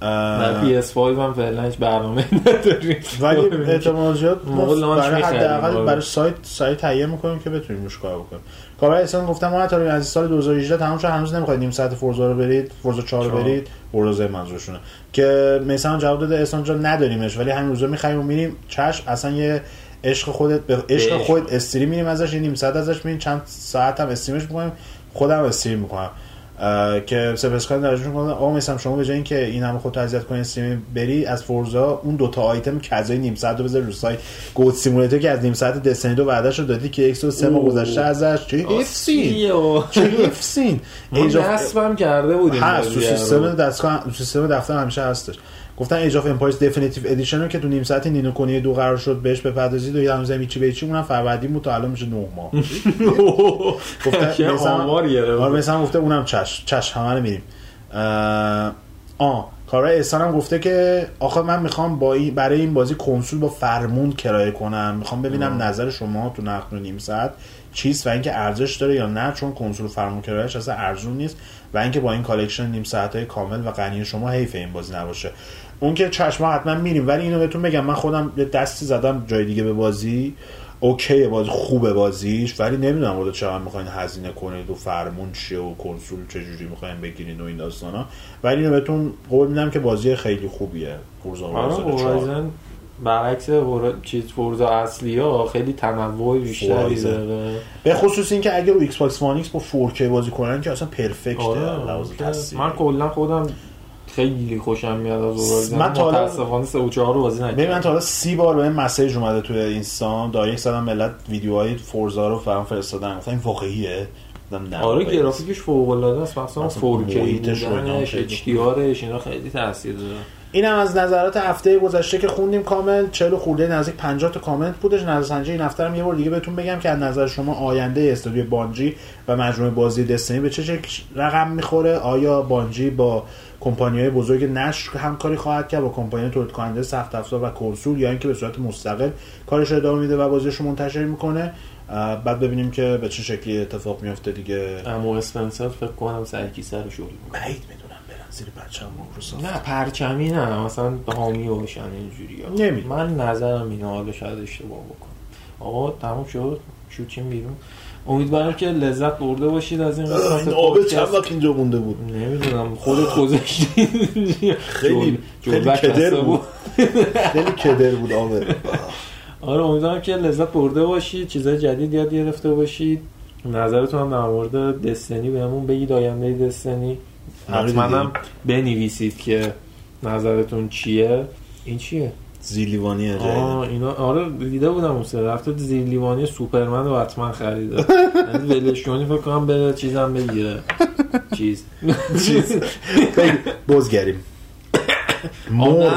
در PS5 هم فعلا هیچ برنامه نداریم. ولی احتمال زیاد برای. حداقل آره. برای سایت سایت تهیه می‌کنیم که بتونیم روش کار بکنیم. کاربر احسان گفتم ما تا از سال 2018 تمام شد هنوز نمی‌خواید نیم ساعت Forza رو برید Forza 4 رو. برید Forza منظورشونه که مثلا جواب داده احسان جان نداریمش ولی همین روزا می‌خریم و میریم چش اصلا یه عشق خودت به عشق. خودت استریم میریم ازش نیم ساعت ازش میریم چند ساعت هم استریمش می‌کنیم خودم استریم می‌کنم که سپسکان درجون کنه آقا میسم شما به جای اینکه این همه خودت اذیت کنی استریم بری از فورزا اون دو تا آیتم کذای نیم ساعت رو بذار رو سایت. گود سیمولاتور که از نیم ساعت دستنی دو وعدهش رو دادی که یک سه ماه اوه. گذشته ازش. چه حفظین. چه ما Age of- نصبم کرده بودیم هست تو. سیستم دستگاه سیستم دفتر همیشه هستش. گفتن Age of Empires Definitive Edition رو که تو نیم ساعت Ni no Kuni دو قرار شد بهش بپردازید و یه هنوز هم چی به چی اونم فروردین بود تا الان میشه 9 ماه. گفتن مثلا-. آره مثلا گفته اونم چش چش همه رو میریم. آ کاربر احسان هم گفته که آخه من می‌خوام با این برای این بازی کنسول با فرمون کرایه کنم. می‌خوام ببینم نظر شما تو نقد و نیم ساعت چیست و اینکه ارزش داره یا نه چون کنسول فرمون کرایهش اصلا ارزون نیست و اینکه با این collection نیم ساعت های کامل و غنی شما حیف این بازی نباشه. اون که چشم حتما میریم. ولی اینو بهتون بگم من خودم یه دستی زدم جای دیگه به بازی. okay بازی خوبه بازیش ولی نمی‌دونم ولی چقدر می‌خواین هزینه کنید و فرمون چیه و کنسول چجوری می‌خواین بگیرین و این داستانا. ولی اینو بهتون قول میدم که بازی خیلی خوبیه. Forza آره Horizon 4. Horizon برعکس Hori... چیز Forza اصلی ها خیلی تنوع بیشتری. داره. به خصوص اینکه اگه رو Xbox One X با 4K بازی کنن که اصلا perfect ه آره تصویری. من کلا خودم خیلی خوشم میاد از من تا حالا- 3 و 4 رو بازی ببین من نکردم تا حالا سی بار به این message اومده توی اینستام. direct زدم ملت ویدیوهای Forza رو فرام فرستادن. گفتن این واقعیه. گفتم نه آره. گرافیکش فوق العاده است. مثلا اصلا 4K محیطش و اینا بودنش خیلی HDR ش اینا خیلی تاثیر داره. اینم از نظرات هفته گذشته که خوندیم کامل 40 خورده نزدیک 50 تا کامنت بودش. نظرسنجی این هفته هم یه بار دیگه بهتون بگم که از نظر شما آینده استودیو بانجی و مجموعه بازی دستنی به چه رقم می‌خوره؟ آیا بانجی با کمپانی‌های بزرگ نشر همکاری خواهد کرد با کمپانی تولید کننده سخت افزار و کنسول یا اینکه به صورت مستقل کارش رو ادامه میده و بازیش رو منتشر می‌کنه بعد ببینیم که به چه شکلی اتفاق میفته دیگه اما اسپنسر فکر کنم سر کیسه رو شغل. بعید می‌دونم برن زیر پرچم مایکروسافت نه پرچمی نه مثلا حامی باشن اینجوری. نمی‌دونم. من نظرم اینه حالا شاید اشتباه بکنم آقا تموم شد شوچیم بیرون امیدوارم که لذت برده باشید از این قسمت این آب. چند وقت اینجا مونده بود؟ نمی‌دونم خودت گذاشتی. خیلی- خیلی کدر بود. خیلی کدر بود آبه آره امیدوارم که لذت برده باشید چیزای جدید یاد گرفته باشید. نظرتون هم در مورد دستنی بهمون بگید آینده دستنی. حتما بنویسید که نظرتون چیه. این چیه؟ زیلیوانی جدید. اینا آره دیده بودم اون سری. رفته زیر لیوانی سوپرمن رو حتما خریده. یعنی ولش کنی فکر کنم به چیزم بگیره. چیز. چیز. بزگریم. مور.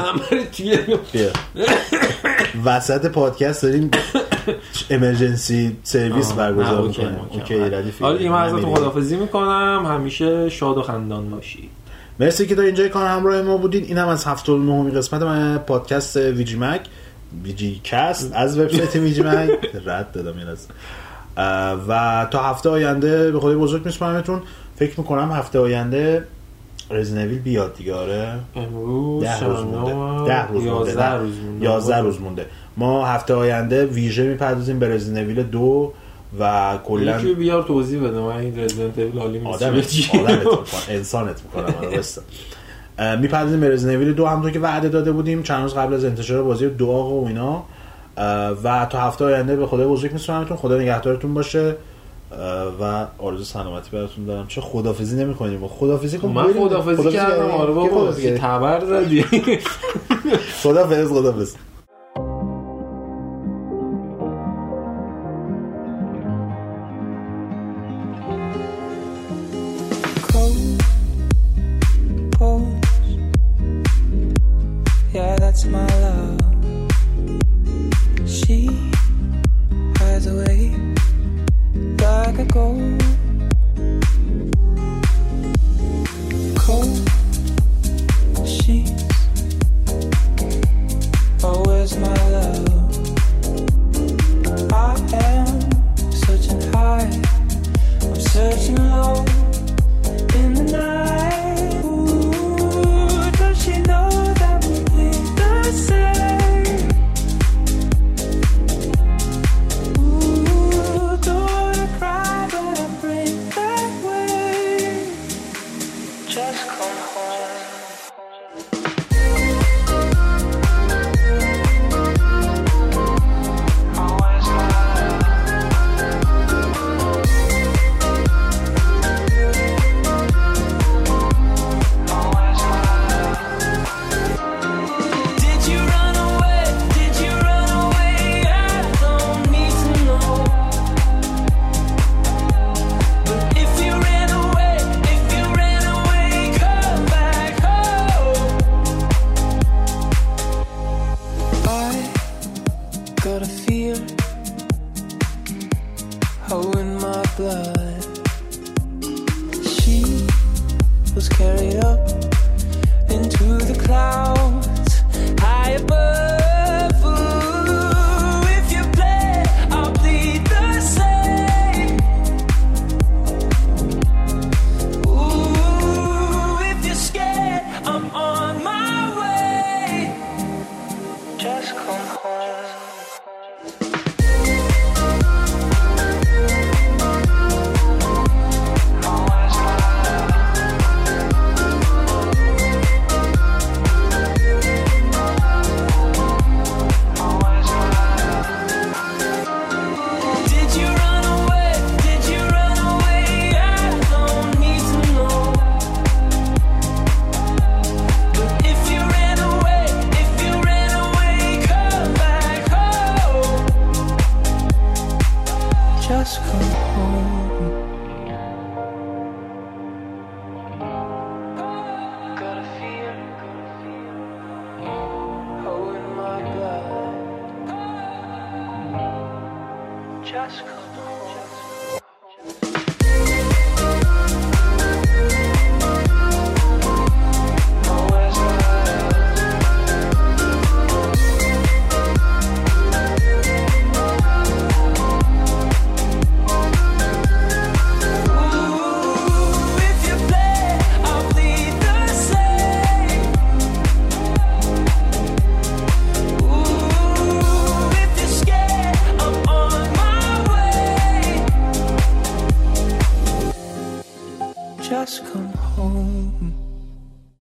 وسط پادکست داریم امرجنسی سرویس برگزار می‌کنیم. اوکی. ردیفی. آره دیگه من ازتون. خدافزی می‌کنم. همیشه شاد و خندان باشید مرسی که تا اینجای کار همراه ما بودین. این هم از 79 قسمت من پادکست VGMAG VGCAST از وبسایت VGMAG رد دادم این از. و تا هفته آینده به خدای بزرگ میسپارمتون فکر می‌کنم هفته آینده Resident Evil بیاد دیگه آره. امروز ده روز مونده. ده. روز مونده یازده روز مونده. ما هفته آینده ویژه می‌پردازیم به Resident Evil دو. و کلا یکی بیار توضیح بده من این رزیدنت ایول حالی؟ آدمت می‌کنم انسانت می‌کنم آره می‌پردازیم به رزنویل دو. همونطور که وعده داده بودیم چند روز قبل از انتشار بازی دو آقا و اینا. و تا هفته آینده به خدای بزرگ میسپارمتون خدا نگهدارتون باشه. و آرزو سلامتی براتون دارم. چه خدافزی نمی‌کنیم. خدافزی کن من خدافزی کردم آره بابا. تبر زدی. خدافز خدافز